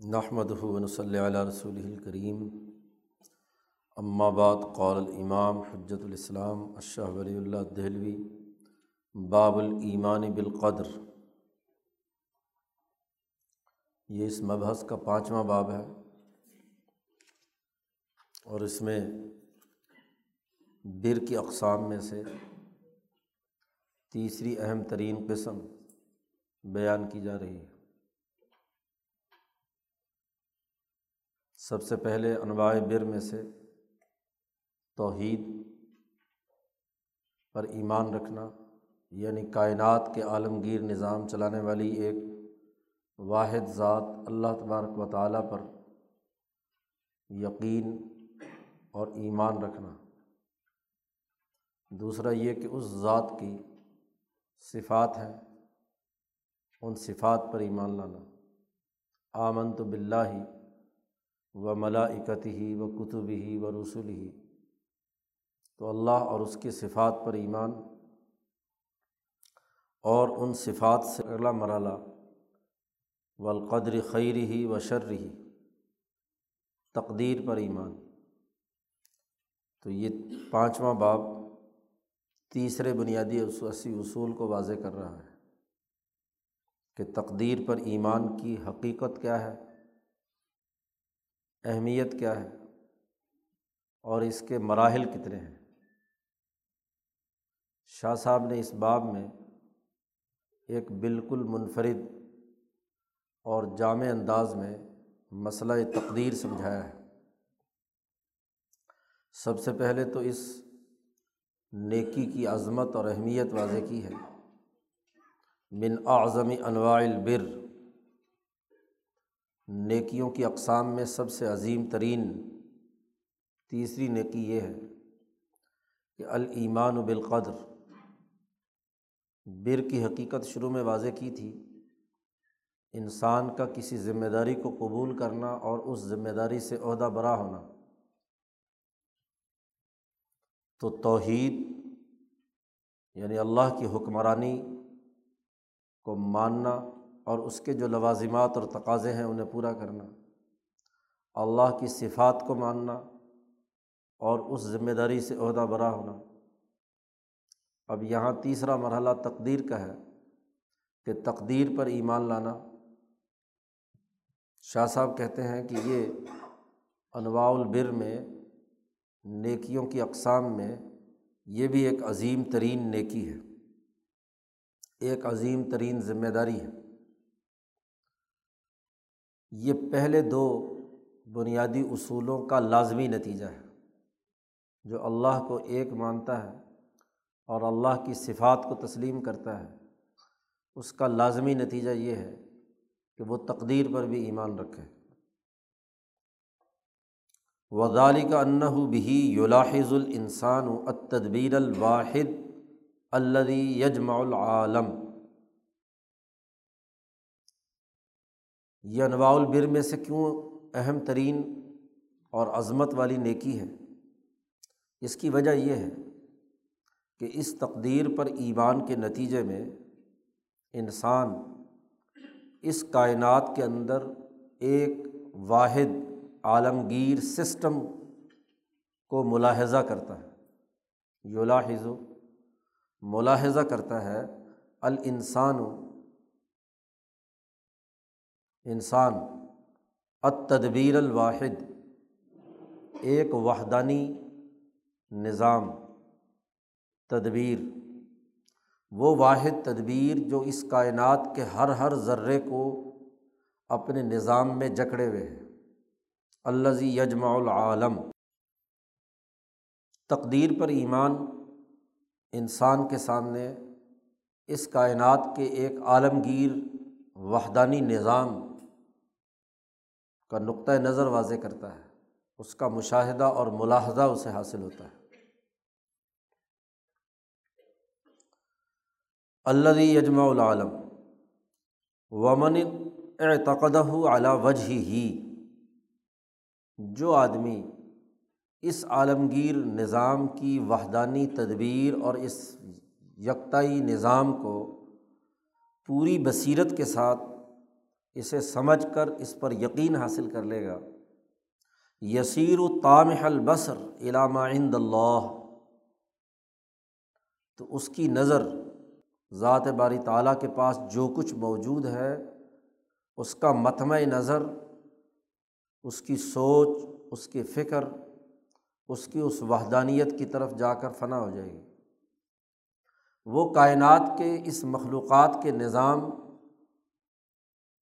نحمد ہُون صلی علیہ رسول الکریم بعد قول الامام حجت الاسلام اشہ ولی اللہ دہلوی، باب الایمان بالقدر. یہ اس مبحث کا پانچواں باب ہے اور اس میں بر کی اقسام میں سے تیسری اہم ترین قسم بیان کی جا رہی ہے۔ سب سے پہلے انواع بر میں سے توحید پر ایمان رکھنا یعنی کائنات کے عالمگیر نظام چلانے والی ایک واحد ذات اللہ تبارک و تعالیٰ پر یقین اور ایمان رکھنا۔ دوسرا یہ کہ اس ذات کی صفات ہیں، ان صفات پر ایمان لانا۔ آمن تو بلّہ ہی و ملاکت ہی و کتب ہی و رسول ہی تو اللہ اور اس کی صفات پر ایمان اور ان صفات سے اگلا مرحلہ و القدر خیر ہی و شر ہی تقدیر پر ایمان۔ تو یہ پانچواں باب تیسرے بنیادی اسی اصول کو واضح کر رہا ہے کہ تقدیر پر ایمان کی حقیقت کیا ہے۔ اہمیت کیا ہے اور اس کے مراحل کتنے ہیں؟ شاہ صاحب نے اس باب میں ایک بالکل منفرد اور جامع انداز میں مسئلہ تقدیر سمجھایا ہے۔ سب سے پہلے تو اس نیکی کی عظمت اور اہمیت واضح کی ہے۔ من اعظمی انواع البر۔ نیکیوں کی اقسام میں سب سے عظیم ترین تیسری نیکی یہ ہے کہ الایمان بالقدر۔ بر کی حقیقت شروع میں واضح کی تھی، انسان کا کسی ذمہ داری کو قبول کرنا اور اس ذمہ داری سے عہدہ برا ہونا۔ تو توحید یعنی اللہ کی حکمرانی کو ماننا اور اس کے جو لوازمات اور تقاضے ہیں انہیں پورا کرنا۔ اللہ کی صفات کو ماننا اور اس ذمہ داری سے عہدہ برا ہونا۔ اب یہاں تیسرا مرحلہ تقدیر کا ہے کہ تقدیر پر ایمان لانا۔ شاہ صاحب کہتے ہیں کہ یہ انواع البر میں، نیکیوں کی اقسام میں یہ بھی ایک عظیم ترین نیکی ہے۔ ایک عظیم ترین ذمہ داری ہے۔ یہ پہلے دو بنیادی اصولوں کا لازمی نتیجہ ہے۔ جو اللہ کو ایک مانتا ہے اور اللہ کی صفات کو تسلیم کرتا ہے، اس کا لازمی نتیجہ یہ ہے کہ وہ تقدیر پر بھی ایمان رکھے۔ وزالی کا انّہ یہ انواع البر میں سے کیوں اہم ترین اور عظمت والی نیکی ہے؟ اس کی وجہ یہ ہے کہ اس تقدیر پر ایمان کے نتیجے میں انسان اس کائنات کے اندر ایک واحد عالمگیر سسٹم کو ملاحظہ کرتا ہے۔ یولاحظ ملاحظہ کرتا ہے الانسان انسان، التدبیر الواحد، ایک وحدانی نظام، تدبیر۔ وہ واحد تدبیر جو اس کائنات کے ہر ہر ذرے کو اپنے نظام میں جکڑے ہوئے ہیں۔ الزی یجمع العالم۔ تقدیر پر ایمان انسان کے سامنے، اس کائنات کے ایک عالمگیر وحدانی نظام۔ کا نقطۂ نظر واضح کرتا ہے۔ اس کا مشاہدہ اور ملاحظہ اسے حاصل ہوتا ہے۔ اللہ یجمع العالم۔ ومن اعتقدہ اعلیٰ وجہ ہی جو آدمی اس عالمگیر نظام کی وحدانی تدبیر اور اس یکتائی نظام کو پوری بصیرت کے ساتھ اسے سمجھ کر اس پر یقین حاصل کر لے گا۔ یسیر و تام البصر علامہ عند اللہ۔ تو اس کی نظر ذات باری تعالیٰ کے پاس جو کچھ موجود ہے، اس کا متمع نظر، اس کی سوچ، اس کی فکر، اس کی اس وحدانیت کی طرف جا کر فنا ہو جائے گی۔ وہ کائنات کے، اس مخلوقات کے نظام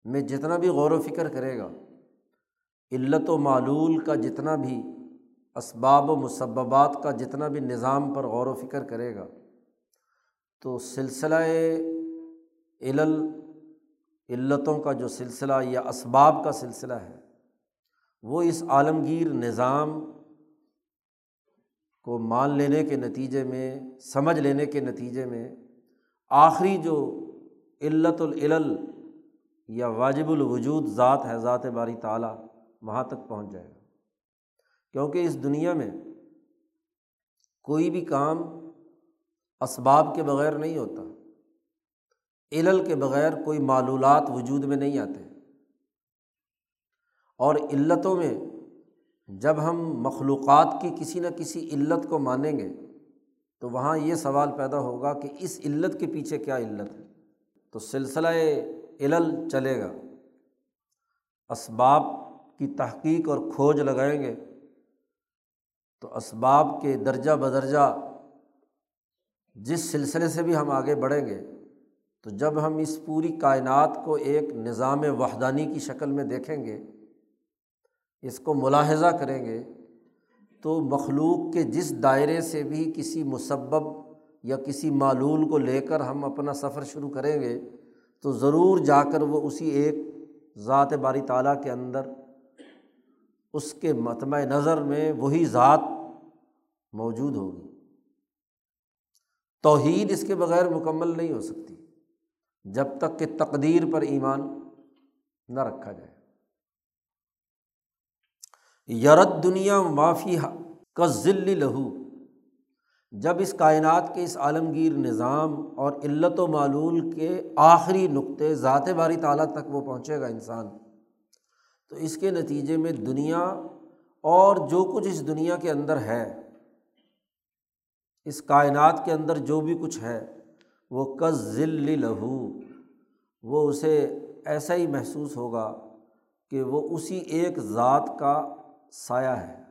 میں جتنا بھی غور و فکر کرے گا، علت و معلول کا جتنا بھی، اسباب و مسبات کا جتنا بھی نظام پر غور و فکر کرے گا، تو سلسلہ علل، علتوں کا جو سلسلہ یا اسباب کا سلسلہ ہے، وہ اس عالمگیر نظام کو مان لینے کے نتیجے میں، سمجھ لینے کے نتیجے میں، آخری جو علت العلل یا واجب الوجود ذات ہے، ذات باری تعالیٰ، وہاں تک پہنچ جائے گا۔ کیونکہ اس دنیا میں کوئی بھی کام اسباب کے بغیر نہیں ہوتا۔ علل کے بغیر کوئی معلولات وجود میں نہیں آتے۔ اور علتوں میں جب ہم مخلوقات کی کسی نہ کسی علت کو مانیں گے، تو وہاں یہ سوال پیدا ہوگا کہ اس علت کے پیچھے کیا علت ہے؟ تو سلسلہ علل چلے گا۔ اسباب کی تحقیق اور کھوج لگائیں گے۔ تو اسباب کے درجہ بدرجہ جس سلسلے سے بھی ہم آگے بڑھیں گے، تو جب ہم اس پوری کائنات کو ایک نظام وحدانی کی شکل میں دیکھیں گے، اس کو ملاحظہ کریں گے، تو مخلوق کے جس دائرے سے بھی کسی مسبب یا کسی معلول کو لے کر ہم اپنا سفر شروع کریں گے تو ضرور جا کر وہ اسی ایک ذات باری تعالیٰ کے اندر، اس کے متمع نظر میں وہی ذات موجود ہوگی۔ توحید اس کے بغیر مکمل نہیں ہو سکتی، جب تک کہ تقدیر پر ایمان نہ رکھا جائے۔ یرت دنیا معافی کا ذل لہو۔ جب اس کائنات کے اس عالمگیر نظام اور علت و معلول کے آخری نقطے ذات باری تعالیٰ تک وہ پہنچے گا انسان، تو اس کے نتیجے میں دنیا اور جو کچھ اس دنیا کے اندر ہے، اس کائنات کے اندر جو بھی کچھ ہے، وہ کز ذل لہو، وہ اسے ایسا ہی محسوس ہوگا کہ وہ اسی ایک ذات کا سایہ ہے،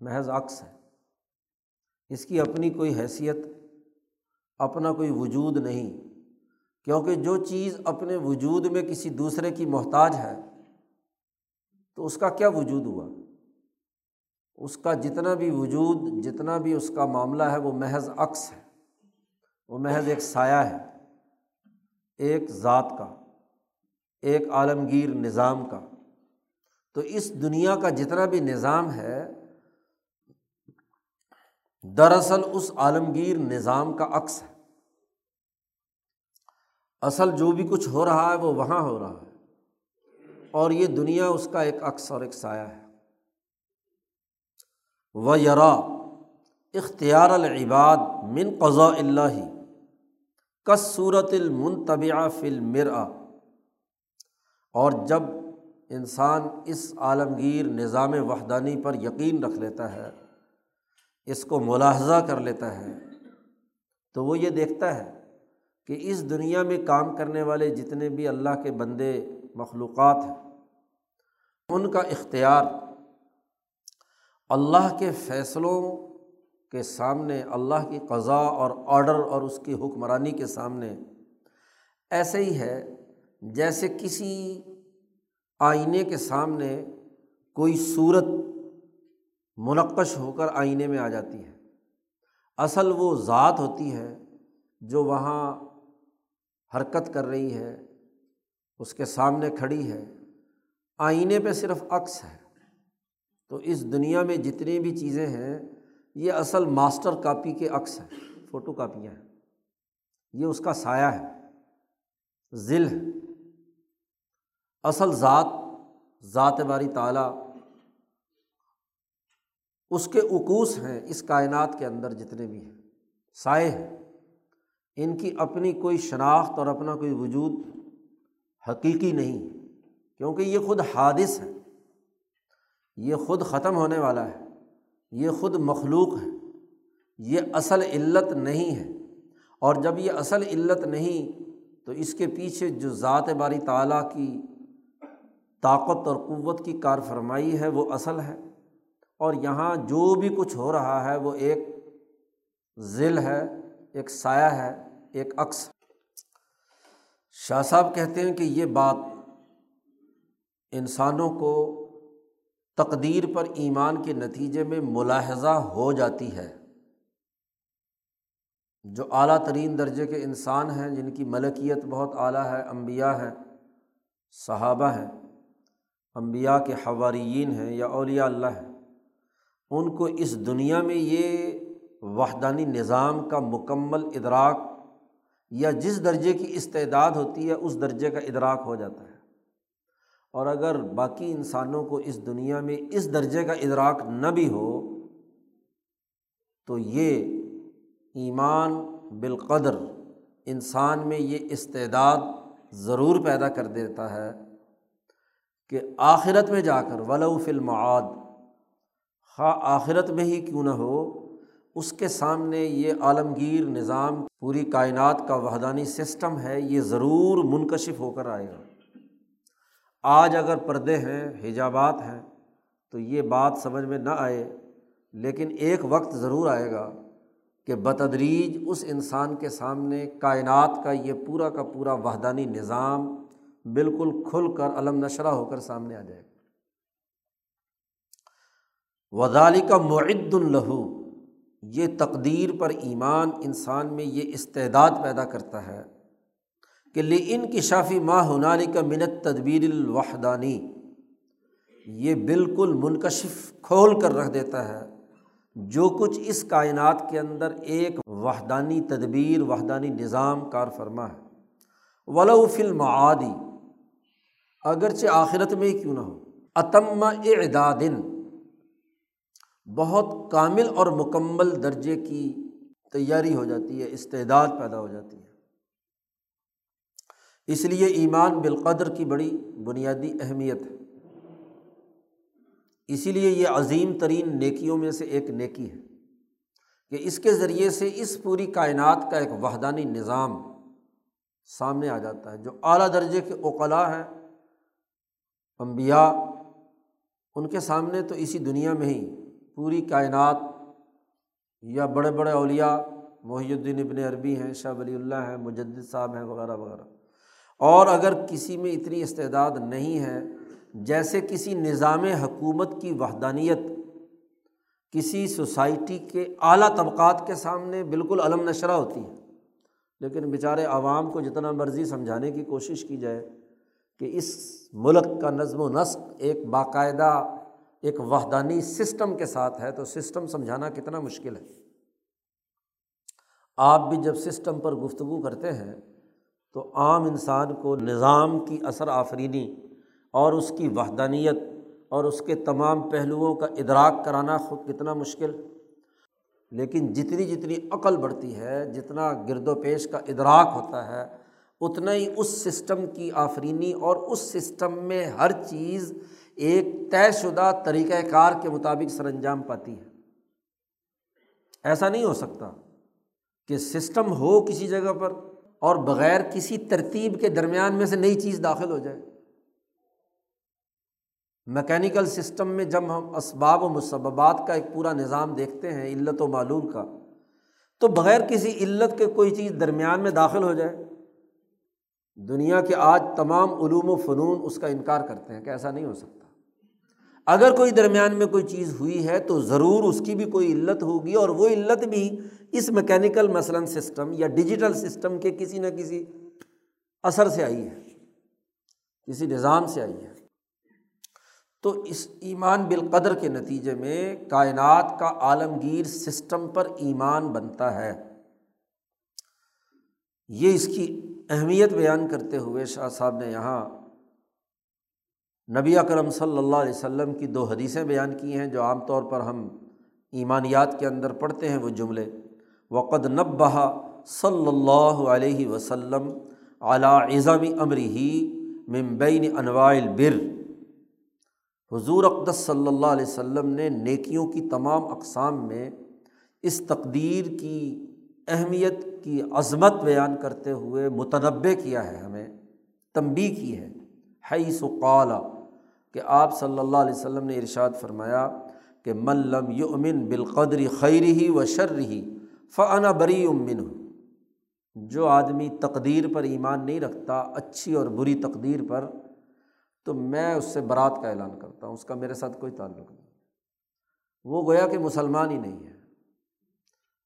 محض عکس ہے۔ اس کی اپنی کوئی حیثیت، اپنا کوئی وجود نہیں۔ کیونکہ جو چیز اپنے وجود میں کسی دوسرے کی محتاج ہے، تو اس کا کیا وجود ہوا؟ اس کا جتنا بھی وجود، جتنا بھی اس کا معاملہ ہے، وہ محض عکس ہے۔ وہ محض ایک سایہ ہے۔ ایک ذات کا، ایک عالمگیر نظام کا۔ تو اس دنیا کا جتنا بھی نظام ہے دراصل اس عالمگیر نظام کا عکس ہے۔ اصل جو بھی کچھ ہو رہا ہے وہ وہاں ہو رہا ہے۔ اور یہ دنیا اس کا ایک عکس اور ایک سایہ ہے۔ و یرا اختیار العباد من قضاء اللہ کس صورت المنطبع فل اور جب انسان اس عالمگیر نظام وحدانی پر یقین رکھ لیتا ہے اس کو ملاحظہ کر لیتا ہے، تو وہ یہ دیکھتا ہے کہ اس دنیا میں کام کرنے والے جتنے بھی اللہ کے بندے مخلوقات ہیں، ان کا اختیار اللہ کے فیصلوں کے سامنے، اللہ کی قضا اور آڈر اور اس کی حکمرانی کے سامنے ایسے ہی ہے جیسے کسی آئینے کے سامنے کوئی صورت منقش ہو کر آئینے میں آ جاتی ہے اصل وہ ذات ہوتی ہے جو وہاں حرکت کر رہی ہے اس کے سامنے کھڑی ہے آئینے پہ صرف عکس ہے۔ تو اس دنیا میں جتنی بھی چیزیں ہیں، یہ اصل ماسٹر کاپی کے عکس ہیں، فوٹو کاپیاں ہیں۔ یہ اس کا سایہ ہے، ذل ہے۔ اصل ذات ذات باری تعالیٰ اس کے اکوس ہیں اس کائنات کے اندر جتنے بھی ہیں، سائے ہیں۔ ان کی اپنی کوئی شناخت اور اپنا کوئی وجود حقیقی نہیں، کیونکہ یہ خود حادث ہے یہ خود ختم ہونے والا ہے، یہ خود مخلوق ہے یہ اصل علت نہیں ہے۔ اور جب یہ اصل علت نہیں، تو اس کے پیچھے جو ذات باری تعالیٰ کی طاقت اور قوت کی کار فرمائی ہے، وہ اصل ہے۔ اور یہاں جو بھی کچھ ہو رہا ہے وہ ایک ذیل ہے، ایک سایہ ہے، ایک عکس۔ شاہ صاحب کہتے ہیں کہ یہ بات انسانوں کو تقدیر پر ایمان کے نتیجے میں ملاحظہ ہو جاتی ہے۔ جو اعلیٰ ترین درجے کے انسان ہیں، جن کی ملکیت بہت اعلیٰ ہے امبیا ہیں، صحابہ ہیں امبیا کے حواریین ہیں یا اولیاء اللہ ہیں۔ ان کو اس دنیا میں یہ وحدانی نظام کا مکمل ادراک یا جس درجے کی استعداد ہوتی ہے، اس درجے کا ادراک ہو جاتا ہے۔ اور اگر باقی انسانوں کو اس دنیا میں اس درجے کا ادراک نہ بھی ہو، تو یہ ایمان بالقدر انسان میں یہ استعداد ضرور پیدا کر دیتا ہے کہ آخرت میں جا کر ولو المعاد خواہ آخرت میں ہی کیوں نہ ہو، اس کے سامنے یہ عالمگیر نظام، پوری کائنات کا وحدانی سسٹم ہے، یہ ضرور منکشف ہو کر آئے گا۔ آج اگر پردے ہیں، حجابات ہیں، تو یہ بات سمجھ میں نہ آئے، لیکن ایک وقت ضرور آئے گا کہ بتدریج اس انسان کے سامنے کائنات کا یہ پورا کا پورا وحدانی نظام بالکل کھل کر علم نشرہ ہو کر سامنے آ جائے گا۔ وزالی کا معد الہو یہ تقدیر پر ایمان انسان میں یہ استعداد پیدا کرتا ہے کہ لے ان کی شافی ماں ہنالی کا منت تدبیر الوحدانی۔ یہ بالکل منکشف کھول کر رکھ دیتا ہے۔ جو کچھ اس کائنات کے اندر ایک وحدانی تدبیر، وحدانی نظام کار فرما ہے۔ ولو فلم عادی اگرچہ آخرت میں ہی کیوں نہ ہو۔ عتم اعدادن بہت کامل اور مکمل درجے کی تیاری ہو جاتی ہے، استعداد پیدا ہو جاتی ہے۔ اس لیے ایمان بالقدر کی بڑی بنیادی اہمیت ہے۔ اسی لیے یہ عظیم ترین نیکیوں میں سے ایک نیکی ہے کہ اس کے ذریعے سے اس پوری کائنات کا ایک وحدانی نظام سامنے آ جاتا ہے۔ جو اعلیٰ درجے کے اوقلاء ہیں امبیا ان کے سامنے تو اسی دنیا میں ہی پوری کائنات یا بڑے بڑے اولیاء، محی الدین ابن عربی ہیں، شاہ ولی اللہ ہیں مجد صاحب ہیں، وغیرہ وغیرہ۔ اور اگر کسی میں اتنی استعداد نہیں ہے، جیسے کسی نظام حکومت کی وحدانیت، کسی سوسائٹی کے اعلیٰ طبقات کے سامنے بالکل علم نشرہ ہوتی ہے، لیکن بیچارے عوام کو جتنا مرضی سمجھانے کی کوشش کی جائے کہ اس ملک کا نظم و نسق ایک باقاعدہ ایک وحدانی سسٹم کے ساتھ ہے تو سسٹم سمجھانا کتنا مشکل ہے۔ آپ بھی جب سسٹم پر گفتگو کرتے ہیں تو عام انسان کو نظام کی اثر آفرینی اور اس کی وحدانیت اور اس کے تمام پہلوؤں کا ادراک کرانا خود کتنا مشکل۔ لیکن جتنی جتنی عقل بڑھتی ہے، جتنا گرد و پیش کا ادراک ہوتا ہے، اتنا ہی اس سسٹم کی آفرینی اور اس سسٹم میں ہر چیز ایک طے شدہ طریقۂ کار کے مطابق سر انجام پاتی ہے۔ ایسا نہیں ہو سکتا کہ سسٹم ہو کسی جگہ پر اور بغیر کسی ترتیب کے درمیان میں سے نئی چیز داخل ہو جائے۔ میکینیکل سسٹم میں جب ہم اسباب و مسبات کا ایک پورا نظام دیکھتے ہیں، علت و معلوم کا، تو بغیر کسی علت کے کوئی چیز درمیان میں داخل ہو جائے۔ دنیا کے آج تمام علوم و فنون اس کا انکار کرتے ہیں کہ ایسا نہیں ہو سکتا۔ اگر کوئی درمیان میں کوئی چیز ہوئی ہے تو ضرور اس کی بھی کوئی علت ہوگی اور وہ علت بھی اس میکینیکل مثلاً سسٹم یا ڈیجیٹل سسٹم کے کسی نہ کسی اثر سے آئی ہے، کسی نظام سے آئی ہے۔ تو اس ایمان بالقدر کے نتیجے میں کائنات کا عالمگیر سسٹم پر ایمان بنتا ہے۔ یہ اس کی اہمیت بیان کرتے ہوئے شاہ صاحب نے یہاں نبی اکرم صلی اللہ علیہ وسلم کی دو حدیثیں بیان کی ہیں جو عام طور پر ہم ایمانیات کے اندر پڑھتے ہیں وہ جملے، وقد نبہ صلی اللہ علیہ وسلم اعلیٰ اعظمی امر ہی ممبین انواع البر۔ حضور اقدس صلی اللہ علیہ وسلم نے نیکیوں کی تمام اقسام میں اس تقدیر کی اہمیت کی عظمت بیان کرتے ہوئے متنوع کیا ہے، ہمیں تنبی کی ہے۔ حیث و قالا کہ آپ صلی اللہ علیہ وسلم نے ارشاد فرمایا کہ ملم یؤمن بالقدری خیری ہی و شر ہی فنا بری امن جو آدمی تقدیر پر ایمان نہیں رکھتا، اچھی اور بری تقدیر پر، تو میں اس سے برات کا اعلان کرتا ہوں، اس کا میرے ساتھ کوئی تعلق نہیں۔ وہ گویا کہ مسلمان ہی نہیں ہے۔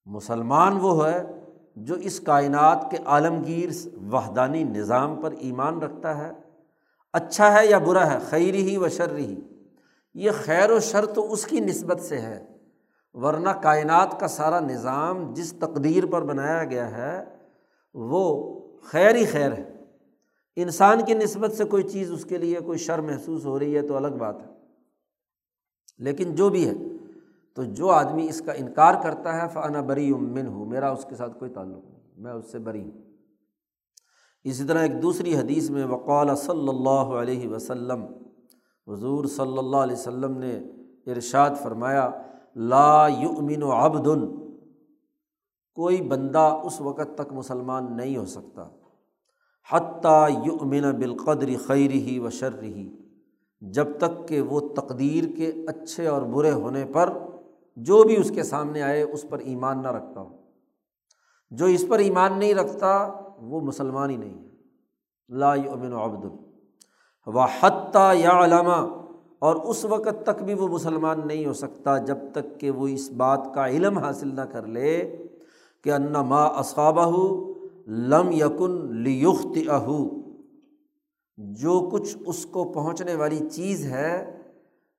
مسلمان وہ ہے جو اس کائنات کے عالمگیر وحدانی نظام پر ایمان رکھتا ہے اچھا ہے یا برا ہے خیر ہی و شر ہی۔ یہ خیر و شر تو اس کی نسبت سے ہے۔ ورنہ کائنات کا سارا نظام جس تقدیر پر بنایا گیا ہے، وہ خیر ہی خیر ہے۔ انسان کی نسبت سے کوئی چیز اس کے لیے کوئی شر محسوس ہو رہی ہے تو الگ بات ہے۔ لیکن جو بھی ہے، تو جو آدمی اس کا انکار کرتا ہے فانا بری امن ہوں میرا اس کے ساتھ کوئی تعلق نہیں، میں اس سے بری ہوں۔ اسی طرح ایک دوسری حدیث میں وقال صلی اللہ علیہ وسلم، حضور صلی اللہ علیہ وسلم نے ارشاد فرمایا، لا یؤمن و عبدن کوئی بندہ اس وقت تک مسلمان نہیں ہو سکتا۔ حتیٰ یؤمن بالقدر خیر ہی و شر ہی جب تک کہ وہ تقدیر کے اچھے اور برے ہونے پر جو بھی اس کے سامنے آئے اس پر ایمان نہ رکھتا ہو۔ جو اس پر ایمان نہیں رکھتا وہ مسلمان ہی نہیں ہے لا امن و عبد، و حتیٰ یا علامہ اور اس وقت تک بھی وہ مسلمان نہیں ہو سکتا جب تک کہ وہ اس بات کا علم حاصل نہ کر لے کہ ان ما اصابہ لم یکن لیخت اہو جو کچھ اس کو پہنچنے والی چیز ہے،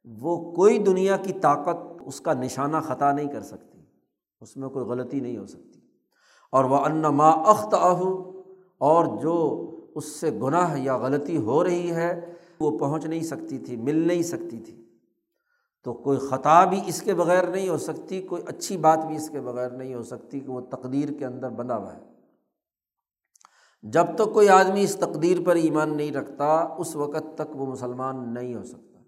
وہ کوئی دنیا کی طاقت اس کا نشانہ خطا نہیں کر سکتی، اس میں کوئی غلطی نہیں ہو سکتی۔ اور وہ ان ما اخت اہو اور جو اس سے گناہ یا غلطی ہو رہی ہے، وہ پہنچ نہیں سکتی تھی، مل نہیں سکتی تھی۔ تو کوئی خطا بھی اس کے بغیر نہیں ہو سکتی، کوئی اچھی بات بھی اس کے بغیر نہیں ہو سکتی کہ وہ تقدیر کے اندر بنا ہوا ہے۔ جب تک کوئی آدمی اس تقدیر پر ایمان نہیں رکھتا، اس وقت تک وہ مسلمان نہیں ہو سکتا۔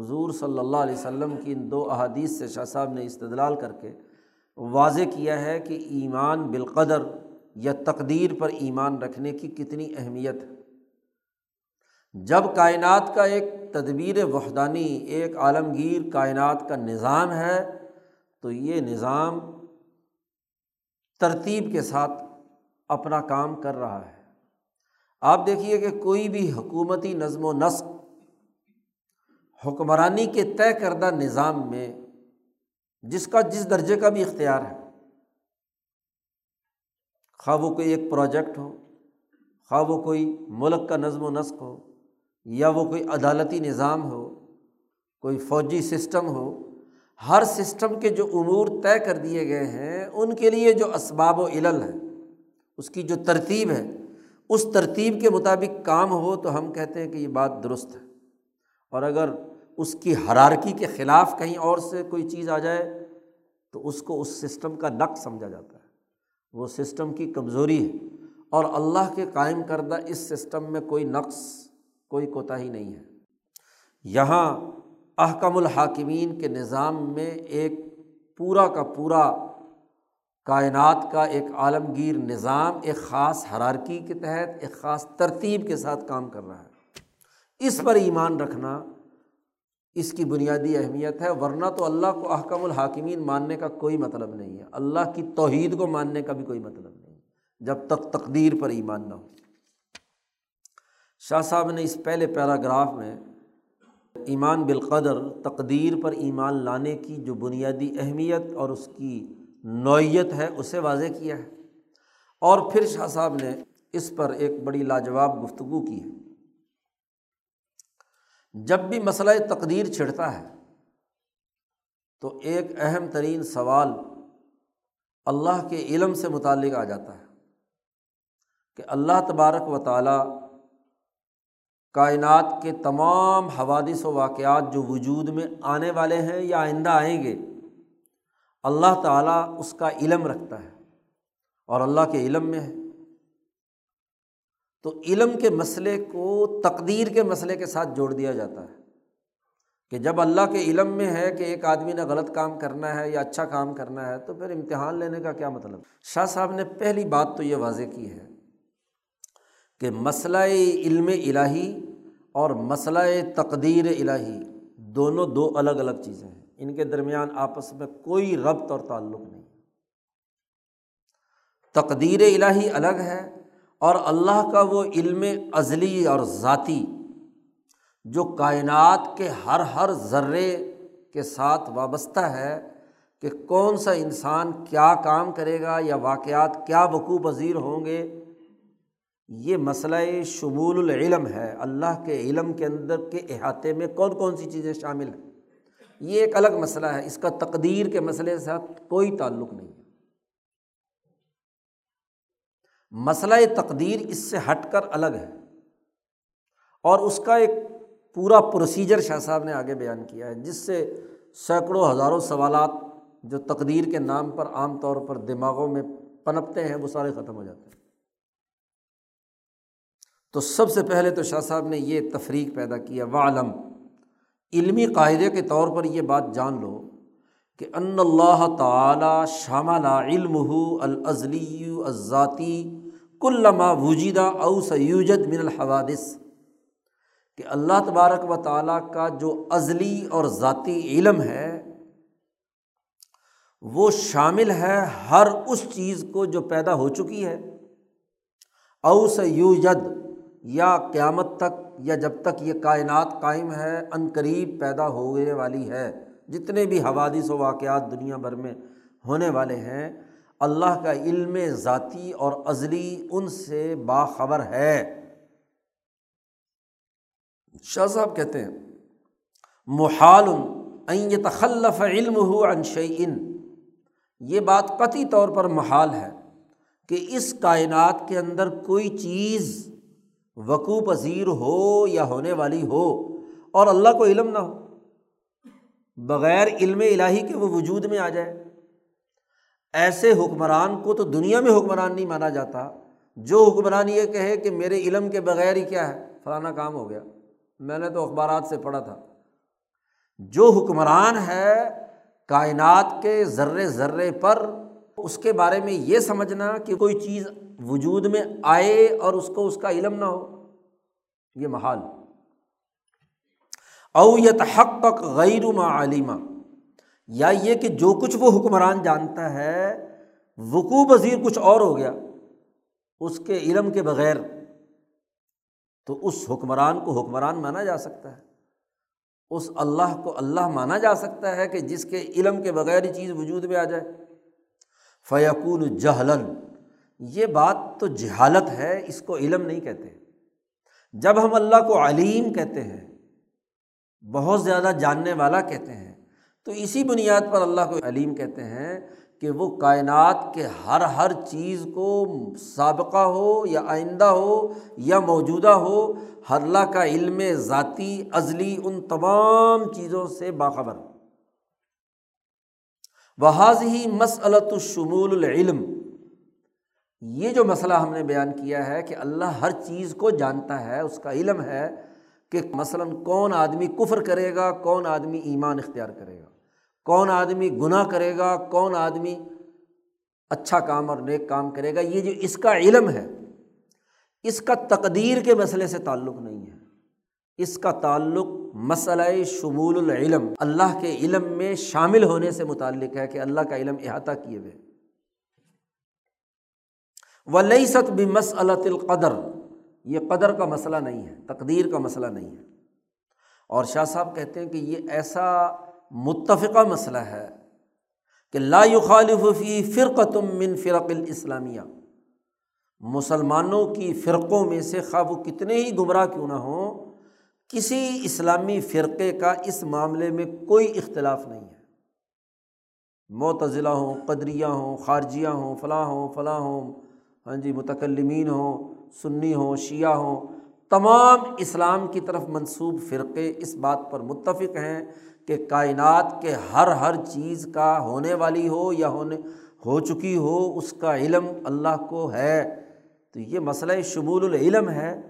حضور صلی اللہ علیہ وسلم کی ان دو احادیث سے شاہ صاحب نے استدلال کر کے واضح کیا ہے کہ ایمان بالقدر یا تقدیر پر ایمان رکھنے کی کتنی اہمیت ہے۔ جب کائنات کا ایک تدبیر وحدانی، ایک عالمگیر کائنات کا نظام ہے، تو یہ نظام ترتیب کے ساتھ اپنا کام کر رہا ہے۔ آپ دیکھیے کہ کوئی بھی حکومتی نظم و نسق، حکمرانی کے طے کردہ نظام میں، جس کا جس درجے کا بھی اختیار ہے خواہ وہ کوئی ایک پروجیکٹ ہو، خواہ وہ کوئی ملک کا نظم و نسق ہو یا وہ کوئی عدالتی نظام ہو، کوئی فوجی سسٹم ہو، ہر سسٹم کے جو امور طے کر دیے گئے ہیں، ان کے لیے جو اسباب و علل ہے اس کی جو ترتیب ہے، اس ترتیب کے مطابق کام ہو تو ہم کہتے ہیں کہ یہ بات درست ہے۔ اور اگر اس کی حرارکی کے خلاف کہیں اور سے کوئی چیز آ جائے تو اس کو اس سسٹم کا نقص سمجھا جاتا ہے۔ وہ سسٹم کی کمزوری ہے۔ اور اللہ کے قائم کردہ اس سسٹم میں کوئی نقص، کوئی کوتاہی نہیں ہے۔ یہاں احکم الحاکمین کے نظام میں ایک پورا کا پورا کائنات کا ایک عالمگیر نظام، ایک خاص حرارکی کے تحت، ایک خاص ترتیب کے ساتھ کام کر رہا ہے۔ اس پر ایمان رکھنا اس کی بنیادی اہمیت ہے، ورنہ تو اللہ کو احکم الحاکمین ماننے کا کوئی مطلب نہیں ہے۔ اللہ کی توحید کو ماننے کا بھی کوئی مطلب نہیں جب تک تقدیر پر ایمان نہ ہو۔ شاہ صاحب نے اس پہلے پیراگراف میں ایمان بالقدر، تقدیر پر ایمان لانے کی جو بنیادی اہمیت اور اس کی نوعیت ہے، اسے واضح کیا ہے۔ اور پھر شاہ صاحب نے اس پر ایک بڑی لاجواب گفتگو کی ہے۔ جب بھی مسئلہ تقدیر چھڑتا ہے، تو ایک اہم ترین سوال اللہ کے علم سے متعلق آ جاتا ہے کہ اللہ تبارک و تعالیٰ کائنات کے تمام حوادث و واقعات جو وجود میں آنے والے ہیں یا آئندہ آئیں گے، اللہ تعالیٰ اس کا علم رکھتا ہے اور اللہ کے علم میں ہے۔ تو علم کے مسئلے کو تقدیر کے مسئلے کے ساتھ جوڑ دیا جاتا ہے کہ جب اللہ کے علم میں ہے کہ ایک آدمی نے غلط کام کرنا ہے یا اچھا کام کرنا ہے تو پھر امتحان لینے کا کیا مطلب؟ شاہ صاحب نے پہلی بات تو یہ واضح کی ہے کہ مسئلہ علم الہی اور مسئلہ تقدیر الہی دونوں دو الگ الگ چیزیں ہیں۔ ان کے درمیان آپس میں کوئی ربط اور تعلق نہیں۔ تقدیر الہی الگ ہے اور اللہ کا وہ علم ازلی اور ذاتی جو کائنات کے ہر ہر ذرے کے ساتھ وابستہ ہے کہ کون سا انسان کیا کام کرے گا یا واقعات کیا وقوع پذیر ہوں گے، یہ مسئلہ شمول العلم ہے۔ اللہ کے علم کے اندر کے احاطے میں کون کون سی چیزیں شامل ہیں؟ یہ ایک الگ مسئلہ ہے۔ اس کا تقدیر کے مسئلے کے ساتھ کوئی تعلق نہیں۔ مسئلہ تقدیر اس سے ہٹ کر الگ ہے۔ اور اس کا ایک پورا پروسیجر شاہ صاحب نے آگے بیان کیا ہے، جس سے سینکڑوں ہزاروں سوالات جو تقدیر کے نام پر عام طور پر دماغوں میں پنپتے ہیں، وہ سارے ختم ہو جاتے ہیں۔ تو سب سے پہلے تو شاہ صاحب نے یہ تفریق پیدا کیا وعلم علمی قاعدے کے طور پر یہ بات جان لو کہ ان اللہ تعالیٰ شامل علم ہو الازلی الذاتی کلما وجیدہ او سیوجد من الحوادث، کہ اللہ تبارک و تعالیٰ کا جو ازلی اور ذاتی علم ہے، وہ شامل ہے ہر اس چیز کو جو پیدا ہو چکی ہے۔ او سیوجد، یا قیامت تک، یا جب تک یہ کائنات قائم ہے عن قریب پیدا ہونے والی ہے۔ جتنے بھی حوادث و واقعات دنیا بھر میں ہونے والے ہیں اللہ کا علم ذاتی اور ازلی ان سے باخبر ہے۔ شاہ صاحب کہتے ہیں محال این تخلف علم ہو انشعین یہ بات قطعی طور پر محال ہے کہ اس کائنات کے اندر کوئی چیز وقوع پذیر ہو یا ہونے والی ہو اور اللہ کو علم نہ ہو، بغیر علم الہی کے وہ وجود میں آ جائے۔ ایسے حکمران کو تو دنیا میں حکمران نہیں مانا جاتا۔ جو حکمران یہ کہے کہ میرے علم کے بغیر ہی کیا ہے، فلانا کام ہو گیا۔ میں نے تو اخبارات سے پڑھا تھا۔ جو حکمران ہے کائنات کے ذرے ذرے پر، اس کے بارے میں یہ سمجھنا کہ کوئی چیز وجود میں آئے اور اس کو اس کا علم نہ ہو، یہ محال۔ اویت حق تک غیر علیمہ یا یہ کہ جو کچھ وہ حکمران جانتا ہے، وقوع پذیر کچھ اور ہو گیا، اس کے علم کے بغیر تو اس حکمران کو حکمران مانا جا سکتا ہے۔ اس اللہ کو اللہ مانا جا سکتا ہے کہ جس کے علم کے بغیر ہی چیز وجود میں آ جائے۔ فیقون جہلن یہ بات تو جہالت ہے، اس کو علم نہیں کہتے۔ جب ہم اللہ کو علیم کہتے ہیں، بہت زیادہ جاننے والا کہتے ہیں۔ تو اسی بنیاد پر اللہ کو علیم کہتے ہیں کہ وہ کائنات کے ہر ہر چیز کو سابقہ ہو یا آئندہ ہو یا موجودہ ہو، ہر اللہ کا علم ذاتی ازلی ان تمام چیزوں سے باخبر۔ بحاظ ہی مسلط الشمول العلم۔ یہ جو مسئلہ ہم نے بیان کیا ہے کہ اللہ ہر چیز کو جانتا ہے، اس کا علم ہے کہ مثلاً کون آدمی کفر کرے گا، کون آدمی ایمان اختیار کرے گا؟ کون آدمی گناہ کرے گا، کون آدمی اچھا کام اور نیک کام کرے گا؟ یہ جو اس کا علم ہے، اس کا تقدیر کے مسئلے سے تعلق نہیں ہے۔ اس کا تعلق مسئلہ شمول العلم، اللہ کے علم میں شامل ہونے سے متعلق ہے کہ اللہ کا علم احاطہ کیے ہوئے۔ ولی ست بھی مسلط القدر یہ قدر کا مسئلہ نہیں ہے، تقدیر کا مسئلہ نہیں ہے۔ اور شاہ صاحب کہتے ہیں کہ یہ ایسا متفقہ مسئلہ ہے کہ لا خالف فی فرقتم من فرق الاسلامیہ۔ مسلمانوں کی فرقوں میں سے خواہ وہ کتنے ہی گمراہ کیوں نہ ہوں، کسی اسلامی فرقے کا اس معاملے میں کوئی اختلاف نہیں ہے۔ معتضلہ ہوں، قدریہ ہوں، خارجیہ ہوں، فلاں ہوں فلاں ہوں ہاں جی متکلمین ہوں سنی ہوں، شیعہ ہوں، تمام اسلام کی طرف منسوب فرقے اس بات پر متفق ہیں کہ کائنات کے ہر ہر چیز کا ہونے والی ہو یا ہونے، ہو چکی ہو، اس کا علم اللہ کو ہے۔ تو یہ مسئلہ شمول العلم ہے۔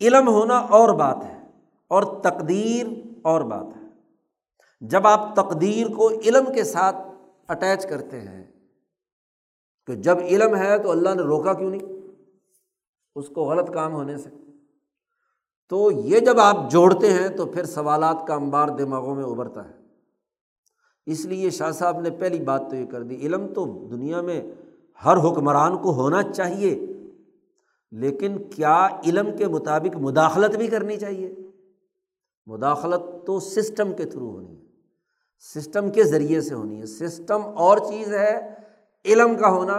علم ہونا اور بات ہے، اور تقدیر اور بات ہے۔ جب آپ تقدیر کو علم کے ساتھ اٹیچ کرتے ہیں کہ جب علم ہے تو اللہ نے روکا کیوں نہیں؟ اس کو غلط کام ہونے سے۔ تو یہ جب آپ جوڑتے ہیں تو پھر سوالات کا انبار دماغوں میں ابھرتا ہے۔ اس لیے شاہ صاحب نے پہلی بات تو یہ کر دی، علم تو دنیا میں ہر حکمران کو ہونا چاہیے، لیکن کیا علم کے مطابق مداخلت بھی کرنی چاہیے؟ مداخلت تو سسٹم کے تھرو ہونی ہے، سسٹم کے ذریعے سے ہونی ہے۔ سسٹم اور چیز ہے، علم کا ہونا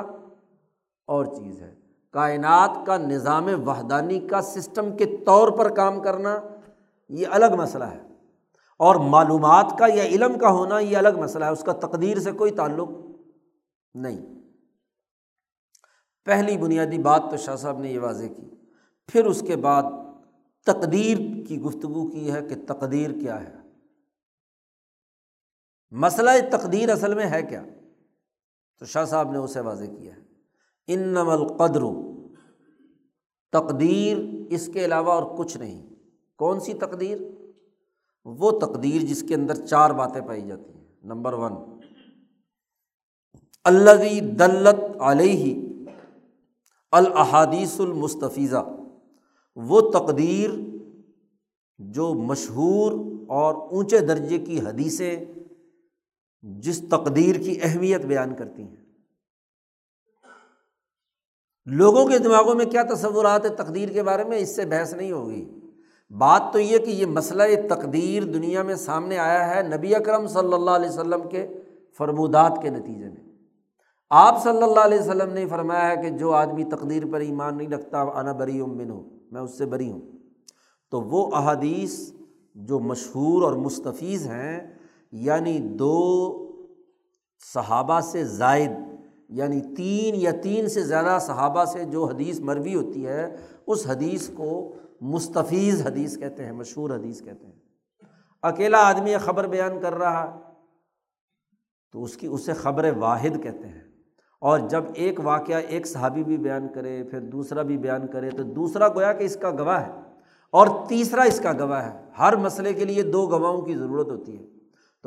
اور چیز ہے۔ کائنات کا نظام وحدانی کا سسٹم کے طور پر کام کرنا یہ الگ مسئلہ ہے۔ اور معلومات کا یا علم کا ہونا یہ الگ مسئلہ ہے، اس کا تقدیر سے کوئی تعلق نہیں۔ پہلی بنیادی بات تو شاہ صاحب نے یہ واضح کی، پھر اس کے بعد تقدیر کی گفتگو کی ہے کہ تقدیر کیا ہے۔ مسئلہ تقدیر اصل میں ہے کیا؟ تو شاہ صاحب نے اسے واضح کیا ہے۔ ان نم القدر تقدیر اس کے علاوہ اور کچھ نہیں۔ کون سی تقدیر؟ وہ تقدیر جس کے اندر چار باتیں پائی جاتی ہیں۔ نمبر ون اللہ دلت علیہ الحادیث المستفیضہ۔ وہ تقدیر جو مشہور اور اونچے درجے کی حدیثیں جس تقدیر کی اہمیت بیان کرتی ہیں۔ لوگوں کے دماغوں میں کیا تصورات ہے تقدیر کے بارے میں؟ اس سے بحث نہیں ہوگی۔ بات تو یہ کہ یہ مسئلہ تقدیر دنیا میں سامنے آیا ہے نبی اکرم صلی اللہ علیہ وسلم کے فرمودات کے نتیجے میں۔ آپ صلی اللہ علیہ وسلم نے فرمایا ہے کہ جو آدمی تقدیر پر ایمان نہیں رکھتا، انا بری امن ہو میں اس سے بری ہوں۔ تو وہ احادیث جو مشہور اور مستفیض ہیں یعنی دو صحابہ سے زائد یعنی تین یا تین سے زیادہ صحابہ سے جو حدیث مروی ہوتی ہے، اس حدیث کو مستفیض حدیث کہتے ہیں، مشہور حدیث کہتے ہیں۔ اکیلا آدمی خبر بیان کر رہا، تو اس کی، اسے خبر واحد کہتے ہیں۔ اور جب ایک واقعہ ایک صحابی بھی بیان کرے، پھر دوسرا بھی بیان کرے، تو دوسرا گویا کہ اس کا گواہ ہے۔ اور تیسرا اس کا گواہ ہے۔ ہر مسئلے کے لیے دو گواہوں کی ضرورت ہوتی ہے۔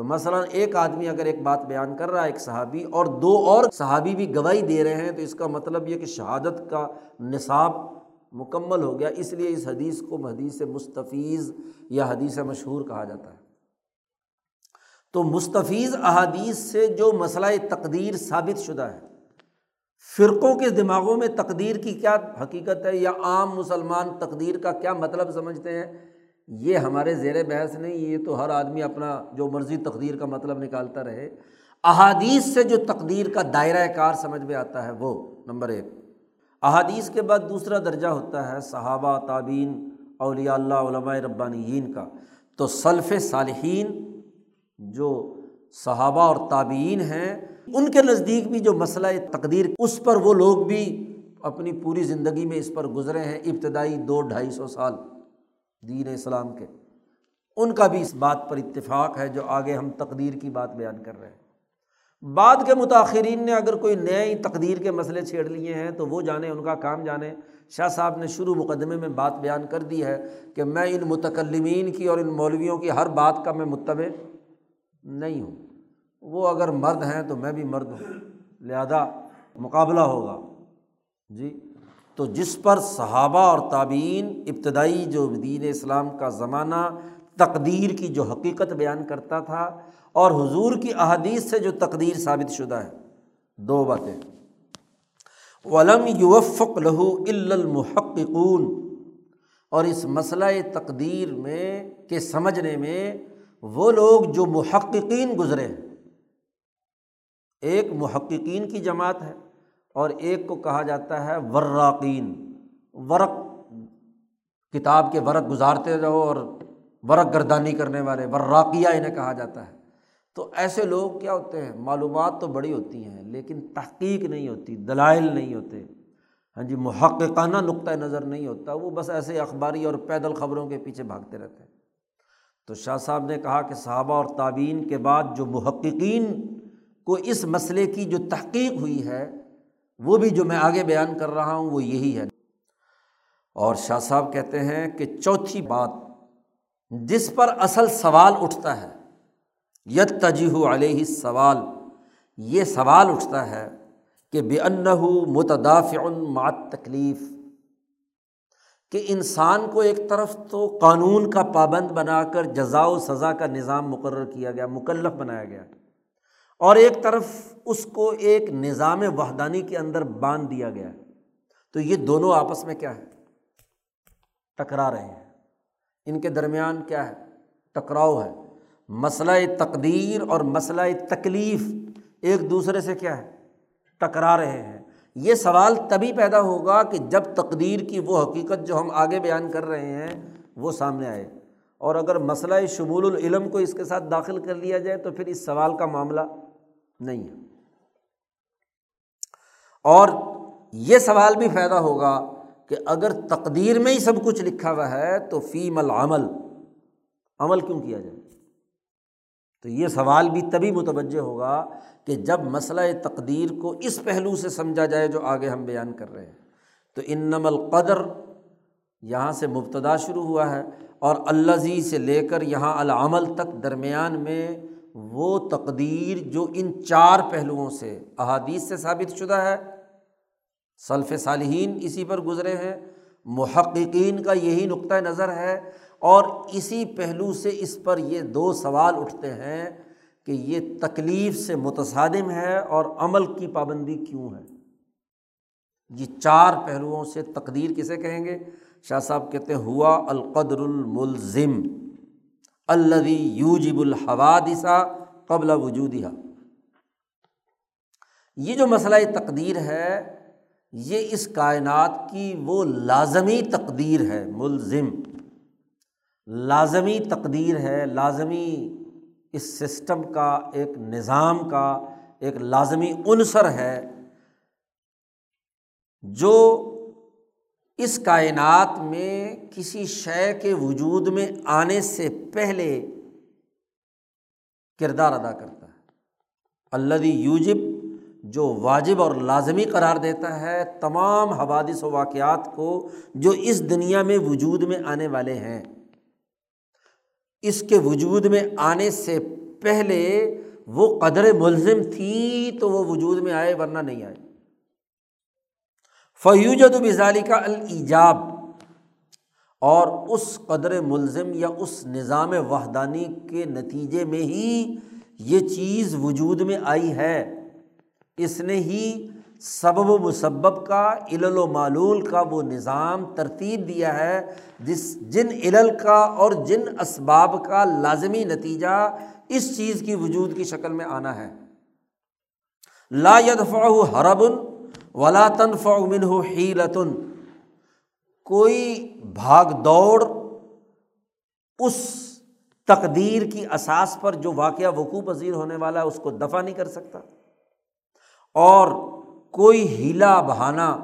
تو مثلاً ایک آدمی اگر ایک بات بیان کر رہا ہے ایک صحابی اور دو اور صحابی بھی گواہی دے رہے ہیں تو اس کا مطلب یہ کہ شہادت کا نصاب مکمل ہو گیا، اس لیے اس حدیث کو حدیث مستفیض یا حدیث مشہور کہا جاتا ہے۔ تو مستفیض احادیث سے جو مسئلہ تقدیر ثابت شدہ ہے، فرقوں کے دماغوں میں تقدیر کی کیا حقیقت ہے یا عام مسلمان تقدیر کا کیا مطلب سمجھتے ہیں؟ یہ ہمارے زیر بحث نہیں، یہ تو ہر آدمی اپنا جو مرضی تقدیر کا مطلب نکالتا رہے۔ احادیث سے جو تقدیر کا دائرۂ کار سمجھ میں آتا ہے وہ، نمبر ایک۔ احادیث کے بعد دوسرا درجہ ہوتا ہے صحابہ تعبین اولیاء اللہ، علماء ربانیین کا۔ تو صلف صالحین جو صحابہ اور تعبین ہیں، ان کے نزدیک بھی جو مسئلہ تقدیر، اس پر وہ لوگ بھی اپنی پوری زندگی میں اس پر گزرے ہیں، ابتدائی دو، ڈھائی سو سال۔ دین اسلام کے۔ ان کا بھی اس بات پر اتفاق ہے جو آگے ہم تقدیر کی بات بیان کر رہے ہیں۔ بعد کے متاثرین نے اگر کوئی نئے تقدیر کے مسئلے چھیڑ لیے ہیں تو وہ جانے، ان کا کام جانے۔ شاہ صاحب نے شروع مقدمے میں بات بیان کر دی ہے کہ میں ان متکلمین کی اور ان مولویوں کی ہر بات کا میں متبع نہیں ہوں۔ وہ اگر مرد ہیں تو میں بھی مرد ہوں، لہٰذا مقابلہ ہوگا۔ جی؟ تو جس پر صحابہ اور تعبین ابتدائی جو دین اسلام کا زمانہ تقدیر کی جو حقیقت بیان کرتا تھا اور حضور کی احادیث سے جو تقدیر ثابت شدہ ہے۔ دو باتیں۔ ولم یوفق لہو المحققون۔ اور اس مسئلہ تقدیر میں کے سمجھنے میں وہ لوگ جو محققین گزرے ہیں۔ ایک محققین کی جماعت ہے۔ اور ایک کو کہا جاتا ہے وراقین، ورق، کتاب کے ورق گزارتے رہو اور ورق گردانی کرنے والے، وراقیہ انہیں کہا جاتا ہے۔ تو ایسے لوگ کیا ہوتے ہیں؟ معلومات تو بڑی ہوتی ہیں، لیکن تحقیق نہیں ہوتی، دلائل نہیں ہوتے۔ ہاں جی محققانہ نقطۂ نظر نہیں ہوتا، وہ بس ایسے اخباری اور پیدل خبروں کے پیچھے بھاگتے رہتے ہیں۔ تو شاہ صاحب نے کہا کہ صحابہ اور تعبین کے بعد جو محققین کو اس مسئلے کی جو تحقیق ہوئی ہے وہ بھی جو میں آگے بیان کر رہا ہوں وہ یہی ہے۔ اور شاہ صاحب کہتے ہیں کہ چوتھی بات جس پر اصل سوال اٹھتا ہے یت تجیح علیہ سوال یہ سوال اٹھتا ہے کہ بے ان متداف مات تکلیف کہ انسان کو ایک طرف تو قانون کا پابند بنا کر جزا و سزا کا نظام مقرر کیا گیا، مکلف بنایا گیا۔ اور ایک طرف اس کو ایک نظام وحدانی کے اندر باندھ دیا گیا ہے۔ تو یہ دونوں آپس میں کیا ہے؟ ٹکرا رہے ہیں۔ ان کے درمیان کیا ہے؟ ٹکراؤ ہے۔ مسئلہ تقدیر اور مسئلہ تکلیف ایک دوسرے سے کیا ہے؟ ٹکرا رہے ہیں۔ یہ سوال تبھی پیدا ہوگا کہ جب تقدیر کی وہ حقیقت جو ہم آگے بیان کر رہے ہیں وہ سامنے آئے۔ اور اگر مسئلہ شمول العلم کو اس کے ساتھ داخل کر لیا جائے تو پھر اس سوال کا معاملہ نہیں۔ ہے اور یہ سوال بھی پیدا ہوگا کہ اگر تقدیر میں ہی سب کچھ لکھا ہوا ہے تو فیم العمل عمل کیوں کیا جائے؟ تو یہ سوال بھی تبھی متوجہ ہوگا کہ جب مسئلہ تقدیر کو اس پہلو سے سمجھا جائے جو آگے ہم بیان کر رہے ہیں۔ تو ان القدر یہاں سے مبتدا شروع ہوا ہے اور الزی سے لے کر یہاں العمل تک درمیان میں وہ تقدیر جو ان چار پہلوؤں سے احادیث سے ثابت شدہ ہے۔ صلف صالحین اسی پر گزرے ہیں۔ محققین کا یہی نقطۂ نظر ہے۔ اور اسی پہلو سے اس پر یہ دو سوال اٹھتے ہیں کہ یہ تکلیف سے متصادم ہے اور عمل کی پابندی کیوں ہے۔ یہ چار پہلوؤں سے تقدیر کسے کہیں گے؟ شاہ صاحب کہتے ہیں، ہوا القدر الملزم۔ الدی یوجب الحوادثہ قبل وجودہ یہ جو مسئلہ تقدیر ہے، یہ اس کائنات کی وہ لازمی تقدیر ہے، ملزم۔ لازمی تقدیر ہے، لازمی اس سسٹم کا، ایک نظام کا، ایک لازمی عنصر ہے جو اس کائنات میں کسی شے کے وجود میں آنے سے پہلے کردار ادا کرتا ہے۔ اللہ یوجب، جو واجب اور لازمی قرار دیتا ہے تمام حوادث و واقعات کو جو اس دنیا میں وجود میں آنے والے ہیں۔ اس کے وجود میں آنے سے پہلے وہ قدر ملزم تھی تو وہ وجود میں آئے ورنہ نہیں آئے۔ فیوجد بزالی کا الجاب اور اس قدر ملزم یا اس نظام وحدانی کے نتیجے میں ہی یہ چیز وجود میں آئی ہے۔ اس نے ہی سبب و مسبب کا، علل و معلول کا وہ نظام ترتیب دیا ہے، جس، جن علل کا اور جن اسباب کا لازمی نتیجہ اس چیز کی وجود کی شکل میں آنا ہے۔ لا یدفع حربن ولا تنفع منہ حیلتن کوئی بھاگ دوڑ اس تقدیر کی اساس پر جو واقعہ وقوع پذیر ہونے والا ہے، اس کو دفاع نہیں کر سکتا۔ اور کوئی ہیلا بہانا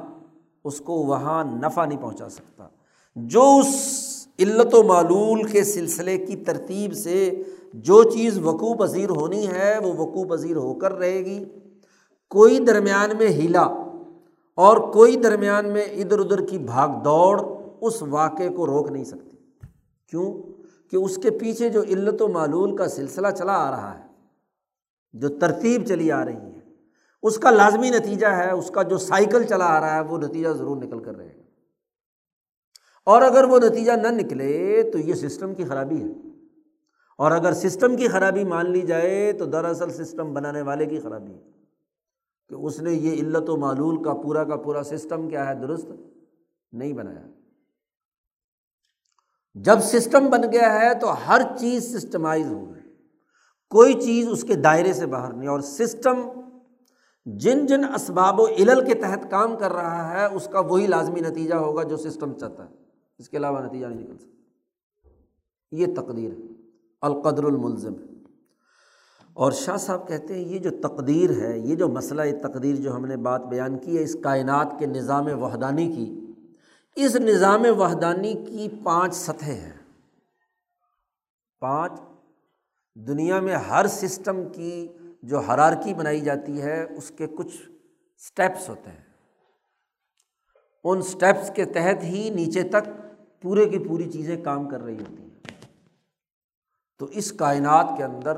اس کو وہاں نفع نہیں پہنچا سکتا۔ جو اس علت و معلول کے سلسلے کی ترتیب سے جو چیز وقوع پذیر ہونی ہے، وہ وقوع پذیر ہو کر رہے گی۔ کوئی درمیان میں ہیلا اور کوئی درمیان میں ادھر ادھر کی بھاگ دوڑ اس واقعے کو روک نہیں سکتی۔ کیوں؟ کہ اس کے پیچھے جو علت و معلول کا سلسلہ چلا آ رہا ہے، جو ترتیب چلی آ رہی ہے، اس کا لازمی نتیجہ ہے، اس کا جو سائیکل چلا آ رہا ہے، وہ نتیجہ ضرور نکل کر رہے گا۔ اور اگر وہ نتیجہ نہ نکلے تو یہ سسٹم کی خرابی ہے۔ اور اگر سسٹم کی خرابی مان لی جائے تو دراصل سسٹم بنانے والے کی خرابی ہے۔ کہ اس نے یہ علت و معلول کا پورا کا پورا سسٹم کیا ہے، درست نہیں بنایا۔ جب سسٹم بن گیا ہے تو ہر چیز سسٹمائز ہو گئی۔ کوئی چیز اس کے دائرے سے باہر نہیں، اور سسٹم جن جن اسباب و علل کے تحت کام کر رہا ہے، اس کا وہی لازمی نتیجہ ہوگا جو سسٹم چاہتا ہے۔ اس کے علاوہ نتیجہ نہیں نکل سکتا۔ یہ تقدیر ہے۔ القدر الملزم۔ ہے اور شاہ صاحب کہتے ہیں یہ جو تقدیر ہے، یہ جو مسئلہ تقدیر جو ہم نے بات بیان کی ہے، اس کائنات کے نظام وحدانی کی، اس نظام وحدانی کی پانچ سطحیں ہیں۔ پانچ، دنیا میں ہر سسٹم کی جو حرارکی بنائی جاتی ہے، اس کے کچھ اسٹیپس ہوتے ہیں۔ ان اسٹیپس کے تحت ہی نیچے تک پورے کی پوری چیزیں کام کر رہی ہوتی ہیں۔ تو اس کائنات کے اندر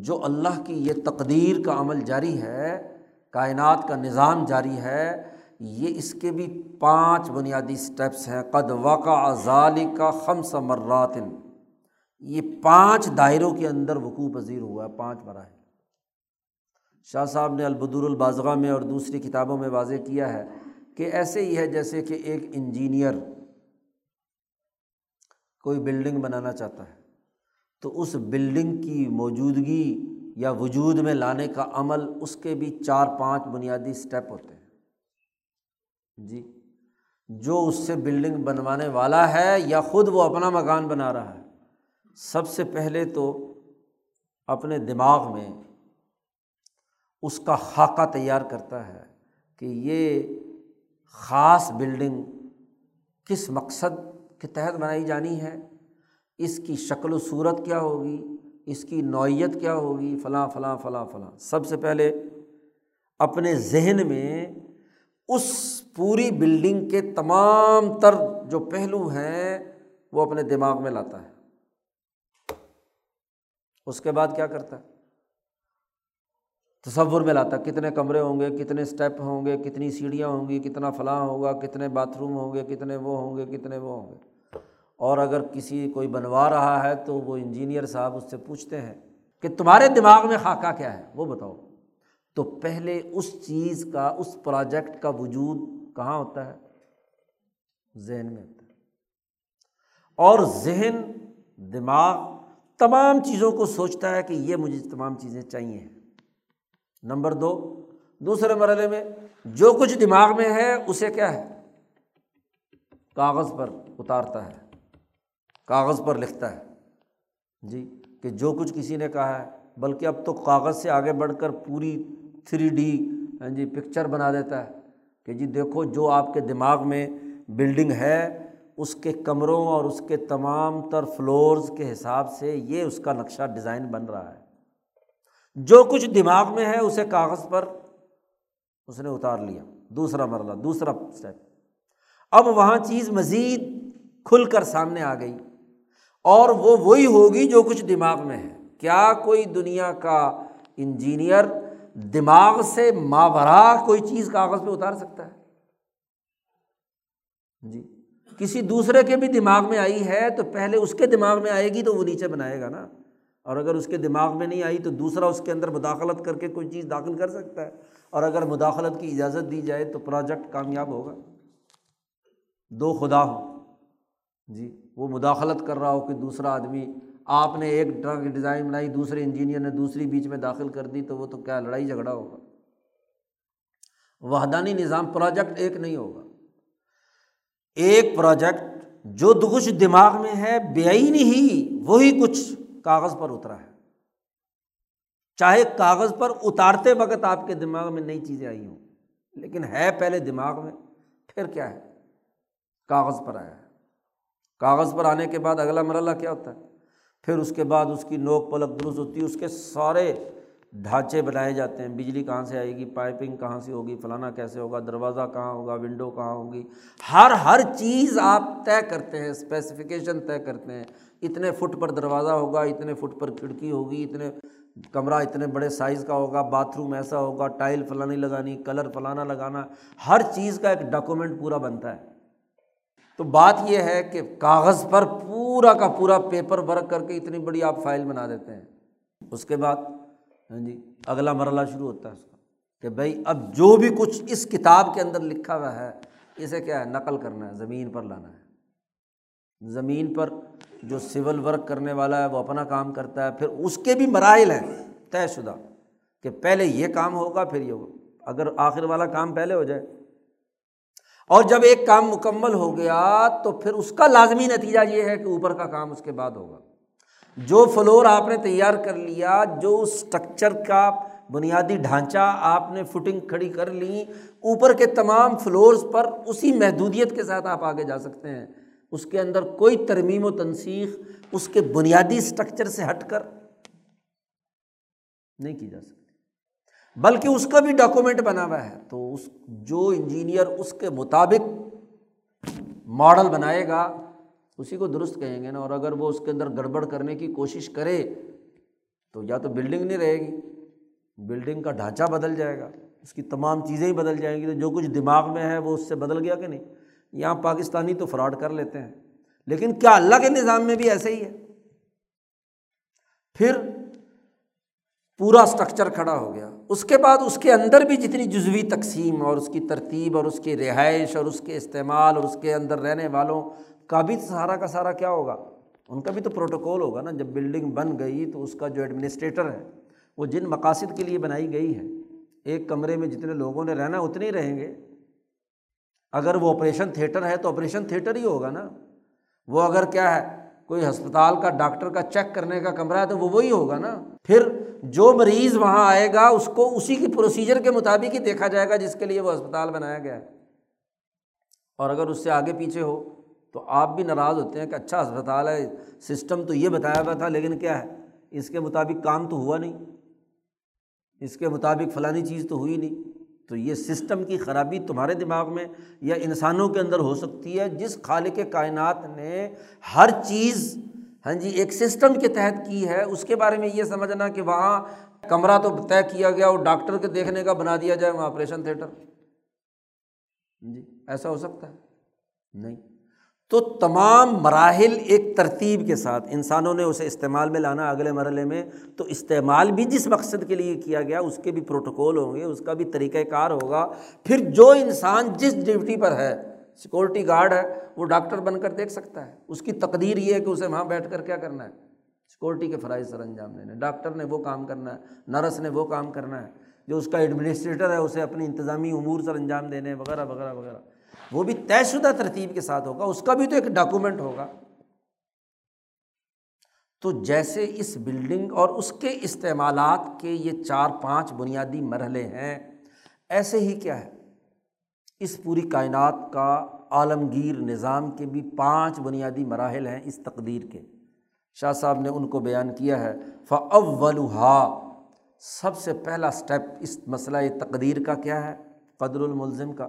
جو اللہ کی یہ تقدیر کا عمل جاری ہے، کائنات کا نظام جاری ہے، یہ اس کے بھی پانچ بنیادی اسٹیپس ہیں۔ قد وقع ظالی کا خمس مراتن یہ پانچ دائروں کے اندر وقوع پذیر ہوا ہے، پانچ مراحل۔ شاہ صاحب نے البدور البازغہ میں اور دوسری کتابوں میں واضح کیا ہے کہ ایسے ہی ہے جیسے کہ ایک انجینئر کوئی بلڈنگ بنانا چاہتا ہے۔ تو اس بلڈنگ کی موجودگی یا وجود میں لانے کا عمل اس کے بھی چار پانچ بنیادی اسٹیپ ہوتے ہیں۔ جی جو اس سے بلڈنگ بنوانے والا ہے یا خود وہ اپنا مکان بنا رہا ہے، سب سے پہلے تو اپنے دماغ میں اس کا خاکہ تیار کرتا ہے کہ یہ خاص بلڈنگ کس مقصد کے تحت بنائی جانی ہے۔ اس کی شکل و صورت کیا ہوگی؟ اس کی نوعیت کیا ہوگی؟ فلاں فلاں فلاں فلاں۔ سب سے پہلے اپنے ذہن میں اس پوری بلڈنگ کے تمام تر جو پہلو ہیں، وہ اپنے دماغ میں لاتا ہے۔ اس کے بعد کیا کرتا ہے؟ تصور میں لاتا کتنے کمرے ہوں گے، کتنے اسٹیپ ہوں گے، کتنی سیڑھیاں ہوں گی، کتنا فلاں ہوگا، کتنے باتھ روم ہوں گے، کتنے وہ ہوں گے، کتنے وہ ہوں گے۔ اور اگر کسی کوئی بنوا رہا ہے تو وہ انجینئر صاحب اس سے پوچھتے ہیں کہ تمہارے دماغ میں خاکہ کیا ہے؟ وہ بتاؤ۔ تو پہلے اس چیز کا، اس پروجیکٹ کا وجود کہاں ہوتا ہے؟ ذہن میں ہوتا ہے۔ اور ذہن، دماغ تمام چیزوں کو سوچتا ہے کہ یہ مجھے تمام چیزیں چاہیے نمبر دو، دوسرے مرحلے میں جو کچھ دماغ میں ہے، اسے کیا ہے؟ کاغذ پر اتارتا ہے۔ کاغذ پر لکھتا ہے۔ جی کہ جو کچھ کسی نے کہا ہے، بلکہ اب تو کاغذ سے آگے بڑھ کر پوری تھری ڈی ہاں جی پکچر بنا دیتا ہے کہ جی دیکھو، جو آپ کے دماغ میں بلڈنگ ہے، اس کے کمروں اور اس کے تمام تر فلورز کے حساب سے یہ اس کا نقشہ ڈیزائن بن رہا ہے۔ جو کچھ دماغ میں ہے، اسے کاغذ پر اس نے اتار لیا۔ دوسرا مرلہ دوسرا اسٹیپ اب وہاں چیز مزید کھل کر سامنے آ گئی۔ اور وہ وہی ہوگی جو کچھ دماغ میں ہے۔ کیا کوئی دنیا کا انجینئر دماغ سے ماورا کوئی چیز کاغذ پہ اتار سکتا ہے؟ جی۔ کسی دوسرے کے بھی دماغ میں آئی ہے تو پہلے اس کے دماغ میں آئے گی تو وہ نیچے بنائے گا نا۔ اور اگر اس کے دماغ میں نہیں آئی تو دوسرا اس کے اندر مداخلت کر کے کوئی چیز داخل کر سکتا ہے۔ اور اگر مداخلت کی اجازت دی جائے تو پروجیکٹ کامیاب ہوگا۔ دو خدا ہوں۔ جی۔ وہ مداخلت کر رہا ہو کہ دوسرا آدمی، آپ نے ایک طرح کی ڈیزائن بنائی، دوسرے انجینئر نے دوسری بیچ میں داخل کر دی، تو وہ تو کیا لڑائی جھگڑا ہوگا؟ وحدانی نظام پروجیکٹ ایک نہیں ہوگا۔ ایک پروجیکٹ جو کچھ دماغ میں ہے، بے نہیں وہی کچھ کاغذ پر اترا ہے۔ چاہے کاغذ پر اتارتے وقت آپ کے دماغ میں نئی چیزیں آئی ہوں، لیکن ہے پہلے دماغ میں، پھر کیا ہے؟ کاغذ پر آیا ہے۔ کاغذ پر آنے کے بعد اگلا مرحلہ کیا ہوتا ہے؟ پھر اس کے بعد اس کی نوک پلک درست ہوتی ہے، اس کے سارے ڈھانچے بنائے جاتے ہیں۔ بجلی کہاں سے آئے گی؟ پائپنگ کہاں سے ہوگی؟ فلانا کیسے ہوگا؟ دروازہ کہاں ہوگا؟ ونڈو کہاں ہوگی؟ ہر ہر چیز آپ طے کرتے ہیں اسپیسیفکیشن طے کرتے ہیں۔ اتنے فٹ پر دروازہ ہوگا، اتنے فٹ پر کھڑکی ہوگی، اتنے کمرہ اتنے بڑے سائز کا ہوگا باتھ روم ایسا ہوگا ٹائل فلانی لگانی کلر فلانا لگانا۔ ہر چیز کا ایک ڈاکومنٹ پورا بنتا ہے۔ تو بات یہ ہے کہ کاغذ پر پورا کا پورا پیپر ورک کر کے اتنی بڑی آپ فائل بنا دیتے ہیں۔ اس کے بعد ہاں جی اگلا مرحلہ شروع ہوتا ہے اس کا کہ بھائی اب جو بھی کچھ اس کتاب کے اندر لکھا ہوا ہے، اسے کیا ہے؟ نقل کرنا ہے، زمین پر لانا ہے۔ زمین پر جو سول ورک کرنے والا ہے، وہ اپنا کام کرتا ہے۔ پھر اس کے بھی مراحل ہیں طے شدہ کہ پہلے یہ کام ہوگا، پھر یہ ہوگا۔ اگر آخر والا کام پہلے ہو جائے اور جب ایک کام مکمل ہو گیا تو پھر اس کا لازمی نتیجہ یہ ہے کہ اوپر کا کام اس کے بعد ہوگا۔ جو فلور آپ نے تیار کر لیا، جو اس اسٹرکچر کا بنیادی ڈھانچہ آپ نے فٹنگ کھڑی کر لی، اوپر کے تمام فلورس پر اسی محدودیت کے ساتھ آپ آگے جا سکتے ہیں۔ اس کے اندر کوئی ترمیم و تنسیخ اس کے بنیادی اسٹرکچر سے ہٹ کر نہیں کی جا سکتی۔ بلکہ اس کا بھی ڈاکومنٹ بنا ہوا ہے۔ تو اس جو انجینئر اس کے مطابق ماڈل بنائے گا، اسی کو درست کہیں گے نا۔ اور اگر وہ اس کے اندر گڑبڑ کرنے کی کوشش کرے، تو یا تو بلڈنگ نہیں رہے گی۔ بلڈنگ کا ڈھانچہ بدل جائے گا۔ اس کی تمام چیزیں ہی بدل جائیں گی۔ تو جو کچھ دماغ میں ہے، وہ اس سے بدل گیا کہ نہیں؟ یہاں پاکستانی تو فراڈ کر لیتے ہیں۔ لیکن کیا اللہ کے نظام میں بھی ایسے ہی ہے؟ پھر پورا اسٹرکچر کھڑا ہو گیا۔ اس کے بعد اس کے اندر بھی جتنی جزوی تقسیم اور اس کی ترتیب اور اس کی رہائش اور اس کے استعمال اور اس کے اندر رہنے والوں کا بھی سارا کا سارا کیا ہوگا؟ ان کا بھی تو پروٹوکول ہوگا نا۔ جب بلڈنگ بن گئی تو اس کا جو ایڈمنسٹریٹر ہے، وہ جن مقاصد کے لیے بنائی گئی ہے، ایک کمرے میں جتنے لوگوں نے رہنا اتنے ہی رہیں گے۔ اگر وہ آپریشن تھیٹر ہے تو آپریشن تھیٹر ہی ہوگا نا۔ وہ اگر کیا ہے کوئی ہسپتال کا ڈاکٹر کا چیک کرنے کا کمرہ ہے تو وہ وہی ہوگا نا۔ پھر جو مریض وہاں آئے گا، اس کو اسی کی پروسیجر کے مطابق ہی دیکھا جائے گا جس کے لیے وہ اسپتال بنایا گیا ہے۔ اور اگر اس سے آگے پیچھے ہو، تو آپ بھی ناراض ہوتے ہیں کہ اچھا اسپتال ہے سسٹم تو یہ بتایا ہوا تھا، لیکن کیا ہے؟ اس کے مطابق کام تو ہوا نہیں۔ اس کے مطابق فلانی چیز تو ہوئی نہیں۔ تو یہ سسٹم کی خرابی تمہارے دماغ میں یا انسانوں کے اندر ہو سکتی ہے جس خالق کائنات نے ہر چیز ہاں جی ایک سسٹم کے تحت کی ہے، اس کے بارے میں یہ سمجھنا کہ وہاں کمرہ تو طے کیا گیا اور ڈاکٹر کے دیکھنے کا بنا دیا جائے وہاں آپریشن تھیٹر۔ ہاں جی ایسا ہو سکتا ہے؟ نہیں۔ تو تمام مراحل ایک ترتیب کے ساتھ، انسانوں نے اسے استعمال میں لانا اگلے مرحلے میں، تو استعمال بھی جس مقصد کے لیے کیا گیا، اس کے بھی پروٹوکول ہوں گے، اس کا بھی طریقۂ کار ہوگا۔ پھر جو انسان جس ڈیوٹی پر ہے، سیکورٹی گارڈ ہے، وہ ڈاکٹر بن کر دیکھ سکتا ہے۔ اس کی تقدیر یہ ہے کہ اسے وہاں بیٹھ کر کیا کرنا ہے؟ سیکورٹی کے فرائض سر انجام دینے ڈاکٹر نے وہ کام کرنا ہے، نرس نے وہ کام کرنا ہے۔ جو اس کا ایڈمنسٹریٹر ہے، اسے اپنی انتظامی امور سر انجام دینے وغیرہ وغیرہ وغیرہ۔ وہ بھی طے شدہ ترتیب کے ساتھ ہوگا، اس کا بھی تو ایک ڈاکومنٹ ہوگا۔ تو جیسے اس بلڈنگ اور اس کے استعمالات کے یہ چار پانچ بنیادی مرحلے ہیں، ایسے ہی کیا ہے؟ اس پوری کائنات کا عالمگیر نظام کے بھی پانچ بنیادی مراحل ہیں اس تقدیر کے۔ شاہ صاحب نے ان کو بیان کیا ہے فا سب سے پہلا اسٹیپ اس مسئلہ تقدیر کا کیا ہے؟ قدر الملزم کا۔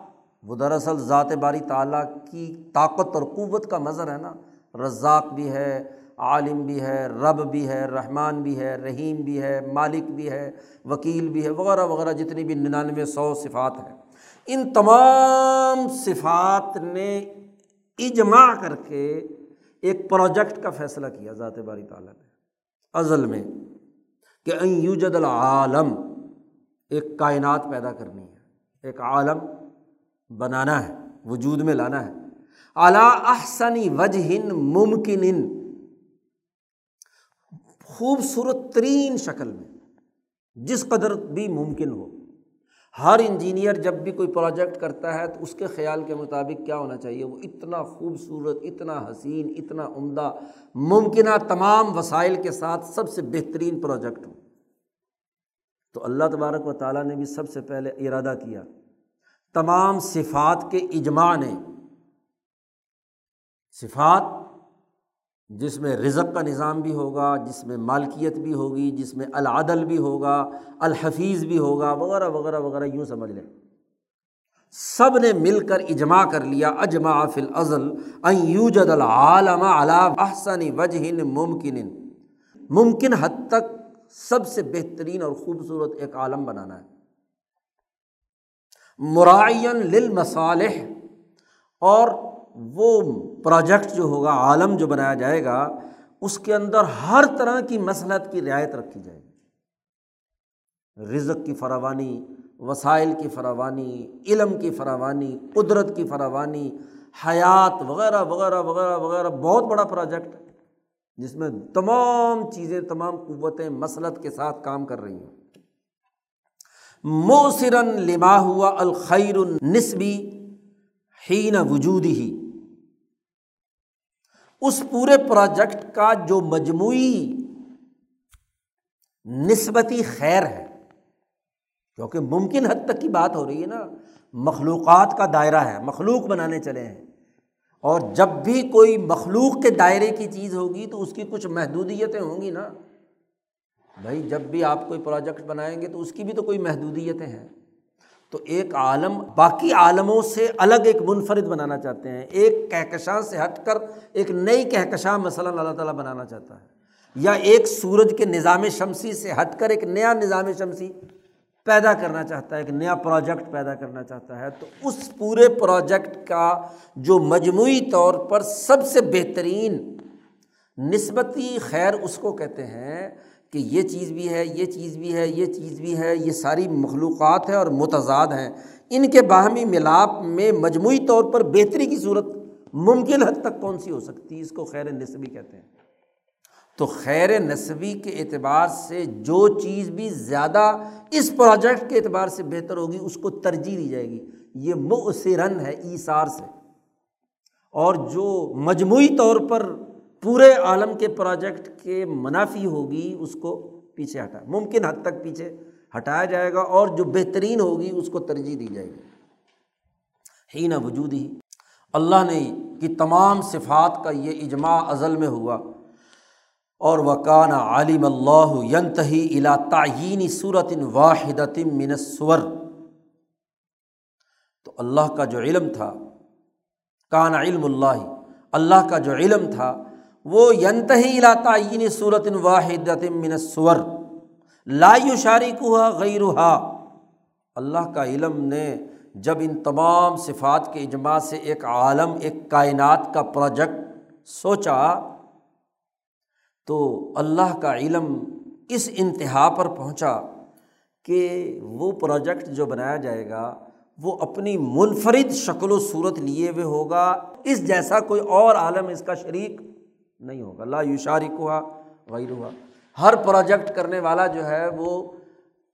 وہ دراصل ذات باری تعلیٰ کی طاقت اور قوت کا مظر ہے نا۔ رزاق بھی ہے، عالم بھی ہے، رب بھی ہے، رحمان بھی ہے، رحیم بھی ہے، مالک بھی ہے، وکیل بھی ہے، وغیرہ وغیرہ، جتنی بھی ننانوے سو صفات ہیں۔ ان تمام صفات نے اجماع کر کے ایک پروجیکٹ کا فیصلہ کیا ذات باری تعالیٰ نے۔ ازل میں کہ یوجد العالم، ایک کائنات پیدا کرنی ہے، ایک عالم بنانا ہے، وجود میں لانا ہے۔ اعلیٰ احسنی وجہ ممکن خوبصورت ترین شکل میں، جس قدر بھی ممکن ہو۔ ہر انجینئر جب بھی کوئی پروجیکٹ کرتا ہے تو اس کے خیال کے مطابق کیا ہونا چاہیے؟ وہ اتنا خوبصورت، اتنا حسین، اتنا عمدہ، ممکنہ تمام وسائل کے ساتھ سب سے بہترین پروجیکٹ ہو۔ تو اللہ تبارک و تعالیٰ نے بھی سب سے پہلے ارادہ کیا تمام صفات کے اجماع نے، صفات جس میں رزق کا نظام بھی ہوگا، جس میں مالکیت بھی ہوگی، جس میں العدل بھی ہوگا، الحفیظ بھی ہوگا، وغیرہ وغیرہ وغیرہ، یوں سمجھ لیں۔ سب نے مل کر اجماع کر لیا، اجماع فل ازل یوجد العالم احسن وجہ ممکن۔ ممکن حد تک سب سے بہترین اور خوبصورت ایک عالم بنانا ہے۔ مرائین للمصالح، اور وہ پروجیکٹ جو ہوگا، عالم جو بنایا جائے گا، اس کے اندر ہر طرح کی مسلحت کی رعایت رکھی جائے گی۔ رزق کی فراوانی، وسائل کی فراوانی، علم کی فراوانی، قدرت کی فراوانی، حیات وغیرہ وغیرہ وغیرہ وغیرہ، بہت بڑا پروجیکٹ جس میں تمام چیزیں، تمام قوتیں مسلط کے ساتھ کام کر رہی ہیں۔ موسرن لما ہوا الخیر النسبی ہی نہ وجود ہی اس پورے پروجیکٹ کا جو مجموعی نسبتی خیر ہے، کیونکہ ممکن حد تک کی بات ہو رہی ہے نا، مخلوقات کا دائرہ ہے، مخلوق بنانے چلے ہیں۔ اور جب بھی کوئی مخلوق کے دائرے کی چیز ہوگی تو اس کی کچھ محدودیتیں ہوں گی نا۔ بھائی، جب بھی آپ کوئی پروجیکٹ بنائیں گے تو اس کی بھی تو کوئی محدودیتیں ہیں۔ تو ایک عالم، باقی عالموں سے الگ ایک منفرد بنانا چاہتے ہیں۔ ایک کہکشاں سے ہٹ کر ایک نئی کہکشاں مثلاً اللہ تعالیٰ بنانا چاہتا ہے۔ یا ایک سورج کے نظام شمسی سے ہٹ کر ایک نیا نظام شمسی پیدا کرنا چاہتا ہے، ایک نیا پروجیکٹ پیدا کرنا چاہتا ہے۔ تو اس پورے پروجیکٹ کا جو مجموعی طور پر سب سے بہترین نسبتی خیر اس کو کہتے ہیں کہ یہ چیز بھی ہے، یہ چیز بھی ہے، یہ چیز بھی ہے، یہ ساری مخلوقات ہیں اور متضاد ہیں۔ ان کے باہمی ملاپ میں مجموعی طور پر بہتری کی صورت ممکن حد تک کون سی ہو سکتی؟ ہے اس کو خیر نسبی کہتے ہیں۔ تو خیر نصبی کے اعتبار سے جو چیز بھی زیادہ اس پروجیکٹ کے اعتبار سے بہتر ہوگی، اس کو ترجیح دی جائے گی۔ یہ مؤثرن ہے ایسار سے۔ اور جو مجموعی طور پر پورے عالم کے پروجیکٹ کے منافی ہوگی، اس کو پیچھے ہٹا، ممکن حد تک پیچھے ہٹایا جائے گا اور جو بہترین ہوگی، اس کو ترجیح دی جائے گی۔ ہی نہ وجود ہی اللہ نے کہ تمام صفات کا یہ اجماع ازل میں ہوا۔ اور وکان عالم اللہ ینتہی الا تعینی صورت واحد من الصور تو اللہ کا جو علم تھا کان علم اللہ اللہ کا جو علم تھا وہ ینتہی الا تعینی صورت واحد من الصور، لا یشارکها غیرها اللہ کا علم نے جب ان تمام صفات کے اجماع سے ایک عالم، ایک کائنات کا پروجیکٹ سوچا، تو اللہ کا علم اس انتہا پر پہنچا کہ وہ پروجیکٹ جو بنایا جائے گا، وہ اپنی منفرد شکل و صورت لیے ہوئے ہوگا۔ اس جیسا کوئی اور عالم اس کا شریک نہیں ہوگا۔ اللہ یوشارک ہوا غیر ہوا ہر پروجیکٹ کرنے والا جو ہے وہ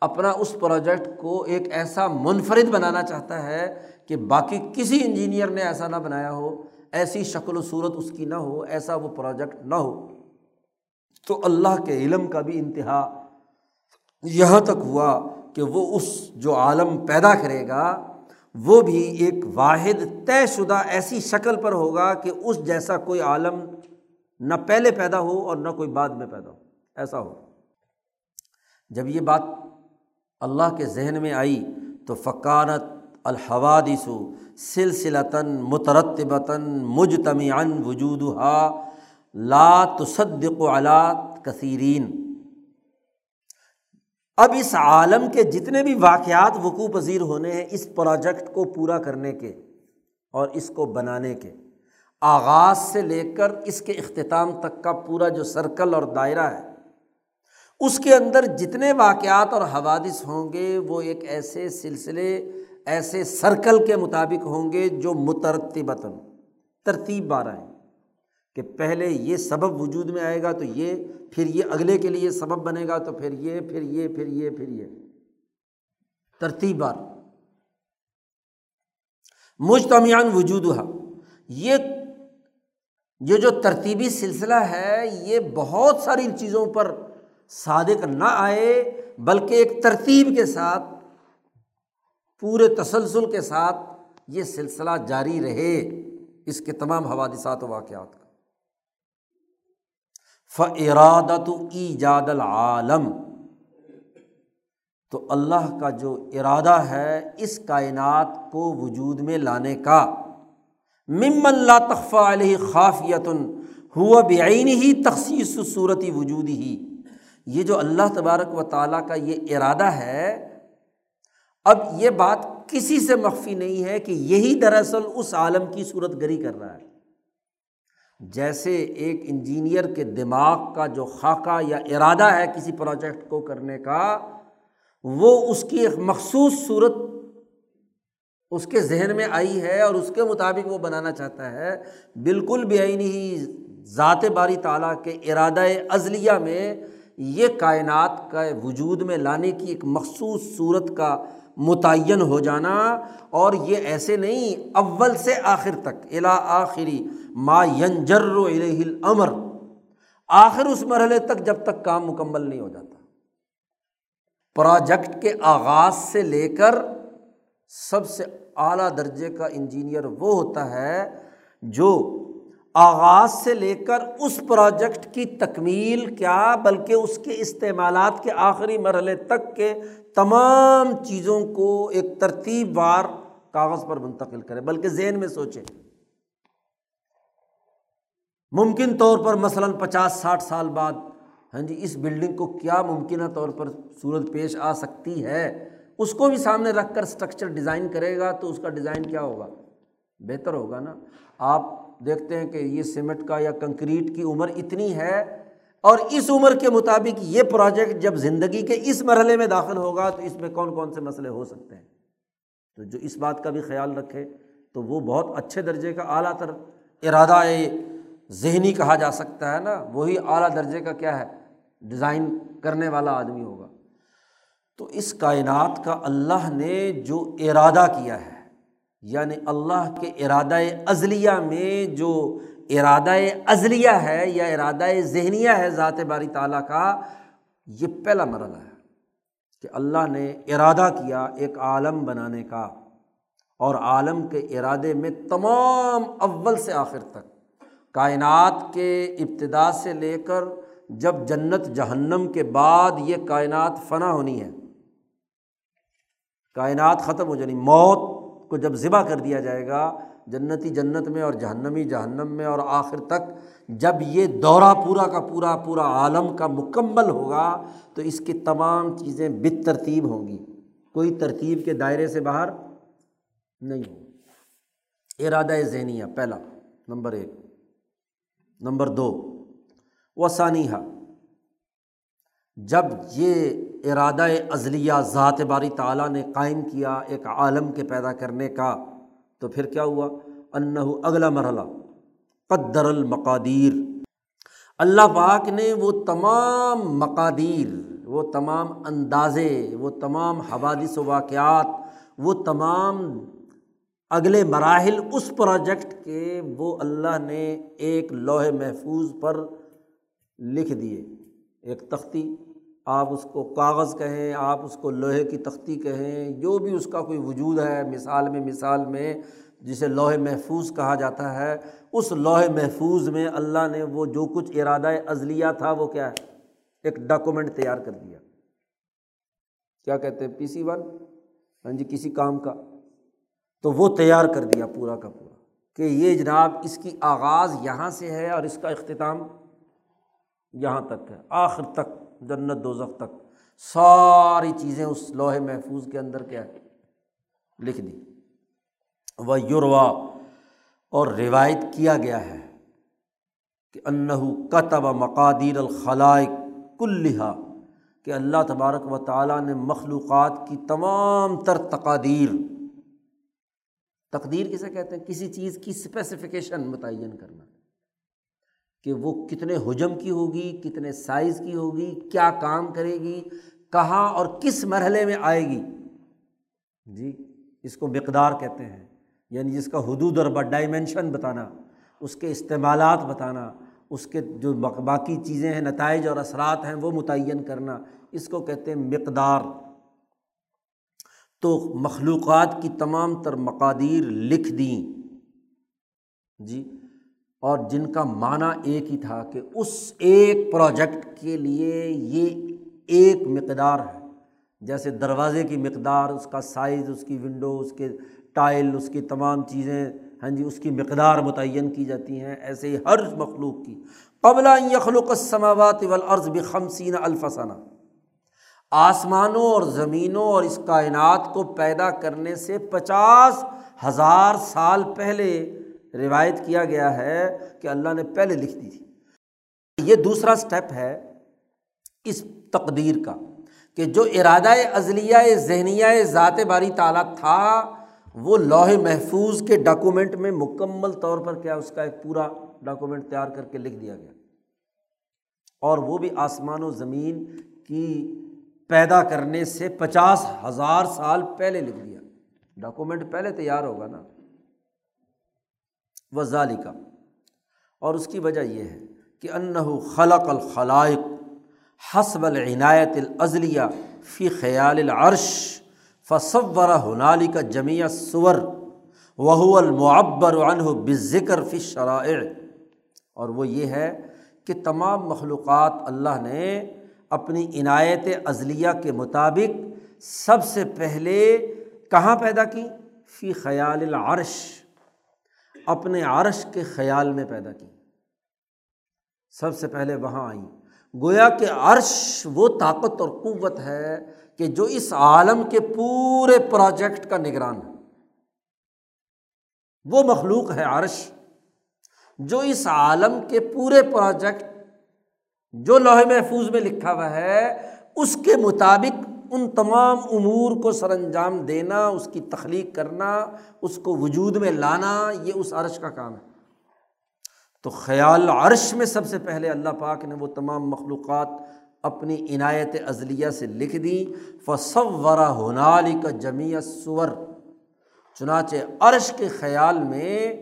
اپنا اس پروجیکٹ کو ایک ایسا منفرد بنانا چاہتا ہے کہ باقی کسی انجینئر نے ایسا نہ بنایا ہو، ایسی شکل و صورت اس کی نہ ہو، ایسا وہ پروجیکٹ نہ ہو۔ تو اللہ کے علم کا بھی انتہا یہاں تک ہوا کہ وہ اس جو عالم پیدا کرے گا، وہ بھی ایک واحد طے شدہ ایسی شکل پر ہوگا کہ اس جیسا کوئی عالم نہ پہلے پیدا ہو اور نہ کوئی بعد میں پیدا ہو۔ ایسا ہو۔ جب یہ بات اللہ کے ذہن میں آئی تو فقانت الحوادث سلسلتاً مترتبتاً مجتمعن وجود لا تصدق علات کثیرین۔ اب اس عالم کے جتنے بھی واقعات وقوع پذیر ہونے ہیں اس پروجیکٹ کو پورا کرنے کے اور اس کو بنانے کے۔ آغاز سے لے کر اس کے اختتام تک کا پورا جو سرکل اور دائرہ ہے، اس کے اندر جتنے واقعات اور حوادث ہوں گے، وہ ایک ایسے سلسلے، ایسے سرکل کے مطابق ہوں گے جو مترتبتاً ترتیب بارہ ہیں کہ پہلے یہ سبب وجود میں آئے گا تو یہ، پھر یہ اگلے کے لیے سبب بنے گا تو پھر یہ پھر یہ پھر یہ پھر یہ۔ ترتیب بار۔ مجتمیان وجود ہوا یہ یہ جو ترتیبی سلسلہ ہے، یہ بہت ساری چیزوں پر صادق نہ آئے، بلکہ ایک ترتیب کے ساتھ، پورے تسلسل کے ساتھ یہ سلسلہ جاری رہے۔ اس کے تمام حوادثات و واقعات کا۔ فرادت ایجاد العالم۔ تو اللہ کا جو ارادہ ہے اس کائنات کو وجود میں لانے کا۔ مم اللہ تخفا علیہ خافیتن ہوا بعین ہی تخصیص صورتی وجود ہی یہ جو اللہ تبارک و تعالیٰ کا یہ ارادہ ہے، اب یہ بات کسی سے مخفی نہیں ہے کہ یہی دراصل اس عالم کی صورت گری کر رہا ہے۔ جیسے ایک انجینئر کے دماغ کا جو خاکہ یا ارادہ ہے کسی پروجیکٹ کو کرنے کا، وہ اس کی ایک مخصوص صورت اس کے ذہن میں آئی ہے اور اس کے مطابق وہ بنانا چاہتا ہے، بالکل بے آئینی ہی ذات باری تعالیٰ کے ارادۂ عزلیہ میں یہ کائنات کا وجود میں لانے کی ایک مخصوص صورت کا متعین ہو جانا اور یہ ایسے نہیں، اول سے آخر تک الا آخری ما ینجر امر آخر اس مرحلے تک جب تک کام مکمل نہیں ہو جاتا۔ پروجیکٹ کے آغاز سے لے کر سب سے اعلیٰ درجے کا انجینئر وہ ہوتا ہے جو آغاز سے لے کر اس پروجیکٹ کی تکمیل کیا، بلکہ اس کے استعمالات کے آخری مرحلے تک کے تمام چیزوں کو ایک ترتیب وار کاغذ پر منتقل کرے، بلکہ ذہن میں سوچے۔ ممکن طور پر مثلاً پچاس، ساٹھ سال بعد ہاں جی اس بلڈنگ کو کیا ممکنہ طور پر صورت پیش آ سکتی ہے؟ اس کو بھی سامنے رکھ کر اسٹرکچر ڈیزائن کرے گا تو اس کا ڈیزائن کیا ہوگا؟ بہتر ہوگا نا۔ آپ دیکھتے ہیں کہ یہ سیمنٹ کا یا کنکریٹ کی عمر اتنی ہے اور اس عمر کے مطابق یہ پروجیکٹ جب زندگی کے اس مرحلے میں داخل ہوگا تو اس میں کون کون سے مسئلے ہو سکتے ہیں؟ تو جو اس بات کا بھی خیال رکھے تو وہ بہت اچھے درجے کا اعلیٰ تر ارادہ ذہنی کہا جا سکتا ہے نا۔ وہی اعلیٰ درجے کا کیا ہے؟ ڈیزائن کرنے والا آدمی ہوگا۔ تو اس کائنات کا اللہ نے جو ارادہ کیا ہے یعنی اللہ کے ارادہ ازلیہ میں جو ارادہ ازلیہ ہے یا ارادہ ذہنیہ ہے ذات باری تعالیٰ کا، یہ پہلا مرحلہ ہے کہ اللہ نے ارادہ کیا ایک عالم بنانے کا، اور عالم کے ارادے میں تمام اول سے آخر تک، کائنات کے ابتدا سے لے کر جب جنت جہنم کے بعد یہ کائنات فنا ہونی ہے کائنات ختم ہو جانی، موت کو جب ذبح کر دیا جائے گا، جنتی جنت میں اور جہنمی جہنم میں اور آخر تک جب یہ دورہ پورا کا پورا پورا عالم کا مکمل ہوگا، تو اس کی تمام چیزیں بت ترتیب ہوں گی۔ کوئی ترتیب کے دائرے سے باہر نہیں ہو ارادہ ذہنیہ، پہلا، نمبر ایک۔ نمبر دو وسانیہ جب یہ ارادہ ازلیہ ذات باری تعالیٰ نے قائم کیا ایک عالم کے پیدا کرنے کا، تو پھر کیا ہوا؟ انّ اگلا مرحلہ، قدر المقادیر۔ اللہ پاک نے وہ تمام مقادیر، وہ تمام اندازے، وہ تمام حوادث و واقعات، وہ تمام اگلے مراحل اس پروجیکٹ کے وہ اللہ نے ایک لوہے محفوظ پر لکھ دیے، ایک تختی۔ آپ اس کو کاغذ کہیں، آپ اس کو لوہے کی تختی کہیں، جو بھی اس کا کوئی وجود ہے، مثال میں مثال میں جسے لوہے محفوظ کہا جاتا ہے، اس لوہے محفوظ میں اللہ نے وہ جو کچھ ارادہ ازلیہ تھا، وہ کیا ہے؟ ایک ڈاکومنٹ تیار کر دیا۔ کیا کہتے ہیں؟ پی سی ون ہاں جی کسی کام کا۔ تو وہ تیار کر دیا پورا کا پورا۔ کہ یہ جناب اس کی آغاز یہاں سے ہے اور اس کا اختتام یہاں تک ہے، آخر تک۔ جنت دوزخ تک۔ ساری چیزیں اس لوہے محفوظ کے اندر کیا ہے؟ لکھ دی۔ وہ یوروا اور روایت کیا گیا ہے کہ انّہ قطب مقادیر الخلائق کل لہا کہ اللہ تبارک و تعالیٰ نے مخلوقات کی تمام تر تقادیر، تقدیر کسے کہتے ہیں؟ کسی چیز کی اسپیسیفکیشن متعین کرنا۔ کہ وہ کتنے حجم کی ہوگی، کتنے سائز کی ہوگی، کیا کام کرے گی، کہاں اور کس مرحلے میں آئے گی۔ جی اس کو مقدار کہتے ہیں یعنی جس کا حدود اور ڈائمینشن بتانا، اس کے استعمالات بتانا، اس کے جو باقی چیزیں ہیں، نتائج اور اثرات ہیں، وہ متعین کرنا، اس کو کہتے ہیں مقدار۔ تو مخلوقات کی تمام تر مقادیر لکھ دیں۔ جی اور جن کا معنی ایک ہی تھا کہ اس ایک پروجیکٹ کے لیے یہ ایک مقدار ہے۔ جیسے دروازے کی مقدار، اس کا سائز، اس کی ونڈو اس کے ٹائل اس کی تمام چیزیں ہاں جی اس کی مقدار متعین کی جاتی ہیں ایسے ہی ہر مخلوق کی۔ قبل یخلوق السماوات والارض بخمسین الفسانہ آسمانوں اور زمینوں اور اس کائنات کو پیدا کرنے سے پچاس ہزار سال پہلے روایت کیا گیا ہے کہ اللہ نے پہلے لکھ دی تھی۔ یہ دوسرا اسٹیپ ہے اس تقدیر کا کہ جو ارادہ ازلیہ ذہنیہ ذات باری تعالیٰ تھا، وہ لوہے محفوظ کے ڈاکومنٹ میں مکمل طور پر کیا اس کا ایک پورا ڈاکومنٹ تیار کر کے لکھ دیا گیا۔ اور وہ بھی آسمان و زمین کی پیدا کرنے سے پچاس ہزار سال پہلے لکھ دیا۔ ڈاکومنٹ پہلے تیار ہوگا نا۔ وہ ظالقہ اور اس کی وجہ یہ ہے کہ انّ خلق الخلائق حسب العنایت العضلیہ فی خیال العرش فصور ہنالی کا جمیع سور وہ المعبر عنہ بذکر فی شرائع اور وہ یہ ہے کہ تمام مخلوقات اللہ نے اپنی عنایت عضلیہ کے مطابق سب سے پہلے کہاں پیدا کی؟ فی خیال العرش۔ اپنے عرش کے خیال میں پیدا کی۔ سب سے پہلے وہاں آئیں۔ گویا کہ عرش وہ طاقت اور قوت ہے کہ جو اس عالم کے پورے پروجیکٹ کا نگران ہے۔ وہ مخلوق ہے عرش، جو اس عالم کے پورے پروجیکٹ جو لوہے محفوظ میں لکھا ہوا ہے، اس کے مطابق ان تمام امور کو سر انجام دینا، اس کی تخلیق کرنا، اس کو وجود میں لانا، یہ اس عرش کا کام ہے۔ تو خیال عرش میں سب سے پہلے اللہ پاک نے وہ تمام مخلوقات اپنی عنایت عضلیہ سے لکھ دی۔ فصور ہنالی کا جمیع سور چنانچہ عرش کے خیال میں،